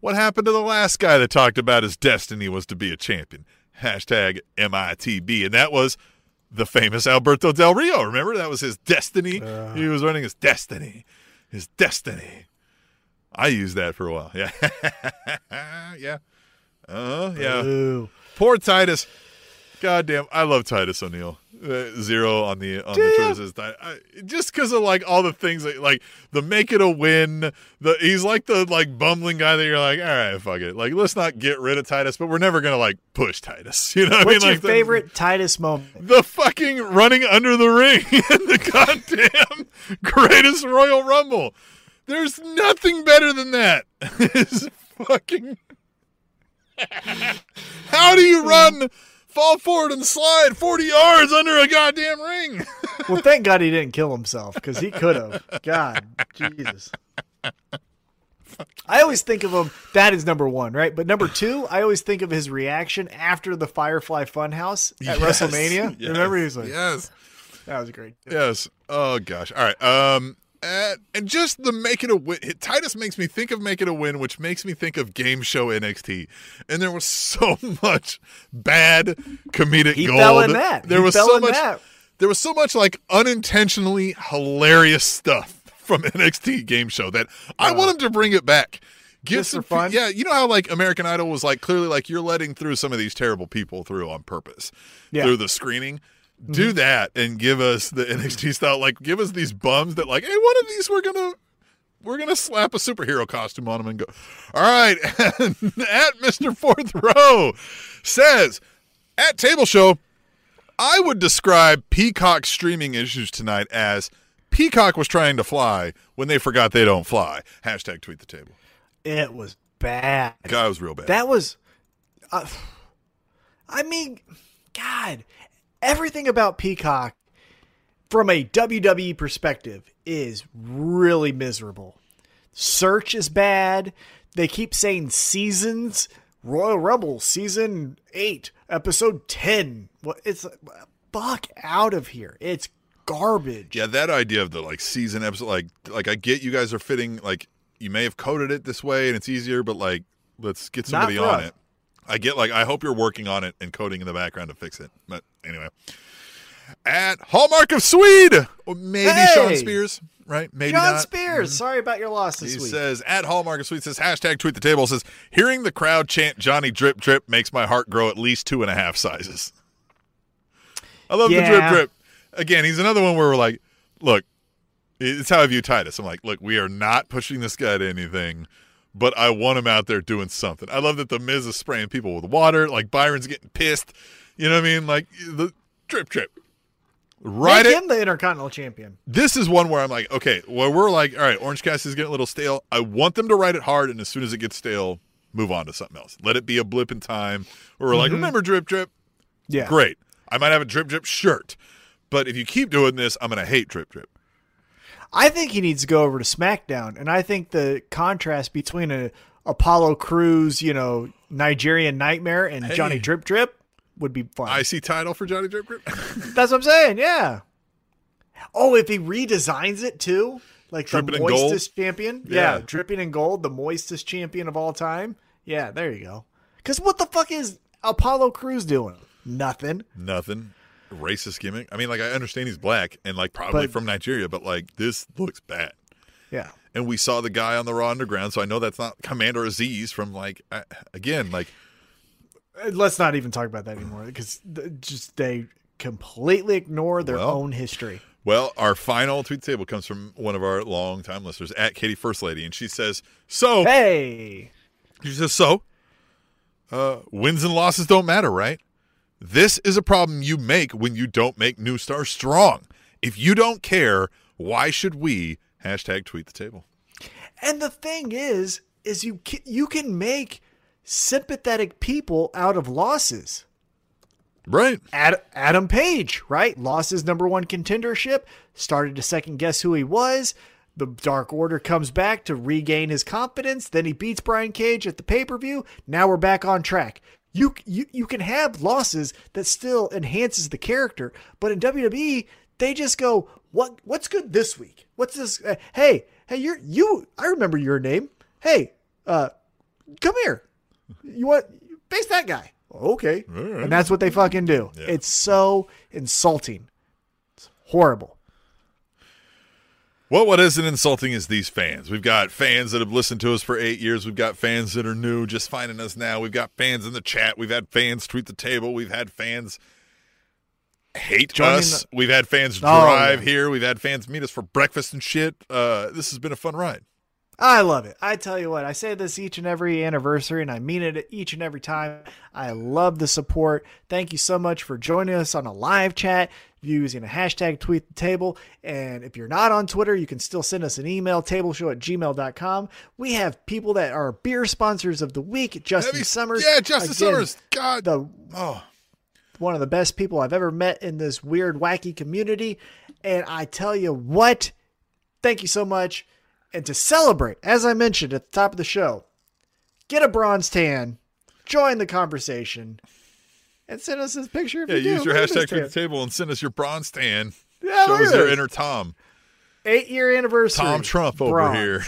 Speaker 2: What happened to the last guy that talked about his destiny was to be a champion? Hashtag MITB. And that was the famous Alberto Del Rio. Remember? That was his destiny. he was running his destiny. His destiny. I used that for a while. Yeah. yeah. Uh, yeah. Poor Titus. Goddamn, I love Titus O'Neil. Uh, zero on the on the Twitter says Ti- I, just because of like all the things that like the make it a win. The he's like the like bumbling guy that you're like, all right, fuck it. Like let's not get rid of Titus, but we're never gonna like push Titus. You know what
Speaker 3: What's
Speaker 2: I mean?
Speaker 3: your
Speaker 2: Like the-
Speaker 3: favorite Titus moment?
Speaker 2: The fucking running under the ring in the goddamn greatest Royal Rumble. There's nothing better than that. It's fucking. How do you run, fall forward, and slide 40 yards under a goddamn ring?
Speaker 3: Well, thank God he didn't kill himself because he could have. God, Jesus. I always think of him. That is number one, right? But number two, I always think of his reaction after the Firefly Funhouse at
Speaker 2: Yes,
Speaker 3: WrestleMania.
Speaker 2: yes,
Speaker 3: Remember, he was like,
Speaker 2: yes,
Speaker 3: "That was great."
Speaker 2: yes. Oh gosh. All right. Um. Uh, and just the make it a win. Titus makes me think of make it a win, which makes me think of game show NXT. And there was so much bad comedic
Speaker 3: He
Speaker 2: gold.
Speaker 3: fell in that.
Speaker 2: There
Speaker 3: He
Speaker 2: was so much.
Speaker 3: that.
Speaker 2: There was so much like unintentionally hilarious stuff from NXT game show that I want him to bring it back.
Speaker 3: Just
Speaker 2: some
Speaker 3: fun?
Speaker 2: Yeah, you know how like American Idol was like clearly like you're letting through some of these terrible people through on purpose
Speaker 3: Yeah.
Speaker 2: through the screening. Do that and give us the NXT style. Like give us these bums that like, hey, one of these we're gonna we're gonna slap a superhero costume on them and go. All right, at Mister Fourth Row says at Table Show. I would describe Peacock streaming issues tonight as Peacock was trying to fly when they forgot they don't fly. Hashtag tweet the table.
Speaker 3: It was bad.
Speaker 2: Guy was real bad.
Speaker 3: That was, uh, I mean, God, everything about Peacock from a WWE perspective is really miserable. Search is bad. They keep saying seasons. Royal Rumble season eight, episode ten. What it's fuck out of here. It's garbage.
Speaker 2: yeah, that idea of the like season episode, like like I get you guys are fitting like you may have coded it this way and it's easier, but like let's get somebody on
Speaker 3: us.
Speaker 2: it. I get like I hope you're working on it and coding in the background to fix it. But anyway, at Hallmark of Swede, or maybe
Speaker 3: Shawn
Speaker 2: Spears, right? Maybe
Speaker 3: John
Speaker 2: not.
Speaker 3: Spears. Mm-hmm. Sorry about your loss this
Speaker 2: He
Speaker 3: week.
Speaker 2: says at Hallmark of Swede says hashtag tweet the table says hearing the crowd chant Johnny Drip Drip makes my heart grow at least two and a half sizes. I love the drip drip. Again, he's another one where we're like, look, it's how I view Titus. I'm like, look, we are not pushing this guy to anything, but I want him out there doing something. I love that the Miz is spraying people with water. Like Byron's getting pissed. You know what I mean? Like the drip drip. Right
Speaker 3: Make him the Intercontinental Champion.
Speaker 2: this is one where I'm like, okay, well, we're like, all right, Orange Cast is getting a little stale. I want them to write it hard, and as soon as it gets stale, move on to something else. Let it be a blip in time. Or we're like, mm-hmm. remember drip drip?
Speaker 3: Yeah.
Speaker 2: Great. I might have a drip drip shirt, but if you keep doing this, I'm gonna hate drip drip.
Speaker 3: I think he needs to go over to SmackDown, and I think the contrast between a Apollo Crews, you know, Nigerian Nightmare and
Speaker 2: Hey.
Speaker 3: Johnny Drip Drip would be fun.
Speaker 2: I see title for Johnny Drip Drip.
Speaker 3: That's what I'm saying. Yeah. Oh, if he redesigns it too, like
Speaker 2: Dripping
Speaker 3: the moistest champion. Yeah.
Speaker 2: Yeah.
Speaker 3: dripping in gold, the moistest champion of all time. Yeah, there you go. Because what the fuck is Apollo Crews doing? Nothing.
Speaker 2: Nothing. Racist gimmick. I mean, like I understand he's black and like probably
Speaker 3: But-
Speaker 2: from Nigeria, but like this looks bad.
Speaker 3: Yeah.
Speaker 2: and we saw the guy on the Raw Underground. So I know that's not Commander Azeez from like again like
Speaker 3: Let's not even talk about that anymore because just they completely ignore their
Speaker 2: Well,
Speaker 3: own history.
Speaker 2: Well, our final tweet table comes from one of our longtime listeners at Katie First Lady, and she says, "So
Speaker 3: Hey,
Speaker 2: she says so. Uh, wins and losses don't matter, right? This is a problem you make when you don't make new stars strong. If you don't care, why should we hashtag tweet the table?
Speaker 3: and the thing is, is you can, you can make sympathetic people out of losses.
Speaker 2: Right?
Speaker 3: Ad, Adam Page, right? Lost his number one contendership, started to second guess who he was. The Dark Order comes back to regain his confidence. Then he beats Brian Cage at the pay per view. Now we're back on track. You, you you can have losses that still enhances the character, but in WWE they just go, what what's good this week? What's this? Uh, hey hey you're you. I remember your name. Hey, uh, come here. You want face that guy? Okay,
Speaker 2: right.
Speaker 3: and that's what they fucking do.
Speaker 2: Yeah.
Speaker 3: It's so insulting. It's horrible.
Speaker 2: Well, what isn't insulting is these fans. We've got fans that have listened to us for eight years. We've got fans that are new, just finding us now. We've got fans in the chat. We've had fans tweet the table. We've had fans hate
Speaker 3: Joining
Speaker 2: us.
Speaker 3: the-
Speaker 2: We've had fans
Speaker 3: Oh,
Speaker 2: drive
Speaker 3: yeah.
Speaker 2: here. We've had fans meet us for breakfast and shit. Uh, this has been a fun ride.
Speaker 3: I love it. I tell you what, I say this each and every anniversary, and I mean it each and every time. I love the support. Thank you so much for joining us on a live chat using a hashtag tweet the table. And if you're not on Twitter, you can still send us an email, tableshow at gmail.com. We have people that are beer sponsors of the week. Justin
Speaker 2: Heavy-
Speaker 3: Summers.
Speaker 2: Yeah, Justin
Speaker 3: Again,
Speaker 2: Summers. God.
Speaker 3: The
Speaker 2: oh,
Speaker 3: one of the best people I've ever met in this weird, wacky community. And I tell you what, thank you so much. And to celebrate, as I mentioned at the top of the show, get a bronze tan, join the conversation, and send us this picture if
Speaker 2: yeah.
Speaker 3: you do.
Speaker 2: Use your
Speaker 3: Look at
Speaker 2: hashtag tweet the table and send us your bronze tan.
Speaker 3: Yeah,
Speaker 2: Shows
Speaker 3: at
Speaker 2: your inner Tom.
Speaker 3: Eight year anniversary.
Speaker 2: Tom Trump over
Speaker 3: Bronze.
Speaker 2: here.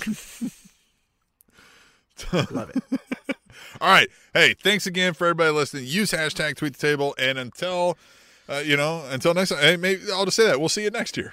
Speaker 3: Love it.
Speaker 2: All right. Hey, thanks again for everybody listening. Use hashtag tweet the table. And until, uh, you know, until next time, hey, maybe I'll just say that. We'll see you next year.